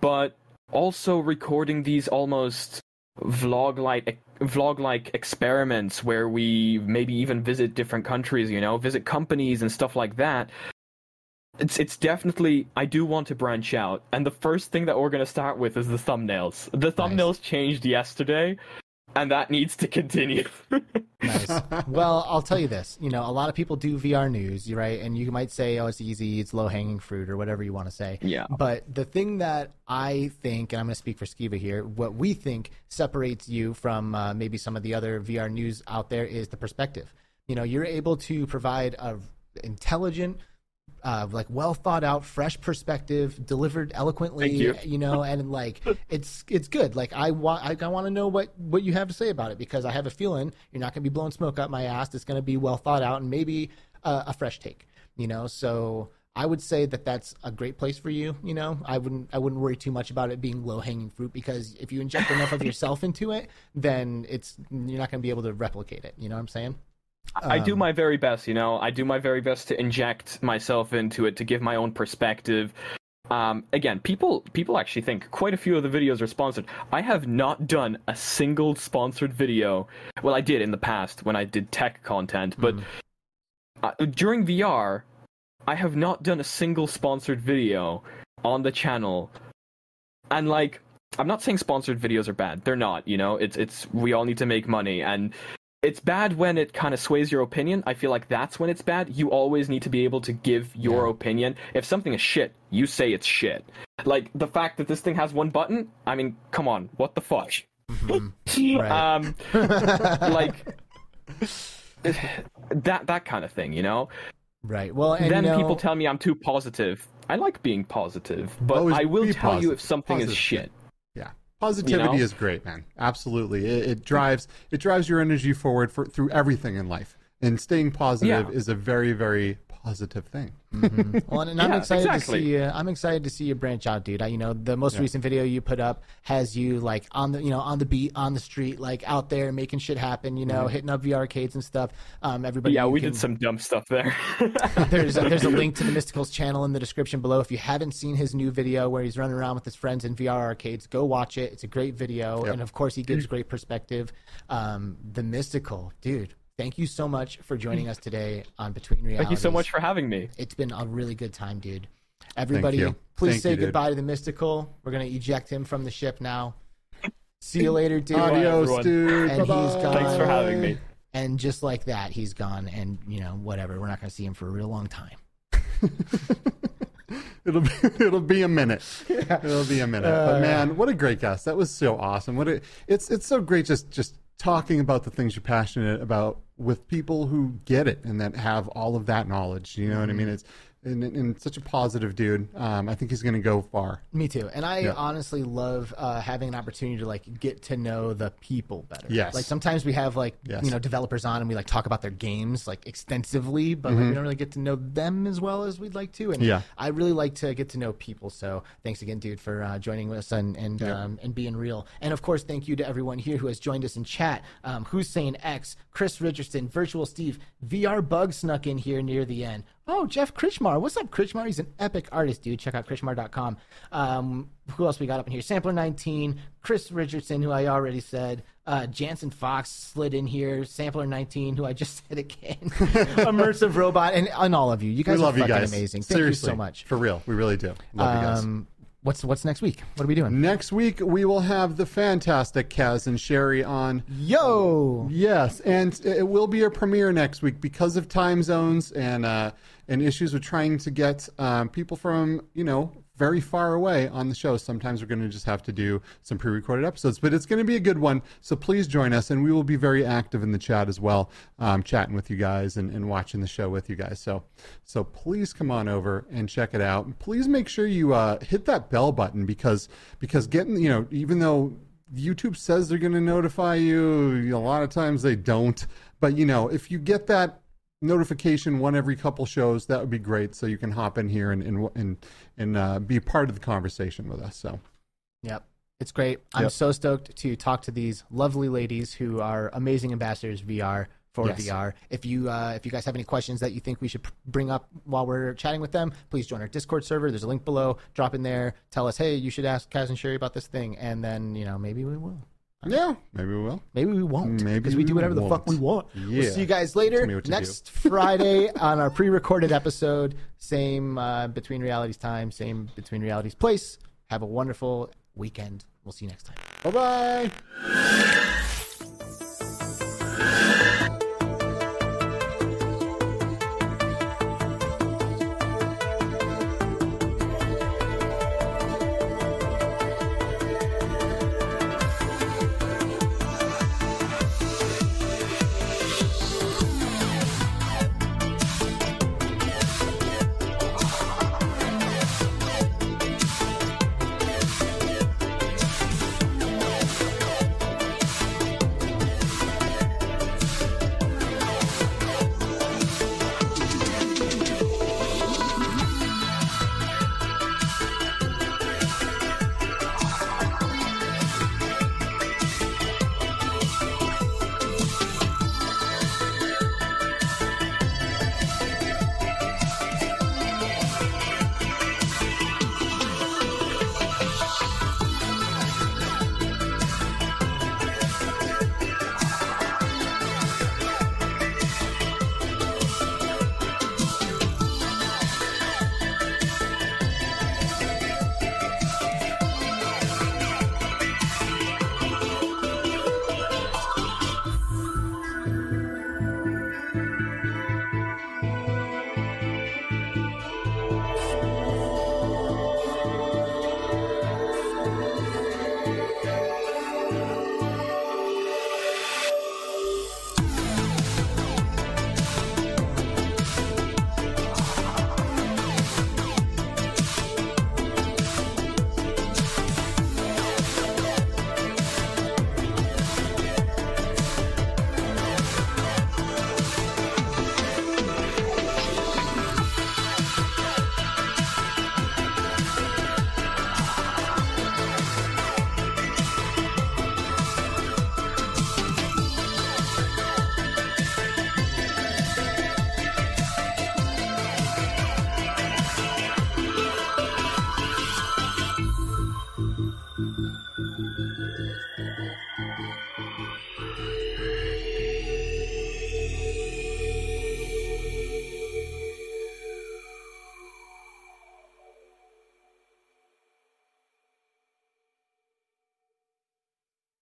Speaker 3: but also recording these almost vlog like vlog like experiments where we maybe even visit different countries you know visit companies and stuff like that it's it's definitely I do want to branch out and the first thing that we're going to start with is the thumbnails the thumbnails changed yesterday and that needs to continue
Speaker 1: Nice. Well, I'll tell you this. You know, a lot of people do VR news, right? And you might say, "Oh, it's easy, it's low hanging fruit," or whatever you want to say.
Speaker 3: Yeah.
Speaker 1: But the thing that I think, and I'm going to speak for Skeeva here, what we think separates you from uh, maybe some of the other VR news out there is the perspective. You know, you're able to provide a intelligent, uh, like well thought out, fresh perspective, delivered eloquently.
Speaker 3: Thank you.
Speaker 1: know, and like it's it's good. Like I want I, I want to know what what you have to say about it because I have a feeling you're not going to be blowing smoke up my ass. It's going to be well thought out and maybe uh, a fresh take. You know, so I would say that that's a great place for you. You know, I wouldn't I wouldn't worry too much about it being low hanging fruit because if you inject enough of yourself into it, then it's you're not going to be able to replicate it. You know what I'm saying?
Speaker 3: I do
Speaker 1: Um,
Speaker 3: my very best, you know. I do my very best to inject myself into it to give my own perspective. Um, again, people people actually think quite a few of the videos are sponsored. I have not done a single sponsored video. Well, I did in the past when I did tech content, but uh, during VR, I have not done a single sponsored video on the channel. And like, I'm not saying sponsored videos are bad. They're not. You know, it's it's we all need to make money and it's bad when it kind of sways your opinion. I feel like that's when it's bad. You always need to be able to give your
Speaker 1: Yeah.
Speaker 3: opinion. If something is shit, you say it's shit. Like the fact that this thing has one button, I mean, come on, what the fuck?
Speaker 1: Right.
Speaker 3: Um like that that kind of thing, you know?
Speaker 1: Right. Well, and
Speaker 3: then
Speaker 1: you know,
Speaker 3: people tell me I'm too positive. I like being positive, but I will tell you if something
Speaker 2: Positive.
Speaker 3: is shit.
Speaker 2: Positivity
Speaker 3: You know?
Speaker 2: is great, man. Absolutely. It, it drives it drives your energy forward for through everything in life. And staying positive
Speaker 3: Yeah.
Speaker 2: is a very, very positive thing.
Speaker 1: Well, and, and I'm excited
Speaker 3: exactly.
Speaker 1: to see you. I'm excited to see you branch out, dude. I, you know, the most recent video you put up has you like on the, you know, on the beat, on the street, like out there making shit happen. You know, hitting up VR arcades and stuff. Um, everybody.
Speaker 3: Yeah, we
Speaker 1: can-
Speaker 3: did some dumb stuff there.
Speaker 1: there's a, there's a link to the Mysticle's channel in the description below. If you haven't seen his new video where he's running around with his friends in VR arcades, go watch it. It's a great video,
Speaker 2: Yep.
Speaker 1: and of course he gives great perspective. Um, the Mysticle, dude. Thank you so much for joining us today on Between Realities.
Speaker 3: Thank you so much for having me.
Speaker 1: It's been a really good time, dude. Everybody, please
Speaker 2: Thank
Speaker 1: say
Speaker 2: you, dude.
Speaker 1: goodbye to the Mysticle. We're gonna eject him from the ship now. See you later, dude.
Speaker 2: Adios,
Speaker 3: everyone.
Speaker 2: dude.
Speaker 1: And he's
Speaker 2: Bye-bye.
Speaker 1: gone.
Speaker 3: Thanks for having me.
Speaker 1: And just like that, he's gone. And you know, whatever. We're not gonna see him for a real long time.
Speaker 2: It'll be it'll be a minute. It'll be a minute. but uh, man, what a great guest. That was so awesome. What a, it's it's so great just just talking about the things you're passionate about with people who get it and that have all of that knowledge. You know what I mean? Mm-hmm. It's and, and such a positive dude. Um, I think he's going to go far.
Speaker 1: Me too. And I
Speaker 2: Yeah.
Speaker 1: honestly love uh, having an opportunity to like get to know the people better.
Speaker 2: Yes.
Speaker 1: Like sometimes we have like
Speaker 2: Yes.
Speaker 1: you know developers on and we like talk about their games like extensively, but like, we don't really get to know them as well as we'd like to. And
Speaker 2: Mm-hmm. Yeah.
Speaker 1: I really like to get to know people. So thanks again, dude, for uh, joining us and and
Speaker 2: Yeah.
Speaker 1: um, and being real. And of course, thank you to everyone here who has joined us in chat. Um, Hussein X, Chris Richardson, Virtual Steve, VR Bug snuck in here near the end. Oh, Jeff Kritschmar. What's up, Kritschmar? He's an epic artist, dude. Check out Kritschmar.com. Um, who else we got up in here? Sampler 19, Chris Richardson, who I already said. Uh, Jansen Fox slid in here. Sampler 19, who I just said again. Immersive Robot, and, and all of you. You guys We
Speaker 2: love
Speaker 1: are
Speaker 2: you
Speaker 1: fucking
Speaker 2: guys.
Speaker 1: amazing. Thank
Speaker 2: Seriously,
Speaker 1: you so much.
Speaker 2: For real, we really do. Love you guys.
Speaker 1: Um, what's what's next week? What are we doing?
Speaker 2: Next week we will have the fantastic Kaz and Sherry on.
Speaker 1: Yo,
Speaker 2: Yes, and it will be a premiere next week because of time zones and uh, and issues with trying to get um, people from you know very far away on the show. Sometimes we're going to just have to do some pre-recorded episodes, but it's going to be a good one. So please join us, and we will be very active in the chat as well, um, chatting with you guys and, and watching the show with you guys. So so please come on over and check it out. Please make sure you uh, hit that bell button because because getting you know even though YouTube says they're going to notify you. A lot of times they don't. But you know, if you get that notification one every couple shows, that would be great. So you can hop in here and and and, and uh, be part of the conversation with us. So
Speaker 1: Yep. It's great. I'm
Speaker 2: Yep.
Speaker 1: so stoked to talk to these lovely ladies who are amazing ambassadors VR for
Speaker 2: Yes.
Speaker 1: VR. If you uh, if you guys have any questions that you think we should bring up while we're chatting with them, please join our Discord server. There's a link below. Drop in there. Tell us, hey, you should ask Kaz and Sherry about this thing, and then you know maybe we will.
Speaker 2: Yeah, maybe we will.
Speaker 1: Maybe we won't.
Speaker 2: Maybe
Speaker 1: because we, do whatever won't. the fuck we want.
Speaker 2: Yeah.
Speaker 1: We'll see you guys later next Friday on our pre-recorded episode. Same uh, between realities time. Same between realities place. Have a wonderful weekend. We'll see you next time.
Speaker 2: Bye bye.